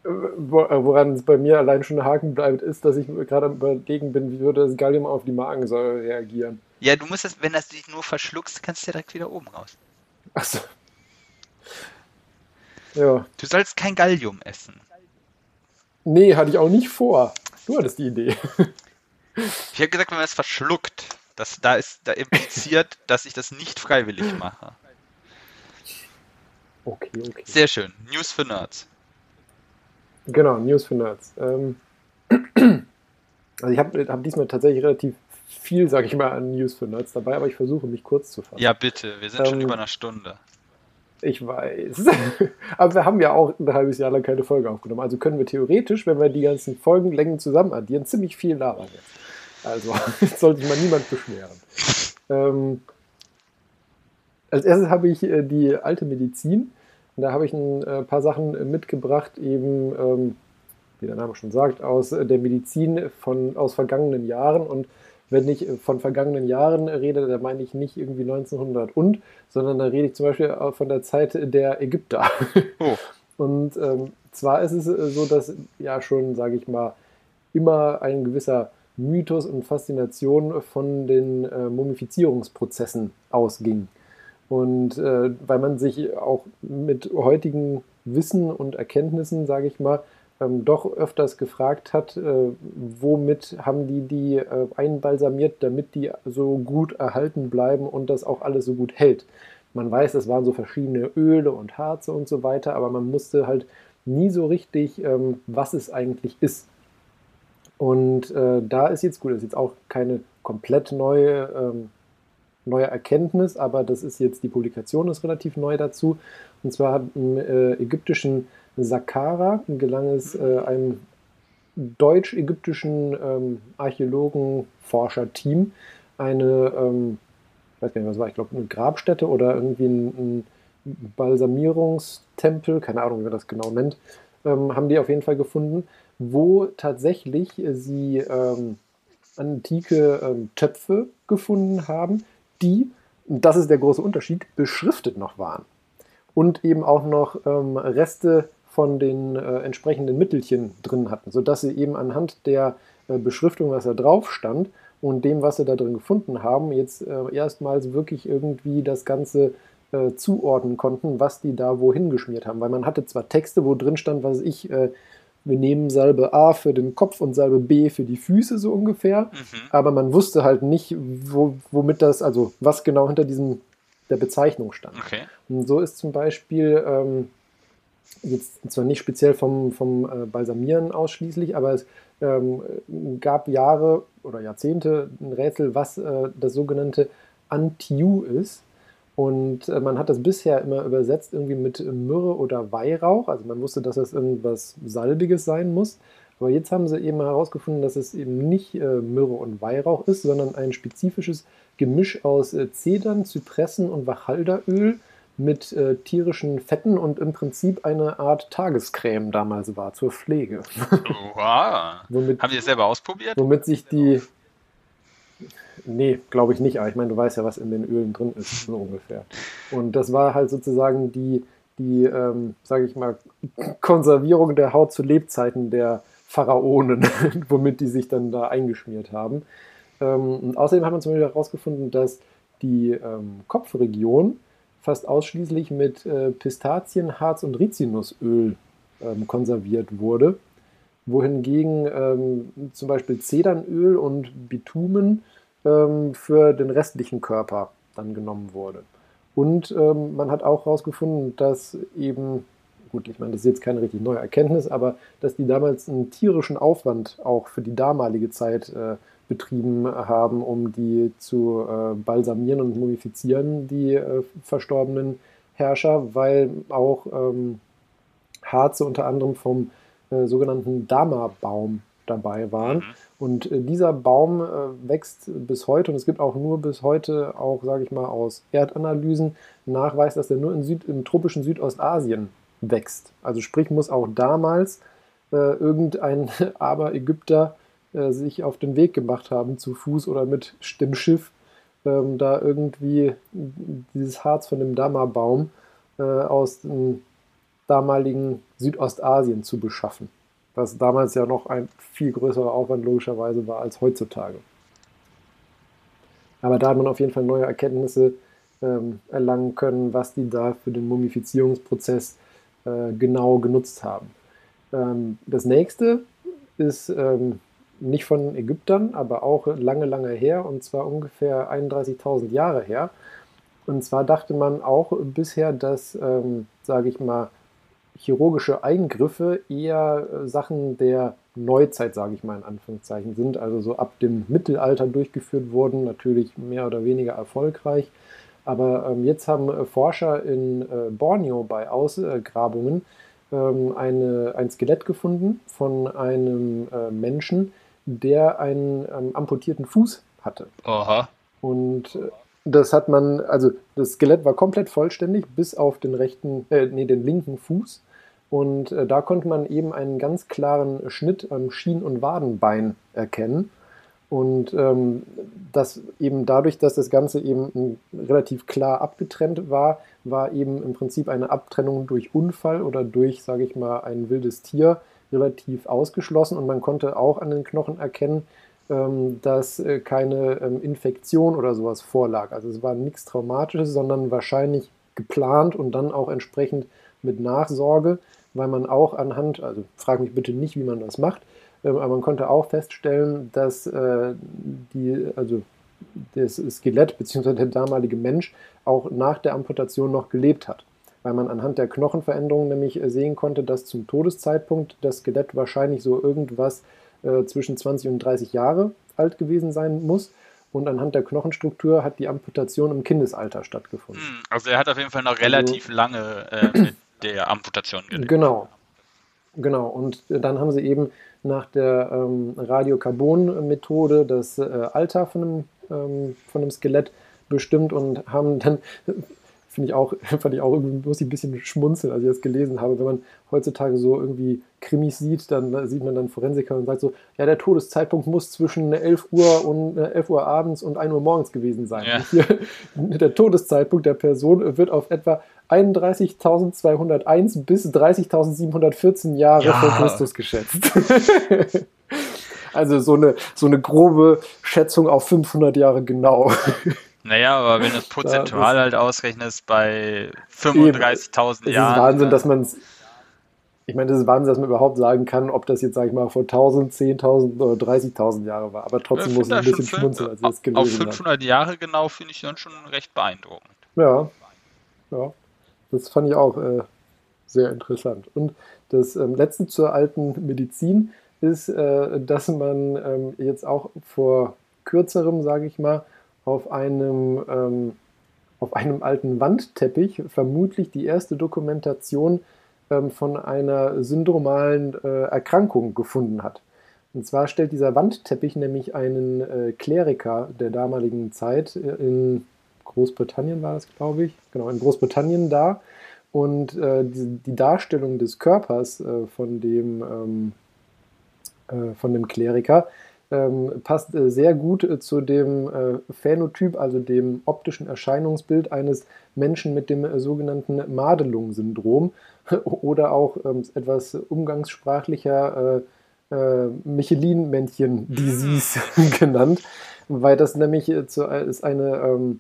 Wo- Woran es bei mir allein schon Haken bleibt, ist, dass ich gerade am überlegen bin, wie würde das Gallium auf die Magensäure reagieren. Ja, du musst das, wenn das dich nur verschluckst, kannst du ja direkt wieder oben raus. Achso. Ja. Du sollst kein Gallium essen. Nee, hatte ich auch nicht vor. Du hattest die Idee. Ich habe gesagt, wenn man es verschluckt, das, da ist da impliziert, dass ich das nicht freiwillig mache. Okay, okay. Sehr schön. News für Nerds. Genau, News für Nerds. Ähm, also ich habe hab diesmal tatsächlich relativ viel, sage ich mal, an News für Nerds dabei, aber ich versuche mich kurz zu fassen. Ja, bitte. Wir sind schon Ähm, über einer Stunde. Ich weiß. aber wir haben ja auch ein halbes Jahr lang keine Folge aufgenommen. Also können wir theoretisch, wenn wir die ganzen Folgenlängen zusammen addieren, ziemlich viel labern jetzt. Also jetzt sollte sich mal niemand beschweren. Ähm, als erstes habe ich äh, die alte Medizin. Und da habe ich ein äh, paar Sachen mitgebracht, eben, ähm, wie der Name schon sagt, aus äh, der Medizin von, aus vergangenen Jahren. Und wenn ich äh, von vergangenen Jahren rede, da meine ich nicht irgendwie 1900 und, sondern da rede ich zum Beispiel auch von der Zeit der Ägypter. Oh. Und ähm, zwar ist es äh, so, dass ja schon, sage ich mal, immer ein gewisser Mythos und Faszination von den äh, Mumifizierungsprozessen ausging. Und äh, weil man sich auch mit heutigen Wissen und Erkenntnissen, sage ich mal, ähm, doch öfters gefragt hat, äh, womit haben die die äh, einbalsamiert, damit die so gut erhalten bleiben und das auch alles so gut hält. Man weiß, das waren so verschiedene Öle und Harze und so weiter, aber man musste halt nie so richtig, ähm, was es eigentlich ist. Und äh, da ist jetzt gut, das ist jetzt auch keine komplett neue, ähm, neue Erkenntnis, aber das ist jetzt, die Publikation ist relativ neu dazu. Und zwar hat im äh, ägyptischen Saqqara gelang es äh, einem deutsch-ägyptischen ähm, Archäologen-Forscher-Team eine, ähm, ich weiß gar nicht, was war, ich glaube, eine Grabstätte oder irgendwie ein, ein Balsamierungstempel, keine Ahnung, wie man das genau nennt, ähm, haben die auf jeden Fall gefunden, wo tatsächlich sie ähm, antike ähm, Töpfe gefunden haben, die, das ist der große Unterschied, beschriftet noch waren. Und eben auch noch ähm, Reste von den äh, entsprechenden Mittelchen drin hatten, sodass sie eben anhand der äh, Beschriftung, was da drauf stand, und dem, was sie da drin gefunden haben, jetzt äh, erstmals wirklich irgendwie das Ganze äh, zuordnen konnten, was die da wohin geschmiert haben. Weil man hatte zwar Texte, wo drin stand, was ich, äh, wir nehmen Salbe A für den Kopf und Salbe B für die Füße so ungefähr, Mhm. aber man wusste halt nicht, wo, womit das, also was genau hinter diesem der Bezeichnung stand. Okay. Und so ist zum Beispiel ähm, jetzt zwar nicht speziell vom, vom äh, Balsamieren ausschließlich, aber es ähm, gab Jahre oder Jahrzehnte ein Rätsel, was äh, das sogenannte Antiu ist. Und äh, man hat das bisher immer übersetzt irgendwie mit Myrrhe oder Weihrauch. Also man wusste, dass das irgendwas Salbiges sein muss. Aber jetzt haben sie eben herausgefunden, dass es eben nicht äh, Myrrhe und Weihrauch ist, sondern ein spezifisches Gemisch aus äh, Zedern, Zypressen und Wacholderöl mit äh, tierischen Fetten und im Prinzip eine Art Tagescreme damals war zur Pflege. Wow. womit, Haben die das selber ausprobiert? womit sich die. Nee, glaube ich nicht, aber ich meine, du weißt ja, was in den Ölen drin ist, so ungefähr. Und das war halt sozusagen die, die ähm, sage ich mal, Konservierung der Haut zu Lebzeiten der Pharaonen, womit die sich dann da eingeschmiert haben. Ähm, und außerdem hat man zum Beispiel herausgefunden, dass die ähm, Kopfregion fast ausschließlich mit äh, Pistazien, Harz und Rizinusöl ähm, konserviert wurde, wohingegen ähm, zum Beispiel Zedernöl und Bitumen ähm, für den restlichen Körper dann genommen wurde. Und ähm, man hat auch herausgefunden, dass eben, gut, ich meine, das ist jetzt keine richtig neue Erkenntnis, aber dass die damals einen tierischen Aufwand auch für die damalige Zeit äh, betrieben haben, um die zu äh, balsamieren und mumifizieren, die äh, verstorbenen Herrscher, weil auch ähm, Harze unter anderem vom äh, sogenannten Dama-Baum dabei waren. Mhm. Und äh, dieser Baum äh, wächst bis heute und es gibt auch nur bis heute auch, sage ich mal, aus Erdanalysen Nachweis, dass er nur in Süd, im tropischen Südostasien wächst. Also sprich muss auch damals äh, irgendein aber Ägypter äh, sich auf den Weg gemacht haben, zu Fuß oder mit dem Schiff, ähm, da irgendwie dieses Harz von dem Dama-Baum äh, aus dem damaligen Südostasien zu beschaffen was damals ja noch ein viel größerer Aufwand logischerweise war als heutzutage. Aber da hat man auf jeden Fall neue Erkenntnisse ähm, erlangen können, was die da für den Mumifizierungsprozess äh, genau genutzt haben. Ähm, das nächste ist ähm, nicht von Ägyptern, aber auch lange, lange her, und zwar ungefähr 31.000 Jahre her. Und zwar dachte man auch bisher, dass, ähm, sage ich mal, chirurgische Eingriffe eher äh, Sachen der Neuzeit, sage ich mal in Anführungszeichen, sind, also so ab dem Mittelalter durchgeführt wurden, natürlich mehr oder weniger erfolgreich. Aber ähm, jetzt haben äh, Forscher in äh, Borneo bei Ausgrabungen ähm, eine, ein Skelett gefunden von einem äh, Menschen, der einen ähm, amputierten Fuß hatte. Aha. Und äh, das hat man, also das Skelett war komplett vollständig, bis auf den rechten, äh, nee, den linken Fuß. Und äh, da konnte man eben einen ganz klaren Schnitt am Schien- und Wadenbein erkennen. Und ähm, das eben dadurch, dass das Ganze eben relativ klar abgetrennt war, war eben im Prinzip eine Abtrennung durch Unfall oder durch, sage ich mal, ein wildes Tier relativ ausgeschlossen. Und man konnte auch an den Knochen erkennen, ähm, dass äh, keine ähm, Infektion oder sowas vorlag. Also es war nichts Traumatisches, sondern wahrscheinlich geplant und dann auch entsprechend mit Nachsorge weil man auch anhand, also frag mich bitte nicht, wie man das macht, ähm, aber man konnte auch feststellen, dass äh, die, also das Skelett bzw. der damalige Mensch auch nach der Amputation noch gelebt hat. Weil man anhand der Knochenveränderungen nämlich äh, sehen konnte, dass zum Todeszeitpunkt das Skelett wahrscheinlich so irgendwas äh, zwischen 20 und 30 Jahre alt gewesen sein muss. Und anhand der Knochenstruktur hat die Amputation im Kindesalter stattgefunden. Hm, also er hat auf jeden Fall noch relativ also, lange äh, mit der Amputation gelebt. Genau. Genau, und dann haben sie eben nach der ähm, Radiokarbon-Methode das äh, Alter von einem, ähm, von einem Skelett bestimmt und haben dann finde ich auch, fand ich auch irgendwie, muss ich ein bisschen schmunzeln, als ich das gelesen habe. Wenn man heutzutage so irgendwie Krimis sieht, dann sieht man dann Forensiker und sagt so, ja, der Todeszeitpunkt muss zwischen 11 Uhr und 11 äh, Uhr abends und 1 Uhr morgens gewesen sein. Ja. Hier, der Todeszeitpunkt der Person wird auf etwa 31.201 bis 30.714 Jahre ja. vor Christus geschätzt. also so eine, so eine grobe Schätzung auf 500 Jahre genau. Naja, aber wenn du es prozentual ja, halt ausrechnest bei 35.000 Jahren. Es ist Wahnsinn, dass man es. Ich meine, das ist Wahnsinn, dass man überhaupt sagen kann, ob das jetzt, sag ich mal, vor 1000, 10.000 oder 30.000 Jahre war. Aber trotzdem muss ich ein bisschen schmunzeln, als ich das gelesen Auf 500 habe. Jahre genau finde ich dann schon recht beeindruckend. Ja, ja. Das fand ich auch äh, sehr interessant. Und das ähm, letzte zur alten Medizin ist, äh, dass man ähm, jetzt auch vor kürzerem, sage ich mal, auf einem, ähm, auf einem alten Wandteppich vermutlich die erste Dokumentation ähm, von einer syndromalen äh, Erkrankung gefunden hat. Und zwar stellt dieser Wandteppich nämlich einen äh, Kleriker der damaligen Zeit in Großbritannien war das, glaube ich, genau, in Großbritannien dar. Und äh, die, die, Darstellung des Körpers äh, von, dem, ähm, äh, von dem Kleriker ähm, passt äh, sehr gut äh, zu dem äh, Phänotyp, also dem optischen Erscheinungsbild eines Menschen mit dem äh, sogenannten Madelung-Syndrom oder auch ähm, etwas umgangssprachlicher äh, äh, Michelin-Männchen-Disease genannt, weil das nämlich zu, ist eine, ähm,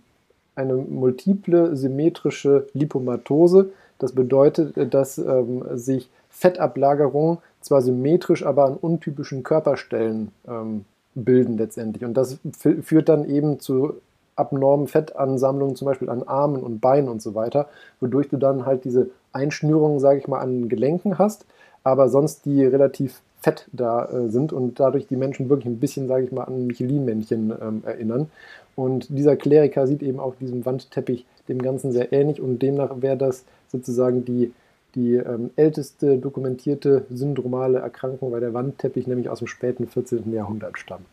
eine multiple symmetrische Lipomatose. Das bedeutet, dass ähm, sich Fettablagerungen zwar symmetrisch, aber an untypischen Körperstellen ähm, bilden letztendlich. Und das führt dann eben zu abnormen Fettansammlungen, zum Beispiel an Armen und Beinen und so weiter, wodurch du dann halt diese Einschnürungen, sage ich mal, an Gelenken hast, aber sonst die relativ fett da äh, sind und dadurch die Menschen wirklich ein bisschen, sage ich mal, an Michelin-Männchen ähm, erinnern. Und dieser Kleriker sieht eben auf diesem Wandteppich dem Ganzen sehr ähnlich und demnach wäre das sozusagen die, die ähm, älteste dokumentierte syndromale Erkrankung, weil der Wandteppich nämlich aus dem späten 14. Jahrhundert stammt.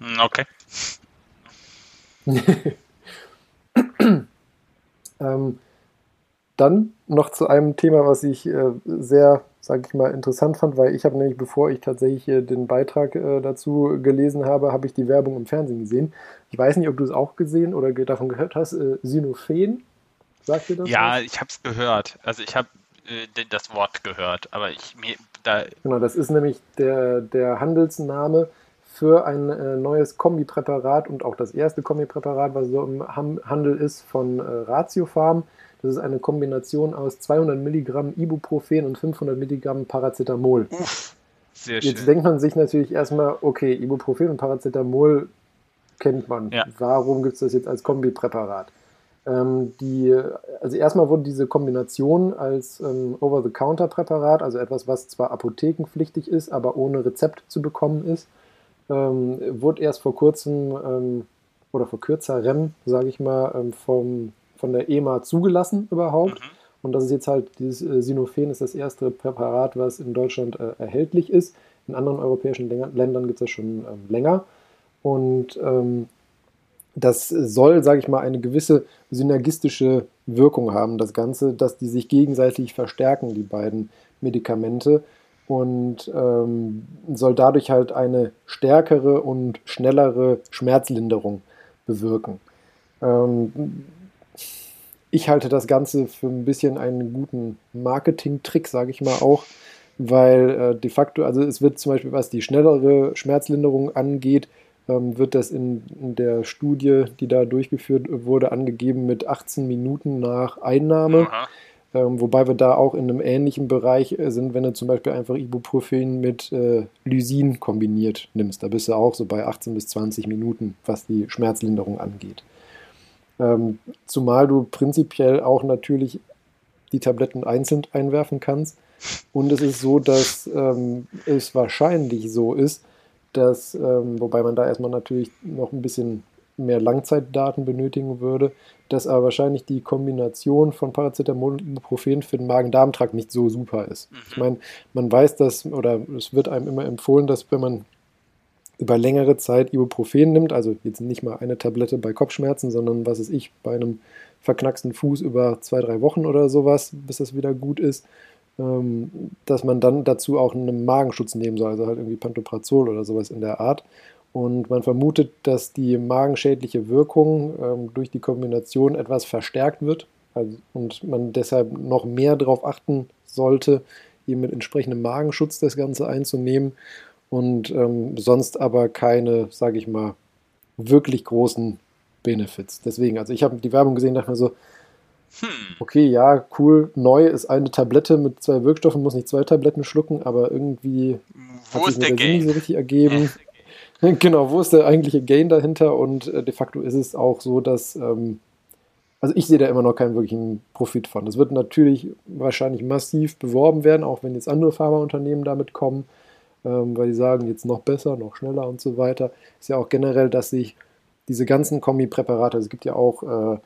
Hm, okay. ähm, dann noch zu einem Thema, was ich äh, sehr, sage ich mal, interessant fand, weil ich habe nämlich, bevor ich tatsächlich äh, den Beitrag äh, dazu gelesen habe, habe ich die Werbung im Fernsehen gesehen. Ich weiß nicht, ob du es auch gesehen oder davon gehört hast. Äh, Sinophen, sagt dir das? Ja, was? ich habe es gehört. Also ich habe äh, das Wort gehört, aber ich mir da. Genau, das ist nämlich der, der Handelsname für ein äh, neues Kombipräparat und auch das erste Kombipräparat, was so im Handel ist von äh, Ratiofarm. Das ist eine Kombination aus 200 Milligramm Ibuprofen und 500 Milligramm Paracetamol. Uff, sehr schön. Jetzt denkt man sich natürlich erstmal, okay, Ibuprofen und Paracetamol kennt man. Ja. Warum gibt es das jetzt als Kombipräparat? Ähm, die, also erstmal wurde diese Kombination als ähm, Over-the-Counter-Präparat, also etwas, was zwar apothekenpflichtig ist, aber ohne Rezept zu bekommen ist, ähm, wurde erst vor kurzem ähm, oder vor kürzerem, sage ich mal, ähm, vom, von der EMA zugelassen überhaupt. Mhm. Und das ist jetzt halt, dieses äh, Sinophen ist das erste Präparat, was in Deutschland äh, erhältlich ist. In anderen europäischen Ländern gibt es das schon ähm, länger. Und ähm, das soll, sage ich mal, eine gewisse synergistische Wirkung haben, das Ganze, dass die sich gegenseitig verstärken, die beiden Medikamente und ähm, soll dadurch halt eine stärkere und schnellere Schmerzlinderung bewirken. Ähm, ich halte das Ganze für ein bisschen einen guten Marketing-Trick, sage ich mal auch, weil äh, de facto, also es wird zum Beispiel, was die schnellere Schmerzlinderung angeht, wird das in, der Studie, die da durchgeführt wurde, angegeben mit 18 Minuten nach Einnahme. Ähm, wobei wir da auch in einem ähnlichen Bereich äh, sind, wenn du zum Beispiel einfach Ibuprofen mit äh, Lysin kombiniert nimmst. Da bist du auch so bei 18 bis 20 Minuten, was die Schmerzlinderung angeht. Ähm, zumal du prinzipiell auch natürlich die Tabletten einzeln einwerfen kannst. Und es ist so, dass ähm, es wahrscheinlich so ist, dass, ähm, wobei man da erstmal natürlich noch ein bisschen mehr Langzeitdaten benötigen würde, dass aber wahrscheinlich die Kombination von Paracetamol und Ibuprofen für den Magen-Darm-Trakt nicht so super ist. Mhm. Ich meine, man weiß das, oder es wird einem immer empfohlen, dass wenn man über längere Zeit Ibuprofen nimmt, also jetzt nicht mal eine Tablette bei Kopfschmerzen, sondern was ist ich, bei einem verknacksten Fuß über zwei, drei Wochen oder sowas, bis das wieder gut ist, dass man dann dazu auch einen Magenschutz nehmen soll, also halt irgendwie Pantoprazol oder sowas in der Art. Und man vermutet, dass die magenschädliche Wirkung ähm, durch die Kombination etwas verstärkt wird also, und man deshalb noch mehr darauf achten sollte, eben mit entsprechendem Magenschutz das Ganze einzunehmen und ähm, sonst aber keine, sage ich mal, wirklich großen Benefits. Deswegen, also ich habe die Werbung gesehen, dachte mir so, hm. okay, ja, cool, neu ist eine Tablette mit zwei Wirkstoffen, muss nicht zwei Tabletten schlucken, aber irgendwie Wo hat sich der Sinn nicht so richtig ergeben. Genau, wo ist der eigentliche Gain dahinter? Und äh, de facto ist es auch so, dass, ähm, also ich sehe da immer noch keinen wirklichen Profit von. Das wird natürlich wahrscheinlich massiv beworben werden, auch wenn jetzt andere Pharmaunternehmen damit kommen, ähm, weil die sagen, jetzt noch besser, noch schneller und so weiter. Ist ja auch generell, dass sich diese ganzen Kombipräparate, also es gibt ja auch äh,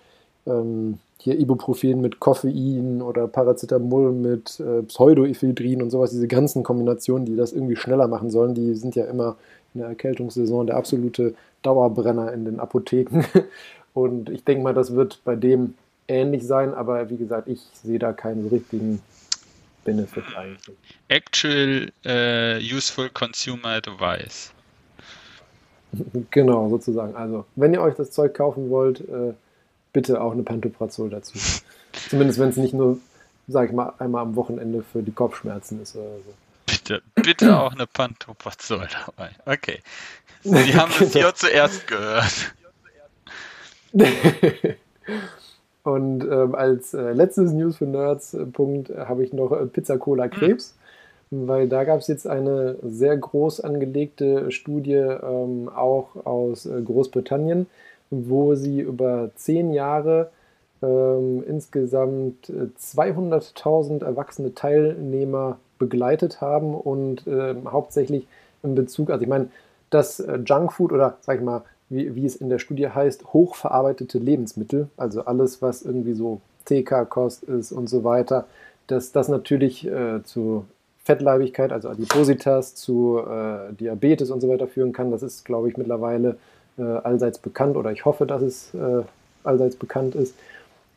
ähm, hier Ibuprofen mit Koffein oder Paracetamol mit äh, Pseudoephedrin und sowas, diese ganzen Kombinationen, die das irgendwie schneller machen sollen, die sind ja immer in der Erkältungssaison der absolute Dauerbrenner in den Apotheken. Und ich denke mal, das wird bei dem ähnlich sein, aber wie gesagt, ich sehe da keinen richtigen Benefit eigentlich. Actual uh, Useful Consumer Device. Genau, sozusagen. Also, wenn ihr euch das Zeug kaufen wollt, äh, bitte auch eine Pantoprazol dazu. Zumindest wenn es nicht nur, sag ich mal, einmal am Wochenende für die Kopfschmerzen ist oder so. Bitte, bitte auch eine Pantoprazol dabei. Okay. Sie haben es hier zuerst gehört. Und ähm, als äh, letztes News für Nerds äh, Punkt äh, habe ich noch äh, Pizza Cola Krebs. weil da gab es jetzt eine sehr groß angelegte Studie ähm, auch aus äh, Großbritannien, wo sie über zehn Jahre ähm, insgesamt 200.000 äh, erwachsene Teilnehmer begleitet haben und äh, hauptsächlich in Bezug, also ich meine, das äh, Junkfood oder sag ich mal, wie, wie es in der Studie heißt, hochverarbeitete Lebensmittel, also alles, was irgendwie so TK-Kost ist und so weiter, dass das natürlich äh, zu Fettleibigkeit, also Adipositas, zu äh, Diabetes und so weiter führen kann. Das ist, glaube ich, mittlerweile allseits bekannt oder ich hoffe, dass es äh, allseits bekannt ist.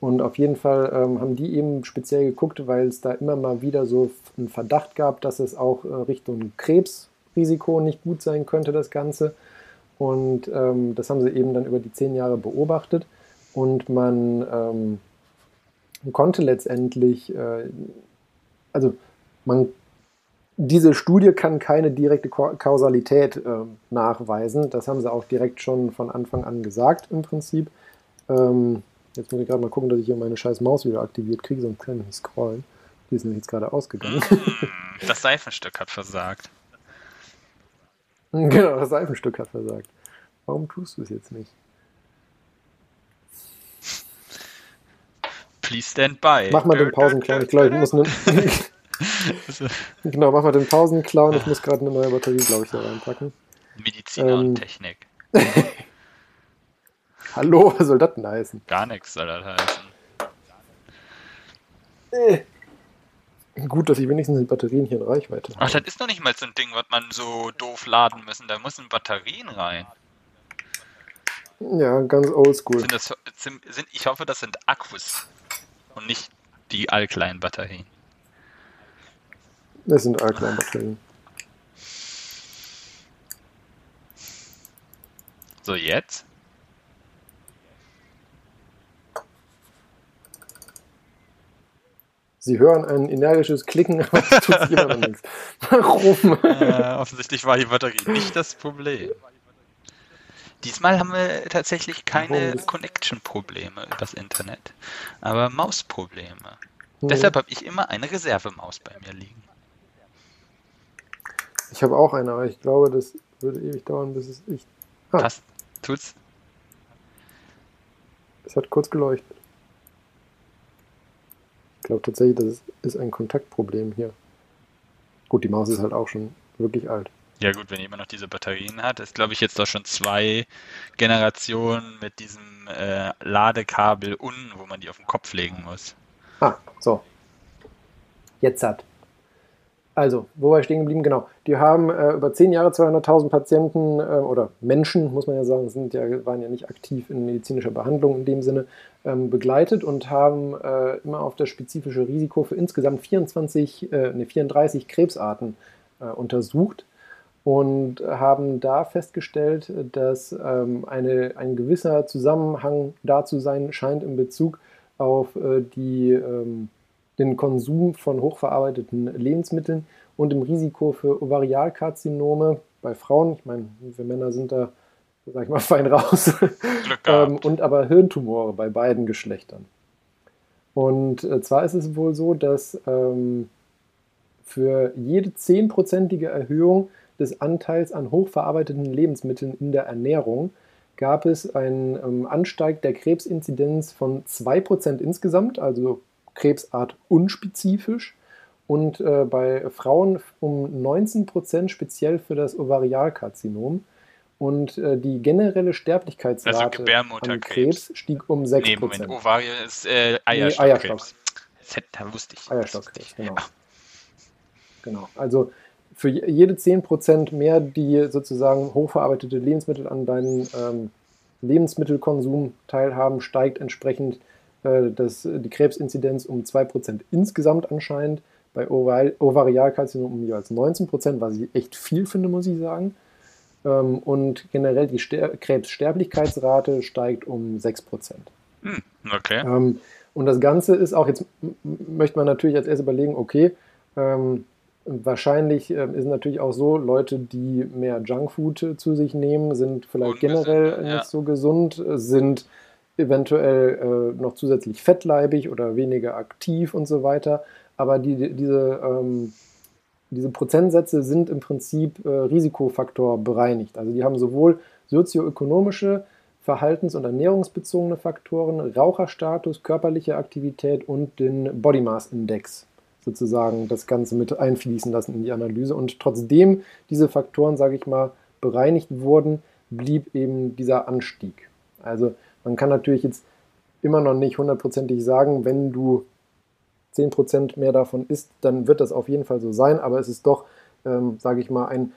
Und auf jeden Fall ähm, haben die eben speziell geguckt, weil es da immer mal wieder so einen Verdacht gab, dass es auch äh, Richtung Krebsrisiko nicht gut sein könnte, das Ganze. Und ähm, das haben sie eben dann über die zehn Jahre beobachtet. Und man ähm, konnte letztendlich, äh, also man diese Studie kann keine direkte Kausalität äh, nachweisen. Das haben sie auch direkt schon von Anfang an gesagt im Prinzip. Ähm, jetzt muss ich gerade mal gucken, dass ich hier meine scheiß Maus wieder aktiviert kriege, sonst kann ich nicht scrollen. Die ist nämlich jetzt gerade ausgegangen. Das Seifenstück hat versagt. Genau, das Seifenstück hat versagt. Warum tust du es jetzt nicht? Please stand by. Mach mal den Pausenclown. Ich glaube, ich muss eine. genau, mach mal den Pausenclown. Ich muss gerade eine neue Batterie, glaube ich, da reinpacken. Mediziner ähm, und Technik. Hallo, was soll das denn heißen? Gar nichts soll das heißen. Äh. Gut, dass ich wenigstens die Batterien hier in Reichweite habe. Ach, das ist doch nicht mal so ein Ding, was man so doof laden müssen. Da müssen Batterien rein. Ja, ganz oldschool. Sind das, sind, sind, ich hoffe, das sind Akkus und nicht die alkleinen Batterien. Das sind Alkaline-Batterien. So, jetzt? Sie hören ein energisches Klicken, aber es tut nichts. Warum? Äh, offensichtlich war die Batterie nicht das Problem. Diesmal haben wir tatsächlich keine Connection-Probleme übers Internet, aber Mausprobleme. Mhm. Deshalb habe ich immer eine Reservemaus bei mir liegen. Ich habe auch eine, aber ich glaube, das würde ewig dauern, bis es ich. Ah. Passt. Tut's? Es hat kurz geleuchtet. Ich glaube tatsächlich, das ist ein Kontaktproblem hier. Gut, die Maus ist halt auch schon wirklich alt. Ja gut, wenn jemand noch diese Batterien hat, ist glaube ich jetzt doch schon zwei Generationen mit diesem äh, Ladekabel unten, wo man die auf den Kopf legen muss. Ah, so. Jetzt hat. Also, wo war ich stehen geblieben? Genau. Die haben äh, über zehn Jahre 200.000 Patienten äh, oder Menschen, muss man ja sagen, sind ja, waren ja nicht aktiv in medizinischer Behandlung in dem Sinne, ähm, begleitet und haben äh, immer auf das spezifische Risiko für insgesamt 24, ne, 34 Krebsarten äh, untersucht und haben da festgestellt, dass ähm, eine, ein gewisser Zusammenhang da zu sein scheint in Bezug auf äh, die ähm, den Konsum von hochverarbeiteten Lebensmitteln und dem Risiko für Ovarialkarzinome bei Frauen. Ich meine, wir Männer sind da, sag ich mal, fein raus. ähm, und aber Hirntumore bei beiden Geschlechtern. Und äh, zwar ist es wohl so, dass ähm, für jede zehnprozentige Erhöhung des Anteils an hochverarbeiteten Lebensmitteln in der Ernährung gab es einen ähm, Ansteig der Krebsinzidenz von 2% insgesamt, also Krebsart unspezifisch und äh, bei Frauen um 19 Prozent speziell für das Ovarialkarzinom. Und äh, die generelle Sterblichkeitsrate also an Krebs stieg um 6 nee, Moment, Ovarial ist äh, Eierstockkrebs. Nee, da wusste ich. Eierstockkrebs, genau. Genau, also für jede 10 Prozent mehr, die sozusagen hochverarbeitete Lebensmittel an deinen ähm, Lebensmittelkonsum teilhaben, steigt entsprechend äh, das, die Krebsinzidenz um 2% insgesamt anscheinend, bei Ovarialkarzinom um jeweils 19%, was ich echt viel finde, muss ich sagen. Ähm, und generell die Ster Krebssterblichkeitsrate steigt um 6%. Hm, okay. Ähm, und das Ganze ist auch, jetzt möchte man natürlich als erstes überlegen, okay, ähm, wahrscheinlich äh, ist natürlich auch so, Leute, die mehr Junkfood zu sich nehmen, sind vielleicht Ungesund, generell ja. nicht so gesund, sind eventuell äh, noch zusätzlich fettleibig oder weniger aktiv und so weiter. Aber die, diese, ähm, diese Prozentsätze sind im Prinzip äh, Risikofaktor bereinigt. Also die haben sowohl sozioökonomische, verhaltens- und ernährungsbezogene Faktoren, Raucherstatus, körperliche Aktivität und den Body Mass Index sozusagen das Ganze mit einfließen lassen in die Analyse. Und trotzdem diese Faktoren, sage ich mal, bereinigt wurden, blieb eben dieser Anstieg. Also man kann natürlich jetzt immer noch nicht hundertprozentig sagen, wenn du 10% mehr davon isst, dann wird das auf jeden Fall so sein, aber es ist doch, ähm, sage ich mal, ein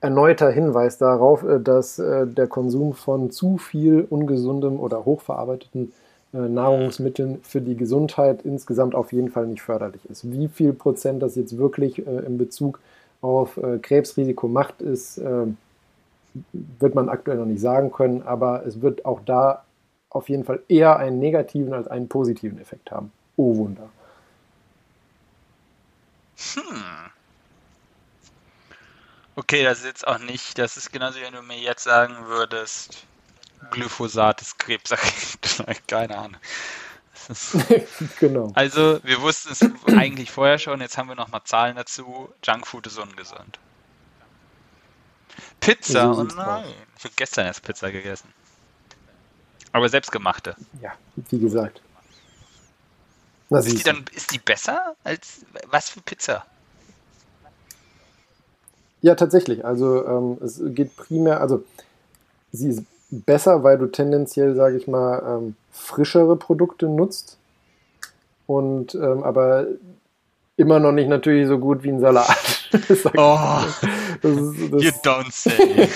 erneuter Hinweis darauf, äh, dass äh, der Konsum von zu viel ungesundem oder hochverarbeiteten äh, Nahrungsmitteln für die Gesundheit insgesamt auf jeden Fall nicht förderlich ist. Wie viel Prozent das jetzt wirklich äh, in Bezug auf äh, Krebsrisiko macht, ist, äh, wird man aktuell noch nicht sagen können, aber es wird auch da auf jeden Fall eher einen negativen als einen positiven Effekt haben. Oh Wunder. Hm. Okay, das ist jetzt auch nicht, das ist genauso, wie wenn du mir jetzt sagen würdest, Glyphosat ist krebserregend. Keine Ahnung. genau. Also, wir wussten es eigentlich vorher schon, jetzt haben wir nochmal Zahlen dazu. Junkfood ist ungesund. Pizza, oh nein. Ich habe gestern erst Pizza gegessen. Aber selbstgemachte. Ja, wie gesagt. Na, Ist die dann, ist die besser als, was für Pizza? Ja, tatsächlich. Also ähm, es geht primär, also sie ist besser, weil du tendenziell, sage ich mal, ähm, frischere Produkte nutzt. Und ähm, aber immer noch nicht natürlich so gut wie ein Salat. Ich Oh, das ist, das, you don't say.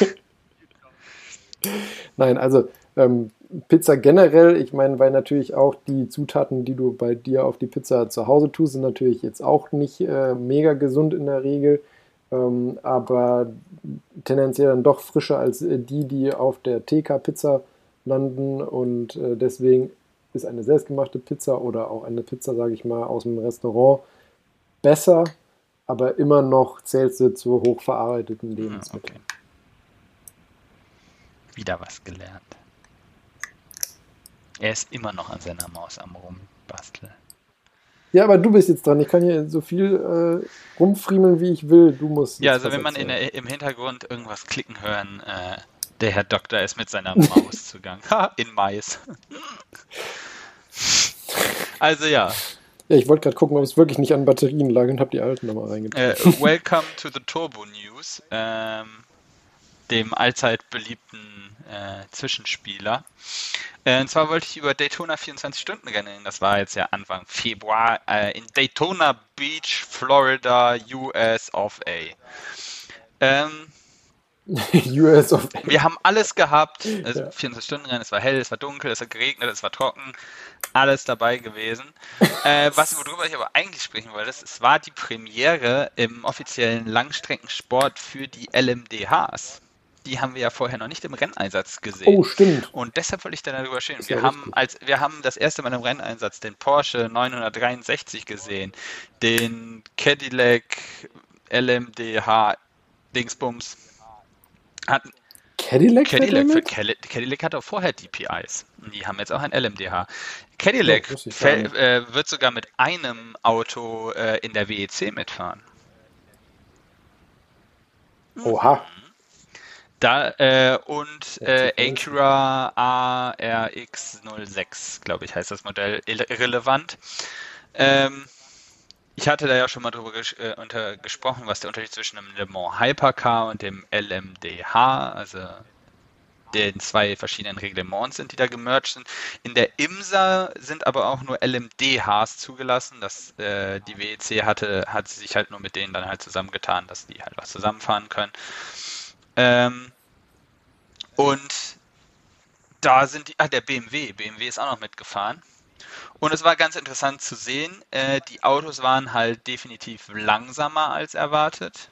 Nein, also ähm, Pizza generell, ich meine, weil natürlich auch die Zutaten, die du bei dir auf die Pizza zu Hause tust, sind natürlich jetzt auch nicht äh, mega gesund in der Regel, ähm, aber tendenziell dann doch frischer als äh, die, die auf der TK-Pizza landen und äh, deswegen ist eine selbstgemachte Pizza oder auch eine Pizza, sage ich mal, aus dem Restaurant besser, aber immer noch zählt sie zu hochverarbeiteten Hm, Lebensmitteln. okay. Wieder was gelernt. Er ist immer noch an seiner Maus am Rumbasteln. Ja, aber du bist jetzt dran. Ich kann hier so viel äh, rumfriemeln, wie ich will. Du musst. Ja, also wenn man der, im Hintergrund irgendwas klicken hören, äh, der Herr Doktor ist mit seiner Maus zugang. Ha, in Mais. also ja, Ja, ich wollte gerade gucken, ob es wirklich nicht an Batterien lag und habe die alten nochmal reingetan. äh, welcome to the Turbo News, ähm, dem allzeit beliebten äh, Zwischenspieler. Äh, und zwar wollte ich über Daytona 24 Stunden Rennen. Das war jetzt ja Anfang Februar äh, in Daytona Beach, Florida, US of A. Ähm, US of A. Wir haben alles gehabt. Also Ja. 24 Stunden Rennen, es war hell, es war dunkel, es hat geregnet, es war trocken. Alles dabei gewesen. äh, was, worüber ich aber eigentlich sprechen wollte, ist, es war die Premiere im offiziellen Langstreckensport für die LMDHs. Die haben wir ja vorher noch nicht im Renneinsatz gesehen. Oh, stimmt. Und deshalb wollte ich dann darüber stehen. Wir haben, richtig. als, wir haben das erste Mal im Renneinsatz den Porsche 963 gesehen, den Cadillac LMDH Dingsbums. Hatten, Cadillac, Cadillac, für? Cadillac, hat auch vorher DPIs. Die haben jetzt auch ein LMDH. Cadillac Ja, fäll- äh, wird sogar mit einem Auto äh, in der WEC mitfahren. Oha. Da, äh, und äh, Acura ARX06, glaube ich, heißt das Modell, irre- irrelevant. Ähm, ich hatte da ja schon mal drüber ges äh, unter gesprochen, was der Unterschied zwischen dem Le Mans Hypercar und dem LMDH, also den zwei verschiedenen Reglements sind, die da gemerged sind. In der IMSA sind aber auch nur LMDHs zugelassen. Das, äh, die WEC hatte, hat sich halt nur mit denen dann halt zusammengetan, dass die halt was zusammenfahren können. Ähm, und da sind die, ah, der BMW, BMW ist auch noch mitgefahren. Und es war ganz interessant zu sehen, äh, die Autos waren halt definitiv langsamer als erwartet.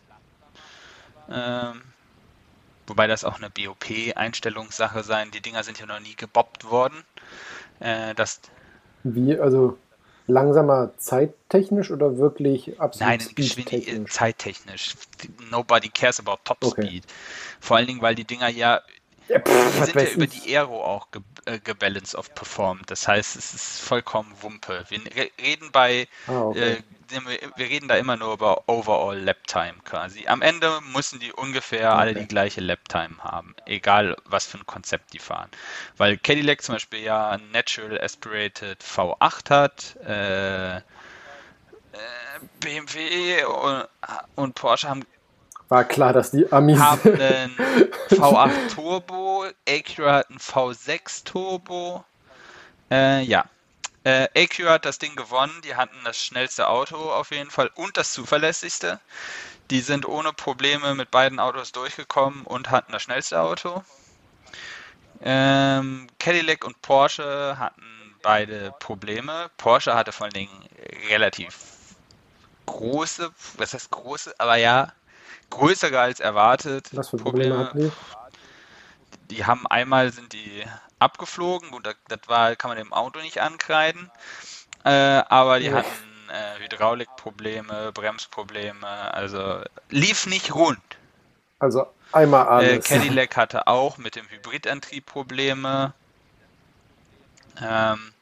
Ähm, wobei das auch eine BOP-Einstellungssache sein. Die Dinger sind ja noch nie gebobbt worden. Äh, das, Wie, also langsamer zeittechnisch oder wirklich absolut Nein, Geschwindigkeit, speedtechnisch? zeittechnisch. Nobody cares about Top Okay. Speed. Vor allen Dingen, weil die Dinger ja Ja, pff, die sind ja über die Aero auch ge äh, gebalanced auf performt. Das heißt, es ist vollkommen Wumpe. Wir re reden bei, Ah, okay. äh, wir reden da immer nur über Overall Lap Time quasi. Am Ende müssen die ungefähr alle Okay. die gleiche Lap Time haben, egal was für ein Konzept die fahren. Weil Cadillac zum Beispiel ja ein Natural Aspirated V8 hat, äh, äh, BMW und, und Porsche haben War klar, dass die Amis. haben einen V8 Turbo, Acura hat einen V6 Turbo. Äh, ja. Äh, Acura hat das Ding gewonnen, die hatten das schnellste Auto auf jeden Fall und das zuverlässigste. Die sind ohne Probleme mit beiden Autos durchgekommen und hatten das schnellste Auto. Ähm, Cadillac und Porsche hatten beide Probleme. Porsche hatte vor allen Dingen relativ große, was heißt große, aber ja, größere als erwartet. Was für Probleme hatten die? Die haben einmal sind die abgeflogen, gut, das, das war, kann man dem Auto nicht ankreiden, äh, aber die Ja. hatten äh, Hydraulikprobleme, Bremsprobleme, also lief nicht rund. Also einmal Äh, alles. Cadillac hatte auch mit dem Hybridantrieb Probleme. Ähm,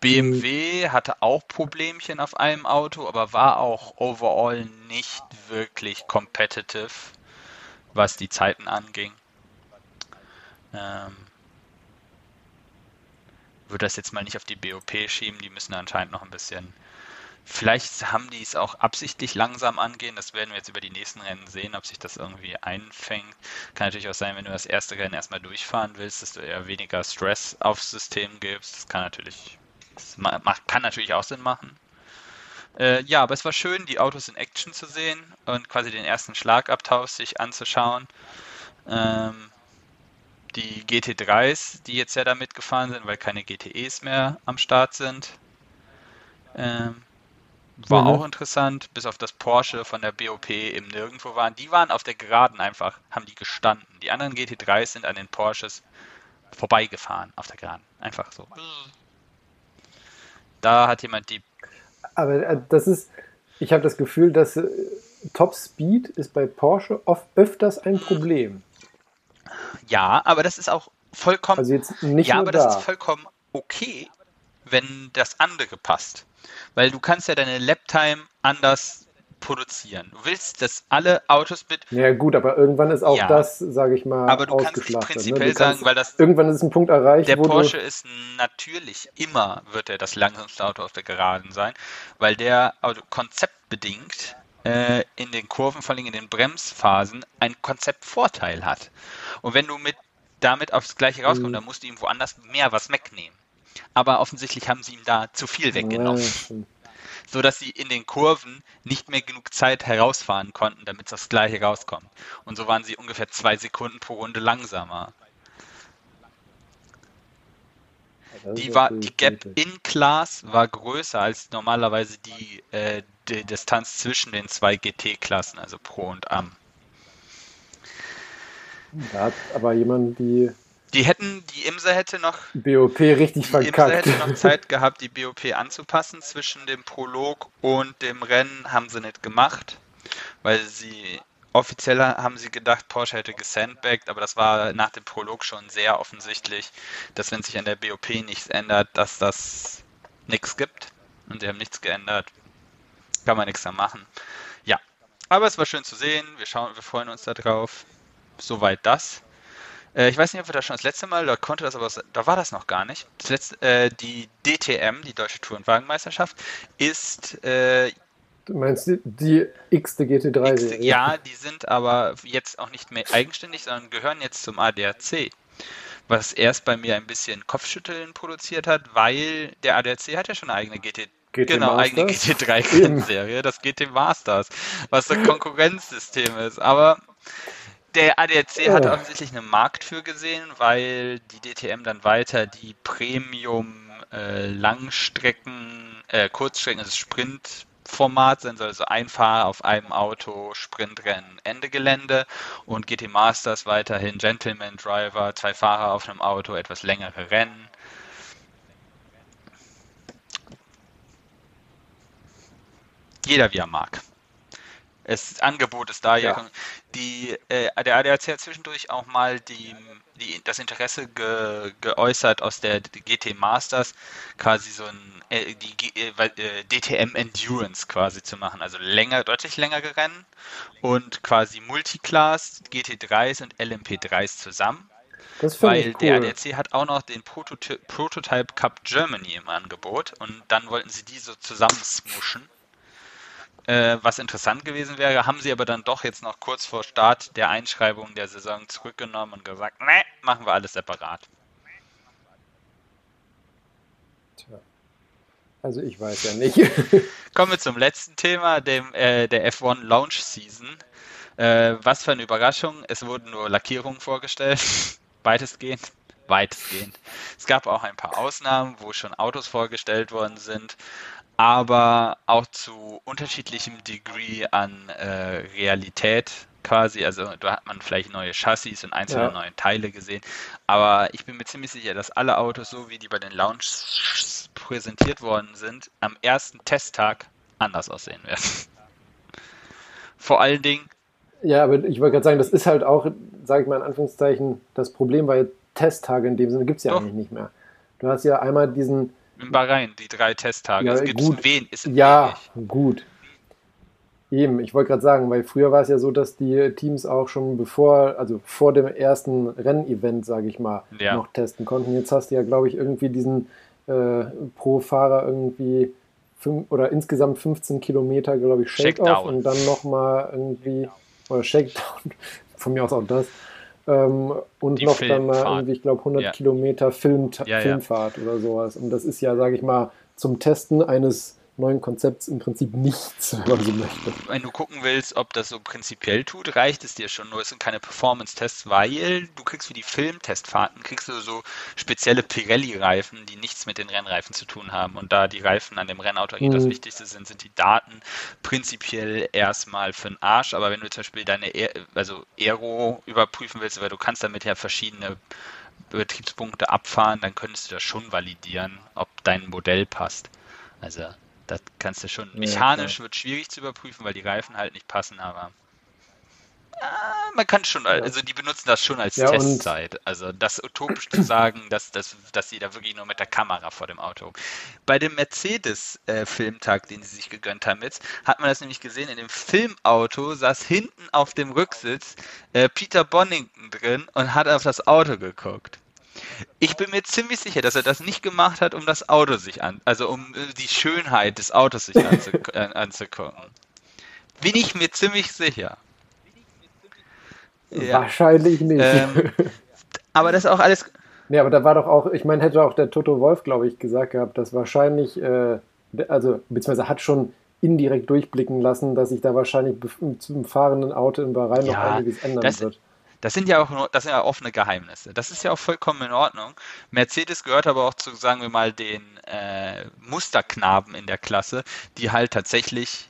BMW hatte auch Problemchen auf einem Auto, aber war auch overall nicht wirklich competitive, was die Zeiten anging. Ähm, würde das jetzt mal nicht auf die BOP schieben, die müssen anscheinend noch ein bisschen. Vielleicht haben die es auch absichtlich langsam angehen, das werden wir jetzt über die nächsten Rennen sehen, ob sich das irgendwie einfängt. Kann natürlich auch sein, wenn du das erste Rennen erstmal durchfahren willst, dass du eher weniger Stress aufs System gibst. Das kann natürlich, das ma- macht, kann natürlich auch Sinn machen. Äh, ja, aber es war schön, die Autos in Action zu sehen und quasi den ersten Schlagabtausch sich anzuschauen. Ähm, die GT3s, die jetzt ja da mitgefahren sind, weil keine GTEs mehr am Start sind. Ähm, war Mhm. auch interessant, bis auf das Porsche von der BOP eben nirgendwo waren. Die waren auf der Geraden einfach, haben die gestanden. Die anderen GT3s sind an den Porsches vorbeigefahren auf der Geraden. Einfach so. Da hat jemand die. Aber äh, das ist, ich habe das Gefühl, dass äh, Top Speed ist bei Porsche oft öfters ein Problem. Ja, aber das ist auch vollkommen. Also jetzt nicht ja, aber da. das ist vollkommen okay, wenn das andere passt. Weil du kannst ja deine Laptime anders produzieren. Du willst, dass alle Autos mit. ja gut, aber irgendwann ist auch Ja. das, sage ich mal, Aber du kannst nicht ausgeschlachtet. prinzipiell ne? Kannst, sagen, weil das irgendwann ist ein Punkt erreicht, Der Porsche ist natürlich immer, wird er das langsamste Auto auf der Geraden sein, weil der Auto konzeptbedingt äh, in den Kurven, vor allem in den Bremsphasen, einen Konzeptvorteil hat. Und wenn du mit damit aufs Gleiche rauskommst, Mhm. dann musst du ihm woanders mehr was wegnehmen. Aber offensichtlich haben sie ihm da zu viel weggenommen, Ja, so dass sie in den Kurven nicht mehr genug Zeit herausfahren konnten, damit das Gleiche rauskommt. Und so waren sie ungefähr zwei Sekunden pro Runde langsamer. Das Die, war, die Gap in Class war größer als normalerweise die, äh, die Distanz zwischen den zwei GT-Klassen, also Pro und Am. Da hat aber jemand die Die hätten, die Imse hätte noch, BOP richtig die Imse verkackt. hätte noch Zeit gehabt, die BOP anzupassen zwischen dem Prolog und dem Rennen, haben sie nicht gemacht, weil sie offiziell haben sie gedacht, Porsche hätte gesandbagged, aber das war nach dem Prolog schon sehr offensichtlich, dass wenn sich an der BOP nichts ändert, dass das nichts gibt. Und sie haben nichts geändert. Kann man nichts da machen. Ja. Aber es war schön zu sehen. Wir schauen, wir freuen uns da drauf. Soweit das. Äh, ich weiß nicht, ob wir das schon das letzte Mal, da konnte das aber, da war das noch gar nicht. Letzte, äh, die DTM, die Deutsche Tour- und Wagenmeisterschaft, ist äh, Du meinst die, die x-te GT3 X-? Ja, die sind aber jetzt auch nicht mehr eigenständig, sondern gehören jetzt zum ADAC. Was erst bei mir ein bisschen Kopfschütteln produziert hat, weil der ADAC hat ja schon eine eigene GT, GT genau, eigene Masters? GT3-Rennserie, das GT Masters, was ein Konkurrenzsystem ist. Aber der ADAC hat Oh. offensichtlich einen Markt für gesehen, weil die DTM dann weiter die Premium äh, Langstrecken, äh, Kurzstrecken, also Sprintformat sein also ein Fahrer auf einem Auto, Sprintrennen, Ende Gelände und GT Masters weiterhin Gentleman Driver, zwei Fahrer auf einem Auto, etwas längere Rennen. Jeder wie er mag. Das Angebot ist da. Ja. Ja. Die, äh, der ADAC hat zwischendurch auch mal die, die, das Interesse ge, geäußert, aus der GT Masters quasi so ein äh, die äh, äh, DTM Endurance quasi zu machen. Also länger, deutlich längere Rennen und quasi Multiclass, GT3s und LMP3s zusammen. Das Weil ich der cool. ADAC hat auch noch den Prototy Prototype Cup Germany im Angebot und dann wollten sie die so zusammensmuschen. Äh, was interessant gewesen wäre, haben sie aber dann doch jetzt noch kurz vor Start der Einschreibung der Saison zurückgenommen und gesagt, ne, machen wir alles separat. Tja. Also ich weiß ja nicht. Kommen wir zum letzten Thema, dem äh, der F1 Launch Season. Äh, was für eine Überraschung, es wurden nur Lackierungen vorgestellt, weitestgehend. Weitestgehend. Es gab auch ein paar Ausnahmen, wo schon Autos vorgestellt worden sind, aber auch zu unterschiedlichem Degree an äh, Realität quasi. Also da hat man vielleicht neue Chassis und einzelne Ja. neue Teile gesehen. Aber ich bin mir ziemlich sicher, dass alle Autos, so wie die bei den Launches präsentiert worden sind, am ersten Testtag anders aussehen werden. Vor allen Dingen, Ja, aber ich wollte gerade sagen, das ist halt auch, sage ich mal in Anführungszeichen, das Problem, weil Testtage in dem Sinne gibt es ja Doch. eigentlich nicht mehr. Du hast ja einmal diesen, in Bahrain, die drei Testtage. Ja, es gibt gut. Wen, ist ja, wenig. gut. Eben, ich wollte gerade sagen, weil früher war es ja so, dass die Teams auch schon bevor, also vor dem ersten Rennevent, sage ich mal, Ja. noch testen konnten. Jetzt hast du ja, glaube ich, irgendwie diesen äh, pro Fahrer irgendwie fünf, oder insgesamt 15 Kilometer, glaube ich, Shakeoff Shakedown. und dann nochmal irgendwie, oder Shakedown, von mir aus auch das. Ähm, und Die noch dann mal Filmfahrt. irgendwie, ich glaube, 100 Ja. Kilometer Film, Ja, ja. Filmfahrt oder sowas. Und das ist ja, sage ich mal, zum Testen eines neuen Konzepts im Prinzip nichts, wenn man so möchte. Wenn du gucken willst, ob das so prinzipiell tut, reicht es dir schon. Nur es sind keine Performance-Tests, weil du kriegst für die Filmtestfahrten, kriegst du so spezielle Pirelli-Reifen, die nichts mit den Rennreifen zu tun haben. Und da die Reifen an dem Rennauto eigentlich das Mhm. Wichtigste sind, sind die Daten prinzipiell erstmal für den Arsch. Aber wenn du zum Beispiel deine Aer also Aero überprüfen willst, weil du kannst damit ja verschiedene Betriebspunkte abfahren, dann könntest du das schon validieren, ob dein Modell passt. Also das kannst du schon. Ja, Mechanisch klar. wird schwierig zu überprüfen, weil die Reifen halt nicht passen, aber ah, man kann schon, also die benutzen das schon als Ja, Testzeit. Also das utopisch zu sagen, dass, dass, dass sie da wirklich nur mit der Kamera vor dem Auto. Bei dem Mercedes-Filmtag, den sie sich gegönnt haben jetzt, hat man das nämlich gesehen, in dem Filmauto saß hinten auf dem Rücksitz äh, Peter Bonington drin und hat auf das Auto geguckt. Ich bin mir ziemlich sicher, dass er das nicht gemacht hat, um das Auto sich an, also um äh, die Schönheit des Autos sich anzu, anzugucken. Bin ich mir ziemlich sicher. Ja. Wahrscheinlich nicht. Ähm, aber das ist auch alles. Nee, aber da war doch auch, ich meine, hätte auch der Toto Wolf, glaube ich, gesagt gehabt, dass wahrscheinlich, äh, also, beziehungsweise hat schon indirekt durchblicken lassen, dass sich da wahrscheinlich zum fahrenden Auto in Bahrain noch Ja, einiges ändern das- wird. Das sind ja auch nur, das sind ja offene Geheimnisse. Das ist ja auch vollkommen in Ordnung. Mercedes gehört aber auch zu, sagen wir mal, den äh, Musterknaben in der Klasse, die halt tatsächlich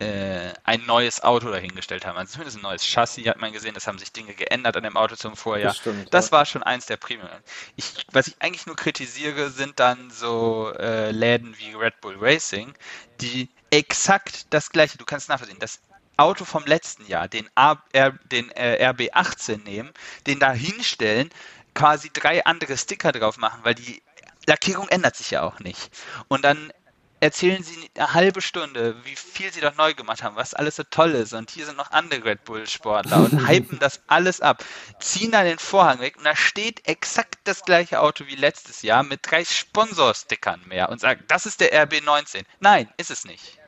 äh, ein neues Auto dahingestellt haben. Also zumindest ein neues Chassis hat man gesehen, es haben sich Dinge geändert an dem Auto zum Vorjahr. Das stimmt, Das ja. war schon eins der Premium. Ich, was ich eigentlich nur kritisiere, sind dann so äh, Läden wie Red Bull Racing, die exakt das gleiche, du kannst nachvollziehen, das Auto vom letzten Jahr, den, A, R, den äh, RB18 nehmen, den da hinstellen, quasi drei andere Sticker drauf machen, weil die Lackierung ändert sich ja auch nicht. Und dann erzählen sie eine halbe Stunde, wie viel sie doch neu gemacht haben, was alles so toll ist. Und hier sind noch andere Red Bull-Sportler und hypen das alles ab, ziehen dann den Vorhang weg und da steht exakt das gleiche Auto wie letztes Jahr mit drei Sponsorstickern mehr und sagen, das ist der RB19. Nein, ist es nicht.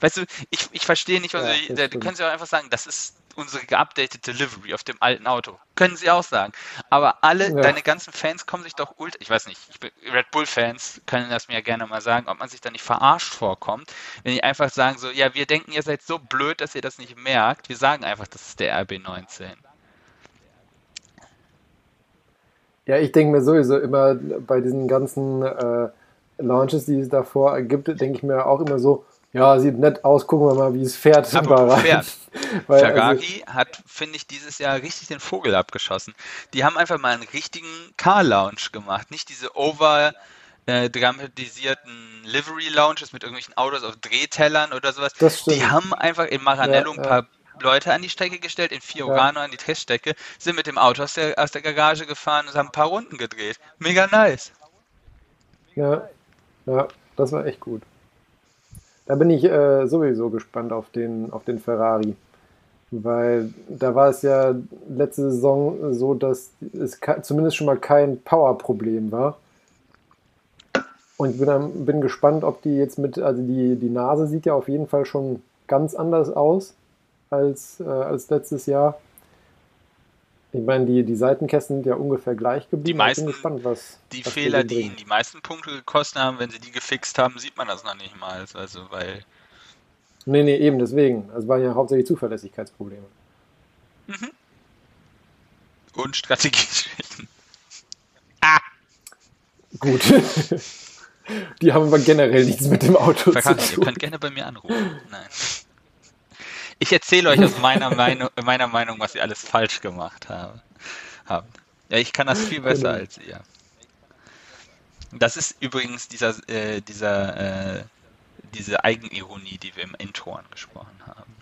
Weißt du, ich, ich verstehe nicht, also, Ja, da stimmt. können sie auch einfach sagen, das ist unsere geupdatete Delivery auf dem alten Auto. Können sie auch sagen. Aber alle, Ja. deine ganzen Fans kommen sich doch ultra, ich weiß nicht, ich Red Bull-Fans können das mir ja gerne mal sagen, ob man sich da nicht verarscht vorkommt, wenn die einfach sagen so, ja, wir denken, ihr seid so blöd, dass ihr das nicht merkt. Wir sagen einfach, das ist der RB19. Ja, ich denke mir sowieso immer bei diesen ganzen äh, Launches, die es davor gibt, denke ich mir auch immer so, ja, sieht nett aus, gucken wir mal, wie es fährt. fährt. Weil, Ferrari hat, finde ich, dieses Jahr richtig den Vogel abgeschossen. Die haben einfach mal einen richtigen Car-Lounge gemacht. Nicht diese over äh, dramatisierten Livery Lounges mit irgendwelchen Autos auf Drehtellern oder sowas. Die haben einfach in Maranello Ja, ein paar Leute an die Strecke gestellt, in Fiorano an die Teststrecke, sind mit dem Auto aus der, aus der Garage gefahren und haben ein paar Runden gedreht. Mega nice. Ja, ja, das war echt gut. Da bin ich äh, sowieso gespannt auf den, auf den Ferrari. Weil da war es ja letzte Saison so, dass es zumindest schon mal kein Power-Problem war. Und ich bin, bin gespannt, ob die jetzt mit, also die, die Nase sieht ja auf jeden Fall schon ganz anders aus als, äh, als letztes Jahr. Ich meine, die, die Seitenkästen sind ja ungefähr gleich geblieben. Die Ich meisten- bin gespannt, was Die was Fehler, die ihnen die meisten Punkte gekostet haben, wenn sie die gefixt haben, sieht man das noch nicht mal. Also, weil Nee, nee, eben deswegen. Also waren ja hauptsächlich Zuverlässigkeitsprobleme. und Strategieschwächen. Gut. Die haben aber generell nichts mit dem Auto zu Verkaufen, ihr tun. könnt gerne bei mir anrufen. Nein. Ich erzähle euch aus meiner Meinung, meiner Meinung, was ihr alles falsch gemacht habt. Ja, ich kann das viel besser Genau. als ihr. Das ist übrigens dieser, äh, dieser, äh, diese Eigenironie, die wir im Intro angesprochen haben.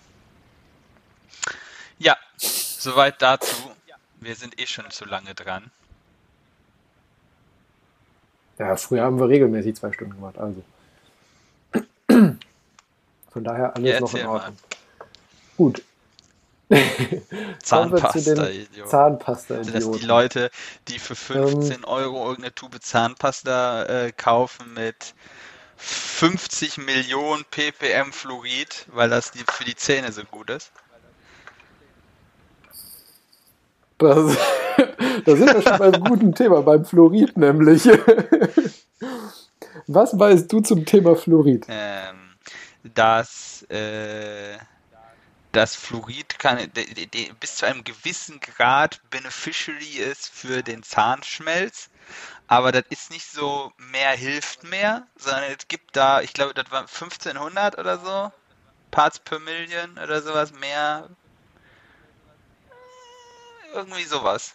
Ja, soweit dazu. Wir sind eh schon zu lange dran. Ja, früher haben wir regelmäßig zwei Stunden gemacht, also. Von daher alles Ja, noch in erzähl mal. Gut. Kommen wir zu den Zahnpasta-Idiot. Zahnpasta Also, dass die Leute, die für 15 Euro irgendeine Tube Zahnpasta äh, kaufen mit 50 Millionen ppm Fluorid, weil das die, für die Zähne so gut ist. Das, da sind wir schon beim guten Thema, beim Fluorid nämlich. Was weißt du zum Thema Fluorid? Ähm, dass äh, das Fluorid kann, de, de, bis zu einem gewissen Grad beneficiary ist für den Zahnschmelz. Aber das ist nicht so, mehr hilft mehr, sondern es gibt da, ich glaube, das war 1500 oder so, Parts per Million oder sowas, mehr. Irgendwie sowas.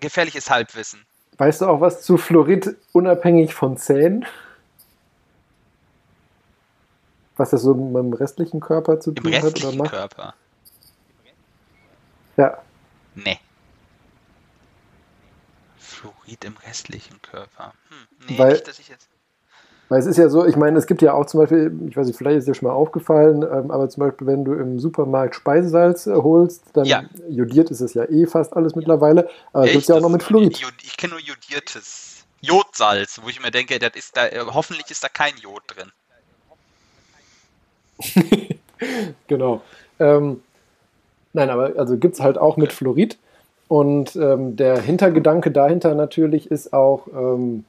Gefährliches Halbwissen. Weißt du auch was zu Fluorid unabhängig von Zähnen? Was das so mit dem restlichen Körper zu Im tun hat oder restlichen macht? Körper. Ja, Nee. Fluorid im restlichen Körper. Hm, nee, Weil- nicht, dass ich jetzt. Weil es ist ja so, ich meine, es gibt ja auch zum Beispiel, ich weiß nicht, vielleicht ist dir schon mal aufgefallen, ähm, aber zum Beispiel, wenn du im Supermarkt Speisesalz äh, holst, dann Ja. jodiert ist es ja eh fast alles mittlerweile, aber es gibt ja auch noch mit Fluorid. Ich kenne nur jodiertes Jodsalz, wo ich mir denke, das ist da, äh, hoffentlich ist da kein Jod drin. Genau. Ähm, nein, aber also gibt es halt auch mit Fluorid. Und ähm, der Hintergedanke dahinter natürlich ist auch, ähm,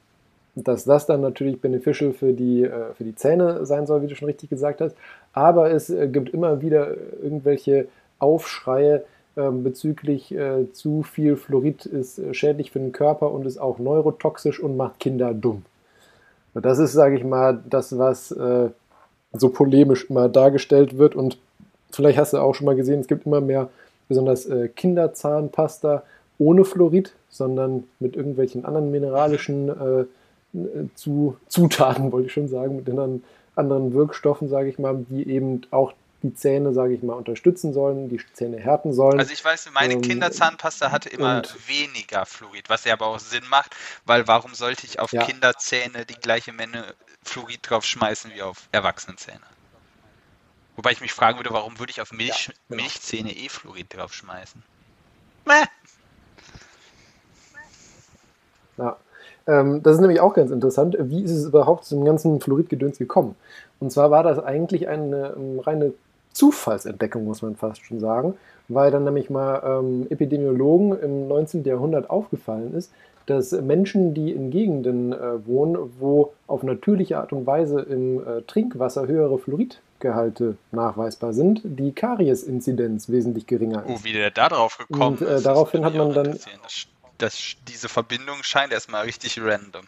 dass das dann natürlich beneficial für die, äh, für die Zähne sein soll, wie du schon richtig gesagt hast. Aber es äh, gibt immer wieder irgendwelche Aufschreie ähm, bezüglich äh, zu viel Fluorid ist äh, schädlich für den Körper und ist auch neurotoxisch und macht Kinder dumm. Das ist, sage ich mal, das, was äh, so polemisch immer dargestellt wird. Und vielleicht hast du auch schon mal gesehen, es gibt immer mehr, besonders äh, Kinderzahnpasta ohne Fluorid, sondern mit irgendwelchen anderen mineralischen äh, äh, zu, Zutaten, wollte ich schon sagen, mit anderen, anderen Wirkstoffen, sage ich mal, die eben auch die Zähne, sage ich mal, unterstützen sollen, die Zähne härten sollen. Also ich weiß, meine Ähm, Kinderzahnpasta hatte immer weniger Fluorid, was ja aber auch Sinn macht, weil warum sollte ich auf Ja. Kinderzähne die gleiche Menge Fluorid draufschmeißen wie auf Erwachsenenzähne? Wobei ich mich fragen würde, warum würde ich auf Milch, Ja, genau. Milchzähne eh Fluorid draufschmeißen? Meh. Ja. Ähm, das ist nämlich auch ganz interessant. Wie ist es überhaupt zum ganzen Fluoridgedöns gekommen? Und zwar war das eigentlich eine ähm, reine Zufallsentdeckung, muss man fast schon sagen, weil dann nämlich mal ähm, Epidemiologen im 19. Jahrhundert aufgefallen ist, dass Menschen, die in Gegenden äh, wohnen, wo auf natürliche Art und Weise im äh, Trinkwasser höhere Fluoridgehalte nachweisbar sind, die Karies-Inzidenz wesentlich geringer ist. Oh, wie der da drauf gekommen Und, äh, ist. daraufhin hat man dann-. Das, das, diese Verbindung scheint erstmal richtig random.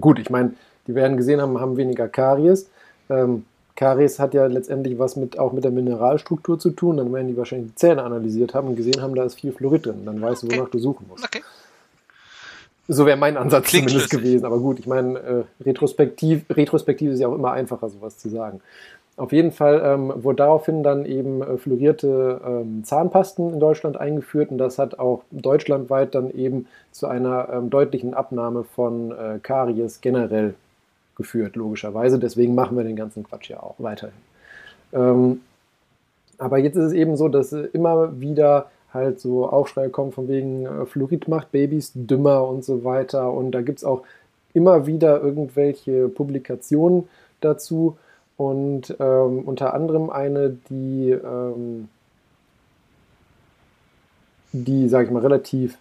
Gut, ich meine, die werden gesehen haben, haben weniger Karies. Ähm, Karies hat ja letztendlich was mit, auch mit der Mineralstruktur zu tun. Dann werden die wahrscheinlich die Zähne analysiert haben und gesehen haben, da ist viel Fluorid drin. Dann weißt du, Okay. wonach du suchen musst. Okay. So wäre mein Ansatz Klingt zumindest schlüssig. gewesen. Aber gut, ich meine, äh, retrospektiv, retrospektiv ist ja auch immer einfacher, sowas zu sagen. Auf jeden Fall ähm, wurde daraufhin dann eben äh, fluorierte ähm, Zahnpasten in Deutschland eingeführt und das hat auch deutschlandweit dann eben zu einer ähm, deutlichen Abnahme von äh, Karies generell geführt, logischerweise. Deswegen machen wir den ganzen Quatsch ja auch weiterhin. Ähm, aber jetzt ist es eben so, dass immer wieder halt so Aufschrei kommen von wegen äh, Fluorid macht Babys dümmer und so weiter. Und da gibt es auch immer wieder irgendwelche Publikationen dazu und ähm, unter anderem eine, die, ähm, die, sage ich mal, relativ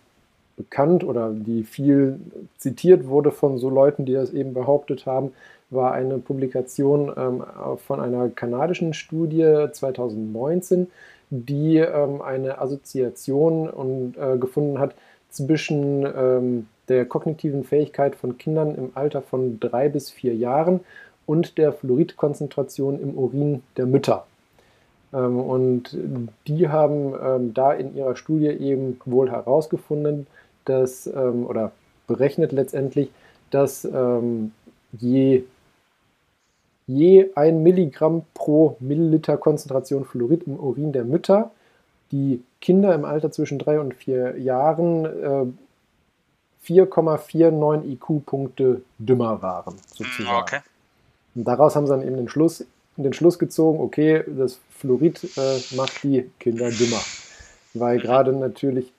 bekannt oder die viel zitiert wurde von so Leuten, die das eben behauptet haben, war eine Publikation ähm, von einer kanadischen Studie 2019, die ähm, eine Assoziation und, äh, gefunden hat zwischen ähm, der kognitiven Fähigkeit von Kindern im Alter von drei bis vier Jahren und der Fluoridkonzentration im Urin der Mütter. Ähm, und die haben ähm, da in ihrer Studie eben wohl herausgefunden, dass, ähm, oder berechnet letztendlich, dass je, je ein Milligramm pro Milliliter Konzentration Fluorid im Urin der Mütter die Kinder im Alter zwischen drei und vier Jahren äh, 4,49 IQ-Punkte dümmer waren, sozusagen. Okay. Und daraus haben sie dann eben den Schluss, den Schluss gezogen, okay, das Fluorid äh, macht die Kinder dümmer. Weil gerade natürlich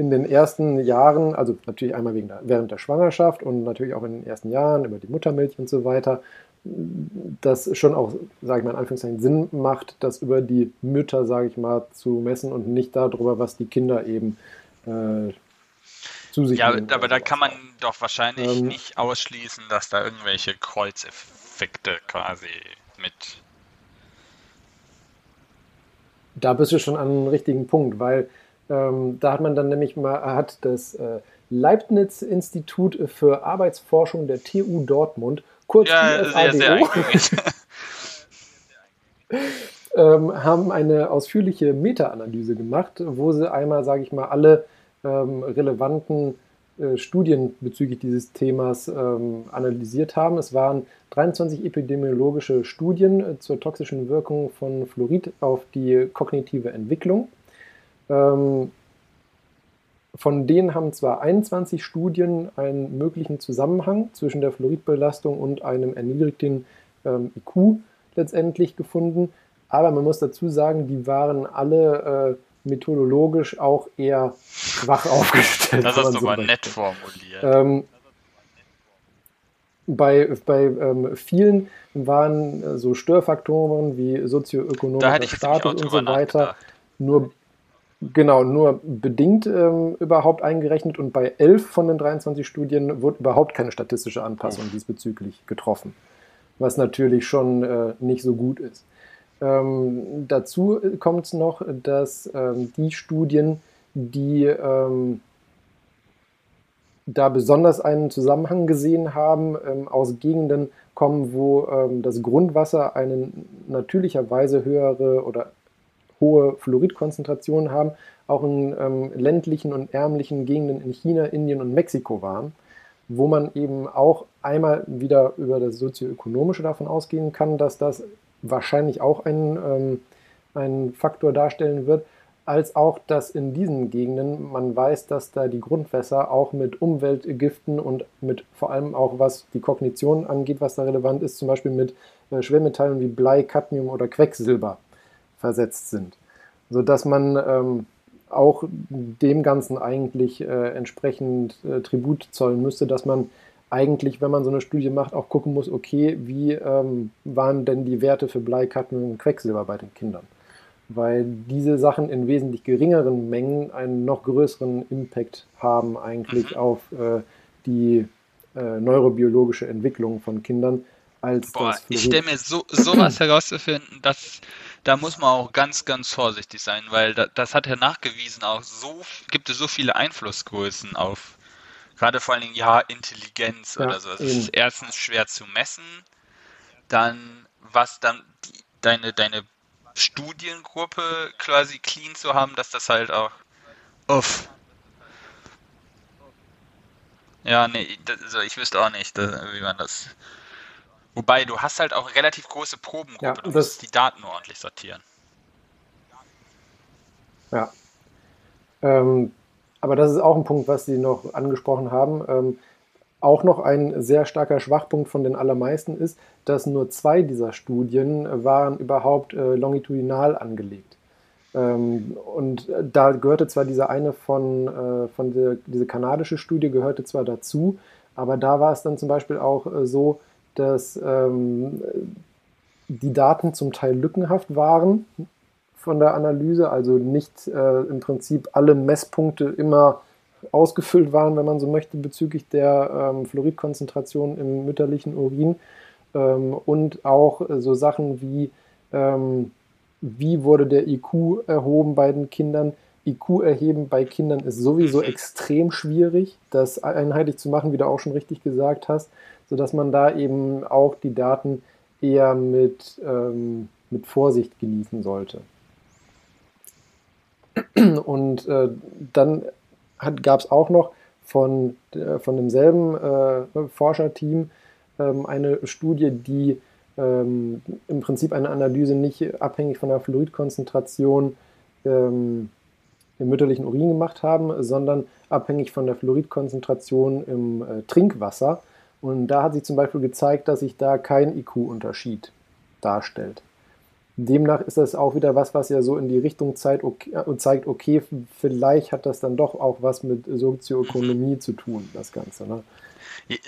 in den ersten Jahren, also natürlich einmal wegen der, während der Schwangerschaft und natürlich auch in den ersten Jahren über die Muttermilch und so weiter, das schon auch, sage ich mal in Anführungszeichen, Sinn macht, das über die Mütter, sage ich mal, zu messen und nicht darüber, was die Kinder eben äh, zu sich Ja, aber da kann man doch wahrscheinlich ähm, nicht ausschließen, dass da irgendwelche Kreuzeffekte Effekte quasi mit. Da bist du schon an einem richtigen Punkt, weil ähm, da hat man dann nämlich mal hat das äh, Leibniz-Institut für Arbeitsforschung der TU Dortmund, kurz ja, sehr, sehr ähm, haben eine ausführliche Meta-Analyse gemacht, wo sie einmal, sage ich mal, alle ähm, relevanten äh, Studien bezüglich dieses Themas ähm, analysiert haben. Es waren 23 epidemiologische Studien äh, zur toxischen Wirkung von Fluorid auf die kognitive Entwicklung. Ähm, von denen haben zwar 21 Studien einen möglichen Zusammenhang zwischen der Fluoridbelastung und einem erniedrigten ähm, IQ letztendlich gefunden, aber man muss dazu sagen, die waren alle äh, methodologisch auch eher schwach aufgestellt. Das hast du so aber nett formuliert. Ähm, bei bei ähm, vielen waren äh, so Störfaktoren wie sozioökonomischer Status und so weiter nur genau nur bedingt ähm, überhaupt eingerechnet und bei elf von den 23 Studien wurde überhaupt keine statistische Anpassung diesbezüglich getroffen, was natürlich schon äh, nicht so gut ist. Ähm, dazu kommt noch, dass ähm, die Studien, die ähm, da besonders einen Zusammenhang gesehen haben, ähm, aus Gegenden kommen, wo ähm, das Grundwasser eine natürlicherweise höhere oder hohe Fluoridkonzentration haben, auch in ähm, ländlichen und ärmlichen Gegenden in China, Indien und Mexiko waren, wo man eben auch einmal wieder über das sozioökonomische davon ausgehen kann, dass das wahrscheinlich auch ein, ähm, ein Faktor darstellen wird, als auch, dass in diesen Gegenden man weiß, dass da die Grundwässer auch mit Umweltgiften und mit vor allem auch was die Kognition angeht, was da relevant ist, zum Beispiel mit äh, Schwermetallen wie Blei, Cadmium oder Quecksilber versetzt sind. Sodass man ähm, auch dem Ganzen eigentlich äh, entsprechend äh, Tribut zollen müsste, dass man eigentlich, wenn man so eine Studie macht, auch gucken muss, okay, wie ähm, waren denn die Werte für Blei, Cadmium und Quecksilber bei den Kindern? Weil diese Sachen in wesentlich geringeren Mengen einen noch größeren Impact haben eigentlich mhm. auf äh, die äh, neurobiologische Entwicklung von Kindern als Boah, Ich stelle mir so, sowas herauszufinden, dass da muss man auch ganz, ganz vorsichtig sein, weil da, das hat ja nachgewiesen, auch so gibt es so viele Einflussgrößen auf Gerade vor allen Dingen, ja, Intelligenz ja, oder so. Es ist erstens schwer zu messen. Dann, was dann die, deine, deine Studiengruppe quasi clean zu haben, dass das halt auch uff. Ja, nee, das, also ich wüsste auch nicht, wie man das. Wobei, du hast halt auch relativ große Probengruppe, ja, du musst die Daten ordentlich sortieren. Ja. Ähm, aber das ist auch ein Punkt, was Sie noch angesprochen haben. Ähm, auch noch ein sehr starker Schwachpunkt von den allermeisten ist, dass nur zwei dieser Studien waren überhaupt äh, longitudinal angelegt. Ähm, und da gehörte zwar diese eine von, äh, von der, diese kanadische Studie gehörte zwar dazu, aber da war es dann zum Beispiel auch äh, so, dass ähm, die Daten zum Teil lückenhaft waren von der Analyse, also nicht äh, im Prinzip alle Messpunkte immer ausgefüllt waren, wenn man so möchte, bezüglich der ähm, Fluoridkonzentration im mütterlichen Urin. Ähm, und auch äh, so Sachen wie, ähm, wie wurde der IQ erhoben bei den Kindern. IQ erheben bei Kindern ist sowieso extrem schwierig, das einheitlich zu machen, wie du auch schon richtig gesagt hast, sodass man da eben auch die Daten eher mit, ähm, mit Vorsicht genießen sollte. Und äh, dann gab es auch noch von, äh, von demselben äh, Forscherteam ähm, eine Studie, die ähm, im Prinzip eine Analyse nicht abhängig von der Fluoridkonzentration ähm, im mütterlichen Urin gemacht haben, sondern abhängig von der Fluoridkonzentration im äh, Trinkwasser. Und da hat sich zum Beispiel gezeigt, dass sich da kein IQ-Unterschied darstellt. Demnach ist das auch wieder was, was ja so in die Richtung zeigt okay, äh, zeigt, okay, vielleicht hat das dann doch auch was mit Sozioökonomie zu tun, das Ganze. Ne?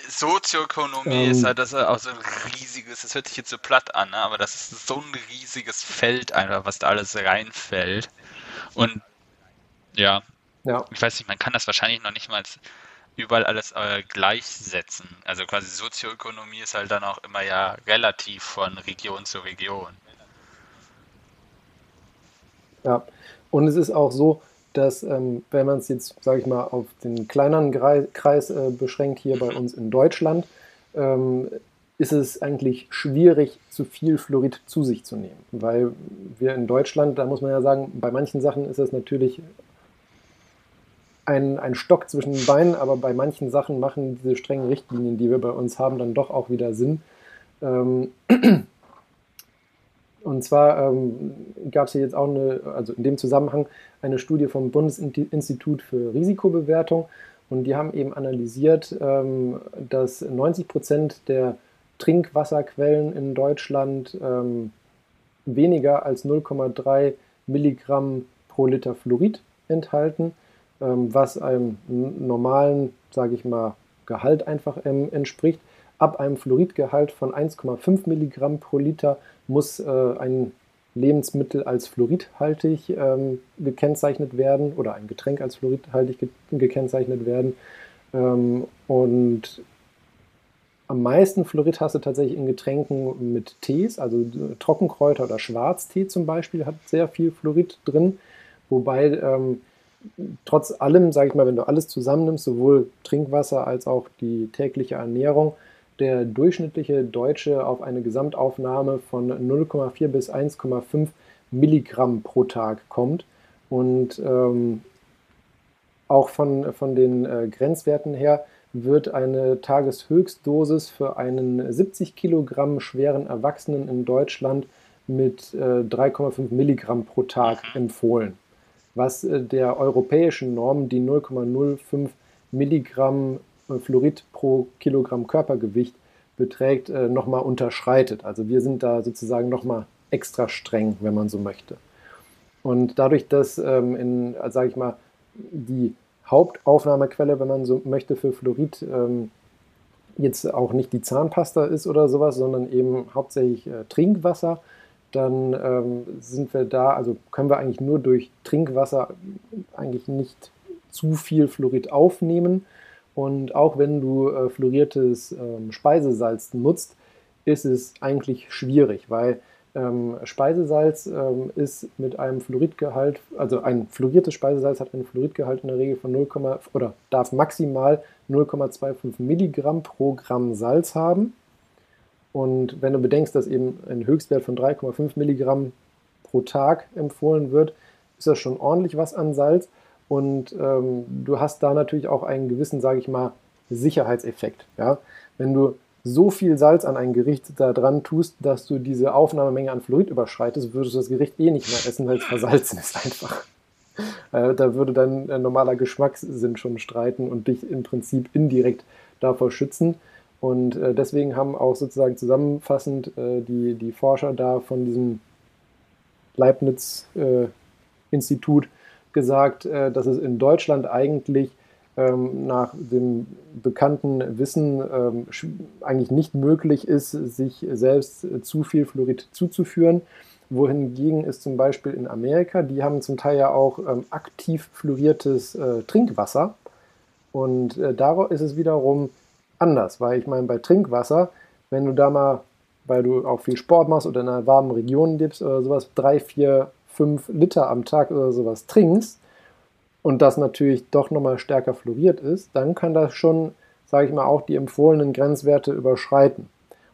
Sozioökonomie ähm, ist halt das auch so ein riesiges, das hört sich jetzt so platt an, ne? aber das ist so ein riesiges Feld einfach, was da alles reinfällt. Und ja, ja. ich weiß nicht, man kann das wahrscheinlich noch nicht mal überall alles äh, gleichsetzen. Also quasi Sozioökonomie ist halt dann auch immer ja relativ von Region zu Region. Ja, und es ist auch so, dass, ähm, wenn man es jetzt, sage ich mal, auf den kleineren Kreis äh, beschränkt, hier bei uns in Deutschland, ähm, ist es eigentlich schwierig, zu viel Fluorid zu sich zu nehmen. Weil wir in Deutschland, da muss man ja sagen, bei manchen Sachen ist es natürlich ein, ein Stock zwischen den Beinen, aber bei manchen Sachen machen diese strengen Richtlinien, die wir bei uns haben, dann doch auch wieder Sinn. Ähm, und zwar ähm, gab es hier jetzt auch eine, also in dem Zusammenhang eine Studie vom Bundesinstitut für Risikobewertung und die haben eben analysiert, ähm, dass 90 Prozent der Trinkwasserquellen in Deutschland ähm, weniger als 0,3 Milligramm pro Liter Fluorid enthalten, was einem normalen, sage ich mal, Gehalt einfach ähm, entspricht. Ab einem Fluoridgehalt von 1,5 Milligramm pro Liter muss äh, ein Lebensmittel als fluoridhaltig ähm, gekennzeichnet werden oder ein Getränk als fluoridhaltig ge gekennzeichnet werden. Ähm, und am meisten Fluorid hast du tatsächlich in Getränken mit Tees, also äh, Trockenkräuter oder Schwarztee zum Beispiel hat sehr viel Fluorid drin, wobei ähm, trotz allem, sage ich mal, wenn du alles zusammennimmst, sowohl Trinkwasser als auch die tägliche Ernährung, der durchschnittliche Deutsche auf eine Gesamtaufnahme von 0,4 bis 1,5 Milligramm pro Tag kommt. Und ähm, auch von, von den äh, Grenzwerten her wird eine Tageshöchstdosis für einen 70 Kilogramm schweren Erwachsenen in Deutschland mit äh, 3,5 Milligramm pro Tag empfohlen, was äh, der europäischen Norm, die 0,05 Milligramm Fluorid pro Kilogramm Körpergewicht beträgt, äh, nochmal unterschreitet. Also wir sind da sozusagen nochmal extra streng, wenn man so möchte. Und dadurch, dass ähm, in, sage ich mal, die Hauptaufnahmequelle, wenn man so möchte, für Fluorid ähm, jetzt auch nicht die Zahnpasta ist oder sowas, sondern eben hauptsächlich äh, Trinkwasser, dann ähm, sind wir da, also können wir eigentlich nur durch Trinkwasser eigentlich nicht zu viel Fluorid aufnehmen. Und auch wenn du äh, fluoriertes ähm, Speisesalz nutzt, ist es eigentlich schwierig, weil ähm, Speisesalz ähm, ist mit einem Fluoridgehalt, also ein fluoriertes Speisesalz hat einen Fluoridgehalt in der Regel von 0, oder darf maximal 0,25 Milligramm pro Gramm Salz haben. Und wenn du bedenkst, dass eben ein Höchstwert von 3,5 Milligramm pro Tag empfohlen wird, ist das schon ordentlich was an Salz. Und ähm, du hast da natürlich auch einen gewissen, sage ich mal, Sicherheitseffekt. Ja? Wenn du so viel Salz an ein Gericht da dran tust, dass du diese Aufnahmemenge an Fluorid überschreitest, würdest du das Gericht eh nicht mehr essen, weil es versalzen ist einfach. Äh, da würde dein äh, normaler Geschmackssinn schon streiten und dich im Prinzip indirekt davor schützen. Und äh, deswegen haben auch sozusagen zusammenfassend äh, die, die Forscher da von diesem Leibniz-Institut äh, gesagt, äh, dass es in Deutschland eigentlich ähm, nach dem bekannten Wissen ähm, eigentlich nicht möglich ist, sich selbst zu viel Fluorid zuzuführen. Wohingegen ist zum Beispiel in Amerika, die haben zum Teil ja auch ähm, aktiv fluoriertes äh, Trinkwasser. Und äh, da ist es wiederum anders, weil ich meine, bei Trinkwasser, wenn du da mal, weil du auch viel Sport machst oder in einer warmen Region lebst oder sowas, drei, vier, fünf Liter am Tag oder sowas trinkst, und das natürlich doch nochmal stärker fluoriert ist, dann kann das schon, sage ich mal, auch die empfohlenen Grenzwerte überschreiten.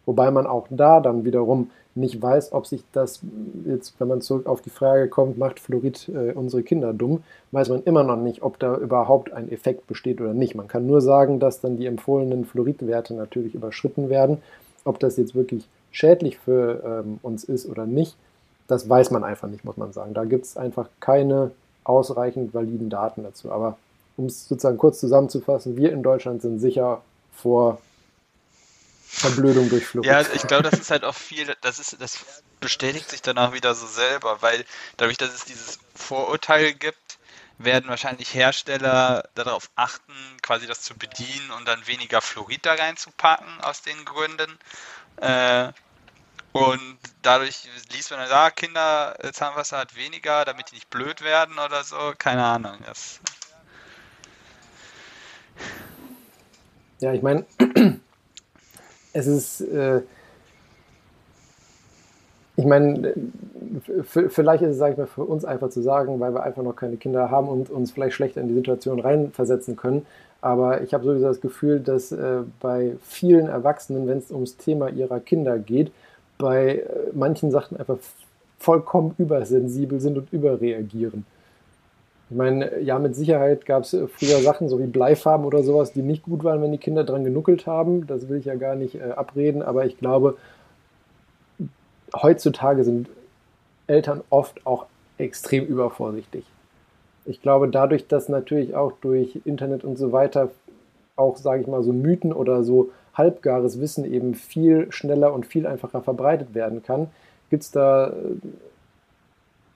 Wobei man auch da dann wiederum nicht weiß, ob sich das jetzt, wenn man zurück auf die Frage kommt, macht Fluorid äh, unsere Kinder dumm, weiß man immer noch nicht, ob da überhaupt ein Effekt besteht oder nicht. Man kann nur sagen, dass dann die empfohlenen Fluoridwerte natürlich überschritten werden. Ob das jetzt wirklich schädlich für ähm, uns ist oder nicht, das weiß man einfach nicht, muss man sagen. Da gibt es einfach keine ausreichend validen Daten dazu. Aber um es sozusagen kurz zusammenzufassen, wir in Deutschland sind sicher vor Verblödung durch Flucht. Ja, ich glaube, das ist halt auch viel, das ist, das bestätigt sich danach wieder so selber, weil dadurch, dass es dieses Vorurteil gibt, werden wahrscheinlich Hersteller darauf achten, quasi das zu bedienen und dann weniger Fluorid da reinzupacken aus den Gründen. Äh, und dadurch liest man dann, ah, Kinder, Zahnwasser hat weniger, damit die nicht blöd werden oder so. Keine Ahnung. Das ja, ich meine, es ist, äh, ich meine, vielleicht ist es, sage ich mal, für uns einfach zu sagen, weil wir einfach noch keine Kinder haben und uns vielleicht schlechter in die Situation reinversetzen können. Aber ich habe sowieso das Gefühl, dass äh, bei vielen Erwachsenen, wenn es ums Thema ihrer Kinder geht, bei äh, manchen Sachen einfach vollkommen übersensibel sind und überreagieren. Ich meine, ja, mit Sicherheit gab es äh, früher Sachen, so wie Bleifarben oder sowas, die nicht gut waren, wenn die Kinder dran genuckelt haben. Das will ich ja gar nicht äh, abreden, aber ich glaube, heutzutage sind Eltern oft auch extrem übervorsichtig. Ich glaube, dadurch, dass natürlich auch durch Internet und so weiter auch, sage ich mal, so Mythen oder so halbgares Wissen eben viel schneller und viel einfacher verbreitet werden kann, gibt es da äh,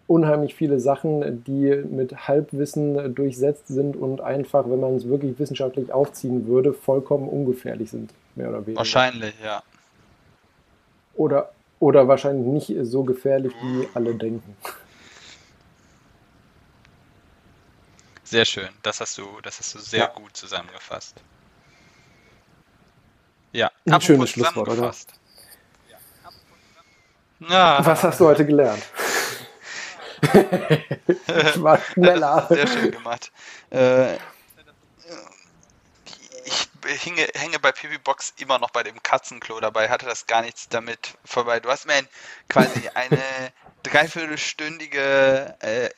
unheimlich viele Sachen, die mit Halbwissen durchsetzt sind und einfach, wenn man es wirklich wissenschaftlich aufziehen würde, vollkommen ungefährlich sind, mehr oder weniger. Wahrscheinlich, ja. Oder, oder wahrscheinlich nicht so gefährlich, wie alle denken. Sehr schön, das hast du, das hast du sehr ja. gut zusammengefasst. Ja, ein schönes Schlusswort, oder? Ja. Was hast du heute gelernt? Ich war schneller. Sehr schön gemacht. Äh, ich hinge, hänge bei Pipi Box immer noch bei dem Katzenklo dabei, hatte das gar nichts damit vorbei. Du hast mir ein, quasi eine dreiviertelstündige äh,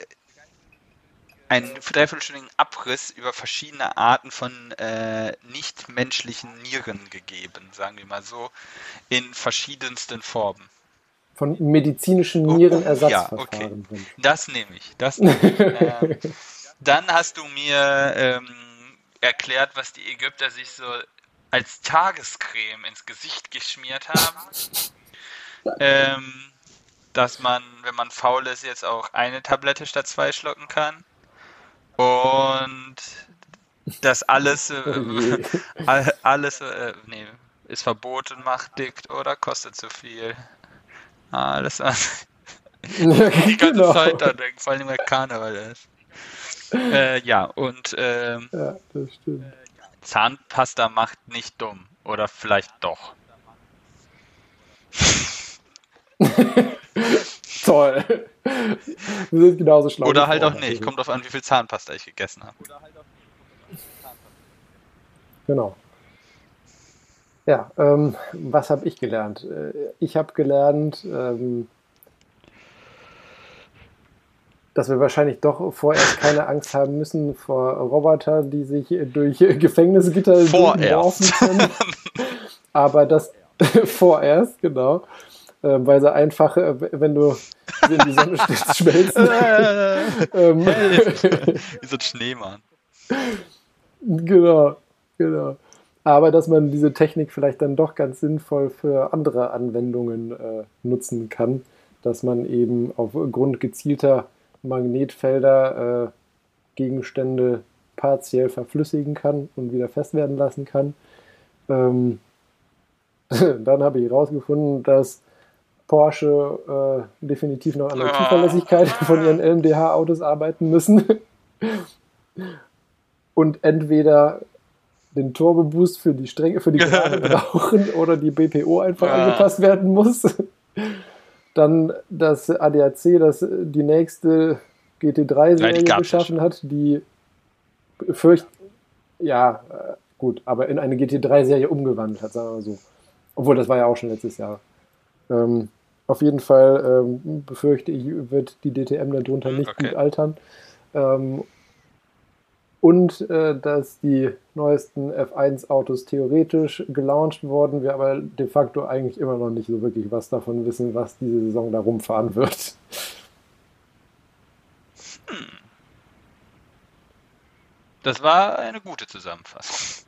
einen dreiviertelstündigen Abriss über verschiedene Arten von äh, nichtmenschlichen Nieren gegeben, sagen wir mal so, in verschiedensten Formen. Von medizinischen Nierenersatzverfahren. Oh, ja, okay. Das nehme ich. Das nehm ich. ähm, dann hast du mir ähm, erklärt, was die Ägypter sich so als Tagescreme ins Gesicht geschmiert haben. ähm, dass man, wenn man faul ist, jetzt auch eine Tablette statt zwei schlucken kann. Und das alles, äh, alles, äh, nee, ist verboten, macht dick oder kostet zu viel. Alles an. Ja, die ganze genau. Zeit da denken, vor allem, weil Karneval ist. Äh, ja, und ähm, ja, das stimmt. Zahnpasta macht nicht dumm. Oder vielleicht doch. Toll. Wir sind genauso schlau. Oder halt auch nicht. Kommt drauf an, wie viel Zahnpasta ich gegessen habe. Genau. Ja, ähm, was habe ich gelernt? Äh, ich habe gelernt, ähm, dass wir wahrscheinlich doch vorerst keine Angst haben müssen vor Robotern, die sich durch Gefängnisgitter Vorerst. können. Aber das vorerst, genau. Äh, weil sie einfach, äh, wenn du in die Sonne stellst, schmelzen. ähm, Wie so ein Schneemann. genau, genau. Aber dass man diese Technik vielleicht dann doch ganz sinnvoll für andere Anwendungen äh, nutzen kann, dass man eben aufgrund gezielter Magnetfelder äh, Gegenstände partiell verflüssigen kann und wieder fest werden lassen kann. Ähm, dann habe ich herausgefunden, dass Porsche äh, definitiv noch an der Zuverlässigkeit von ihren LMDH-Autos arbeiten müssen. und entweder den Turbo-Boost für die Stränge, für die Gerade brauchen oder die BPO einfach Ja. angepasst werden muss. Dann das ADAC, das die nächste Ja, GT3-Serie die gab's ja geschaffen hat, die fürcht, ja, äh, gut, aber in eine GT3-Serie umgewandelt hat, sagen wir mal so. Obwohl, das war ja auch schon letztes Jahr. Ähm, auf jeden Fall ähm, befürchte ich, wird die DTM darunter Hm, nicht okay. gut altern. Ähm, und äh, dass die neuesten F1-Autos theoretisch gelauncht wurden, wir aber de facto eigentlich immer noch nicht so wirklich was davon wissen, was diese Saison da rumfahren wird. Das war eine gute Zusammenfassung.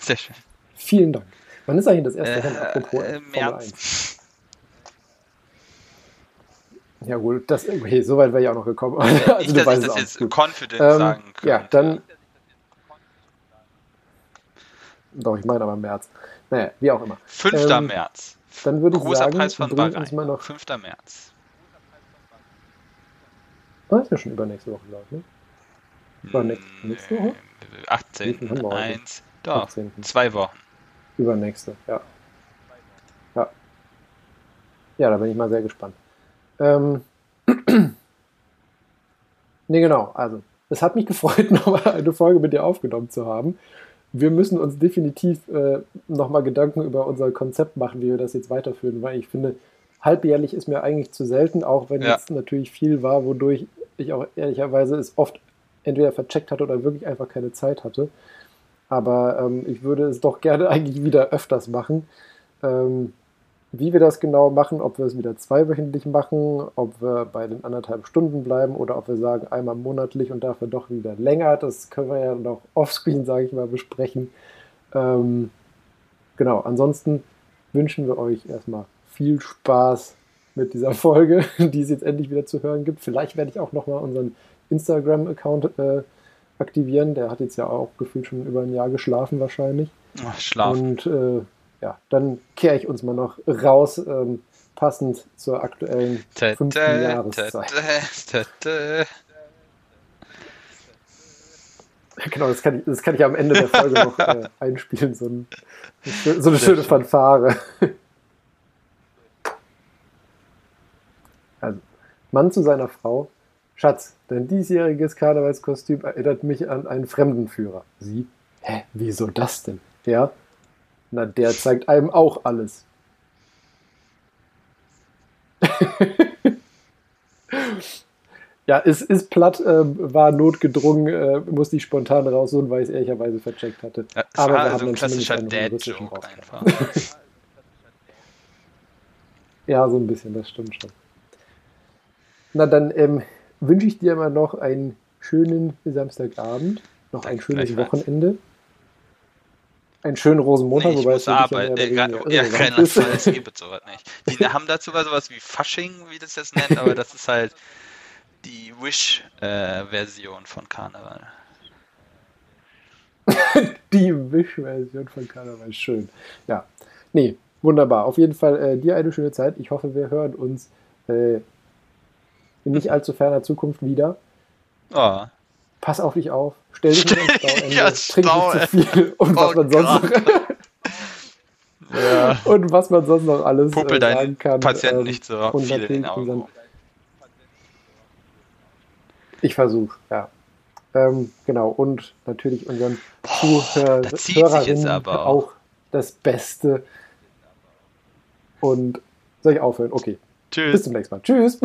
Sehr schön. Vielen Dank. Wann ist eigentlich das erste Rennen, Äh, apropos äh, März. 1? Ja gut, das, okay, so weit wäre ich auch noch gekommen. Also, Nicht, du dass weißt ich das auch. jetzt Gut. confident Ähm, sagen könnte. ja, dann. Doch, ich meine aber im März. Naja, wie auch immer. 5. ähm, März. Dann würde ich Großer sagen, Preis von bring uns mal noch. 5. März. Ah, ist ja schon übernächste Woche, glaube ich. Ne? War nächste- nächste Woche? Wie viel 18. haben wir heute? 1. Doch, 18.. zwei Wochen. Übernächste, ja. Ja. Ja, da bin ich mal sehr gespannt. Ähm. nee, genau. Also, es hat mich gefreut, nochmal eine Folge mit dir aufgenommen zu haben. Wir müssen uns definitiv äh, nochmal Gedanken über unser Konzept machen, wie wir das jetzt weiterführen, weil ich finde, halbjährlich ist mir eigentlich zu selten, auch wenn Ja. es natürlich viel war, wodurch ich auch ehrlicherweise es oft entweder vercheckt hatte oder wirklich einfach keine Zeit hatte. Aber ähm, ich würde es doch gerne eigentlich wieder öfters machen. Ähm, wie wir das genau machen, ob wir es wieder zweiwöchentlich machen, ob wir bei den anderthalb Stunden bleiben oder ob wir sagen einmal monatlich und dafür doch wieder länger, das können wir ja noch offscreen, sage ich mal, besprechen. Ähm, genau, ansonsten wünschen wir euch erstmal viel Spaß mit dieser Folge, die es jetzt endlich wieder zu hören gibt. Vielleicht werde ich auch nochmal unseren Instagram-Account äh, aktivieren. Der hat jetzt ja auch gefühlt schon über ein Jahr geschlafen wahrscheinlich. Oh, Schlafen. Und äh, ja, dann kehre ich uns mal noch raus, ähm, passend zur aktuellen fünften Jahreszeit. Genau, das kann, ich, das kann ich am Ende der Folge noch äh, einspielen, so, ein, so eine Sehr schöne schön. Fanfare. Also, Mann zu seiner Frau. Schatz, dein diesjähriges Karnevalskostüm erinnert mich an einen Fremdenführer. Sie? Hä, wieso das denn? Ja? Na, der zeigt einem auch alles. ja, es ist platt, ähm, war notgedrungen, äh, musste ich spontan rausholen, weil ich es ehrlicherweise vercheckt hatte. Ja, Aber wir also haben ein klassischer Dad-Joke einfach. Ja, so ein bisschen, das stimmt schon. Na, dann ähm, wünsche ich dir mal noch einen schönen Samstagabend, noch ein Danke, schönes gleichfalls. Wochenende. Einen schönen Rosenmontag, Nee, wobei es arbeiten. Ja, oder ja, es gibt sowas nicht. Die haben da sogar sowas wie Fasching, wie das jetzt nennt, aber das ist halt die Wish-Version von Karneval. Die Wish-Version von Karneval, schön. Ja, nee, wunderbar. Auf jeden Fall äh, dir eine schöne Zeit. Ich hoffe, wir hören uns äh, in nicht allzu ferner Zukunft wieder. Oh, Pass auf dich auf, stell dich nicht ins Stauende, Ja, trink Stau, nicht zu viel und was Oh man sonst noch, ja. und was man sonst noch alles Puppel äh, deinen sagen kann. Patienten ähm, nicht so und viel in den Augen. Ich versuche, ja. Ähm, genau, und natürlich unseren Zuhör da auch. auch. das Beste. Und soll ich aufhören? Okay. Bis Tschüss. zum nächsten Mal. Tschüss.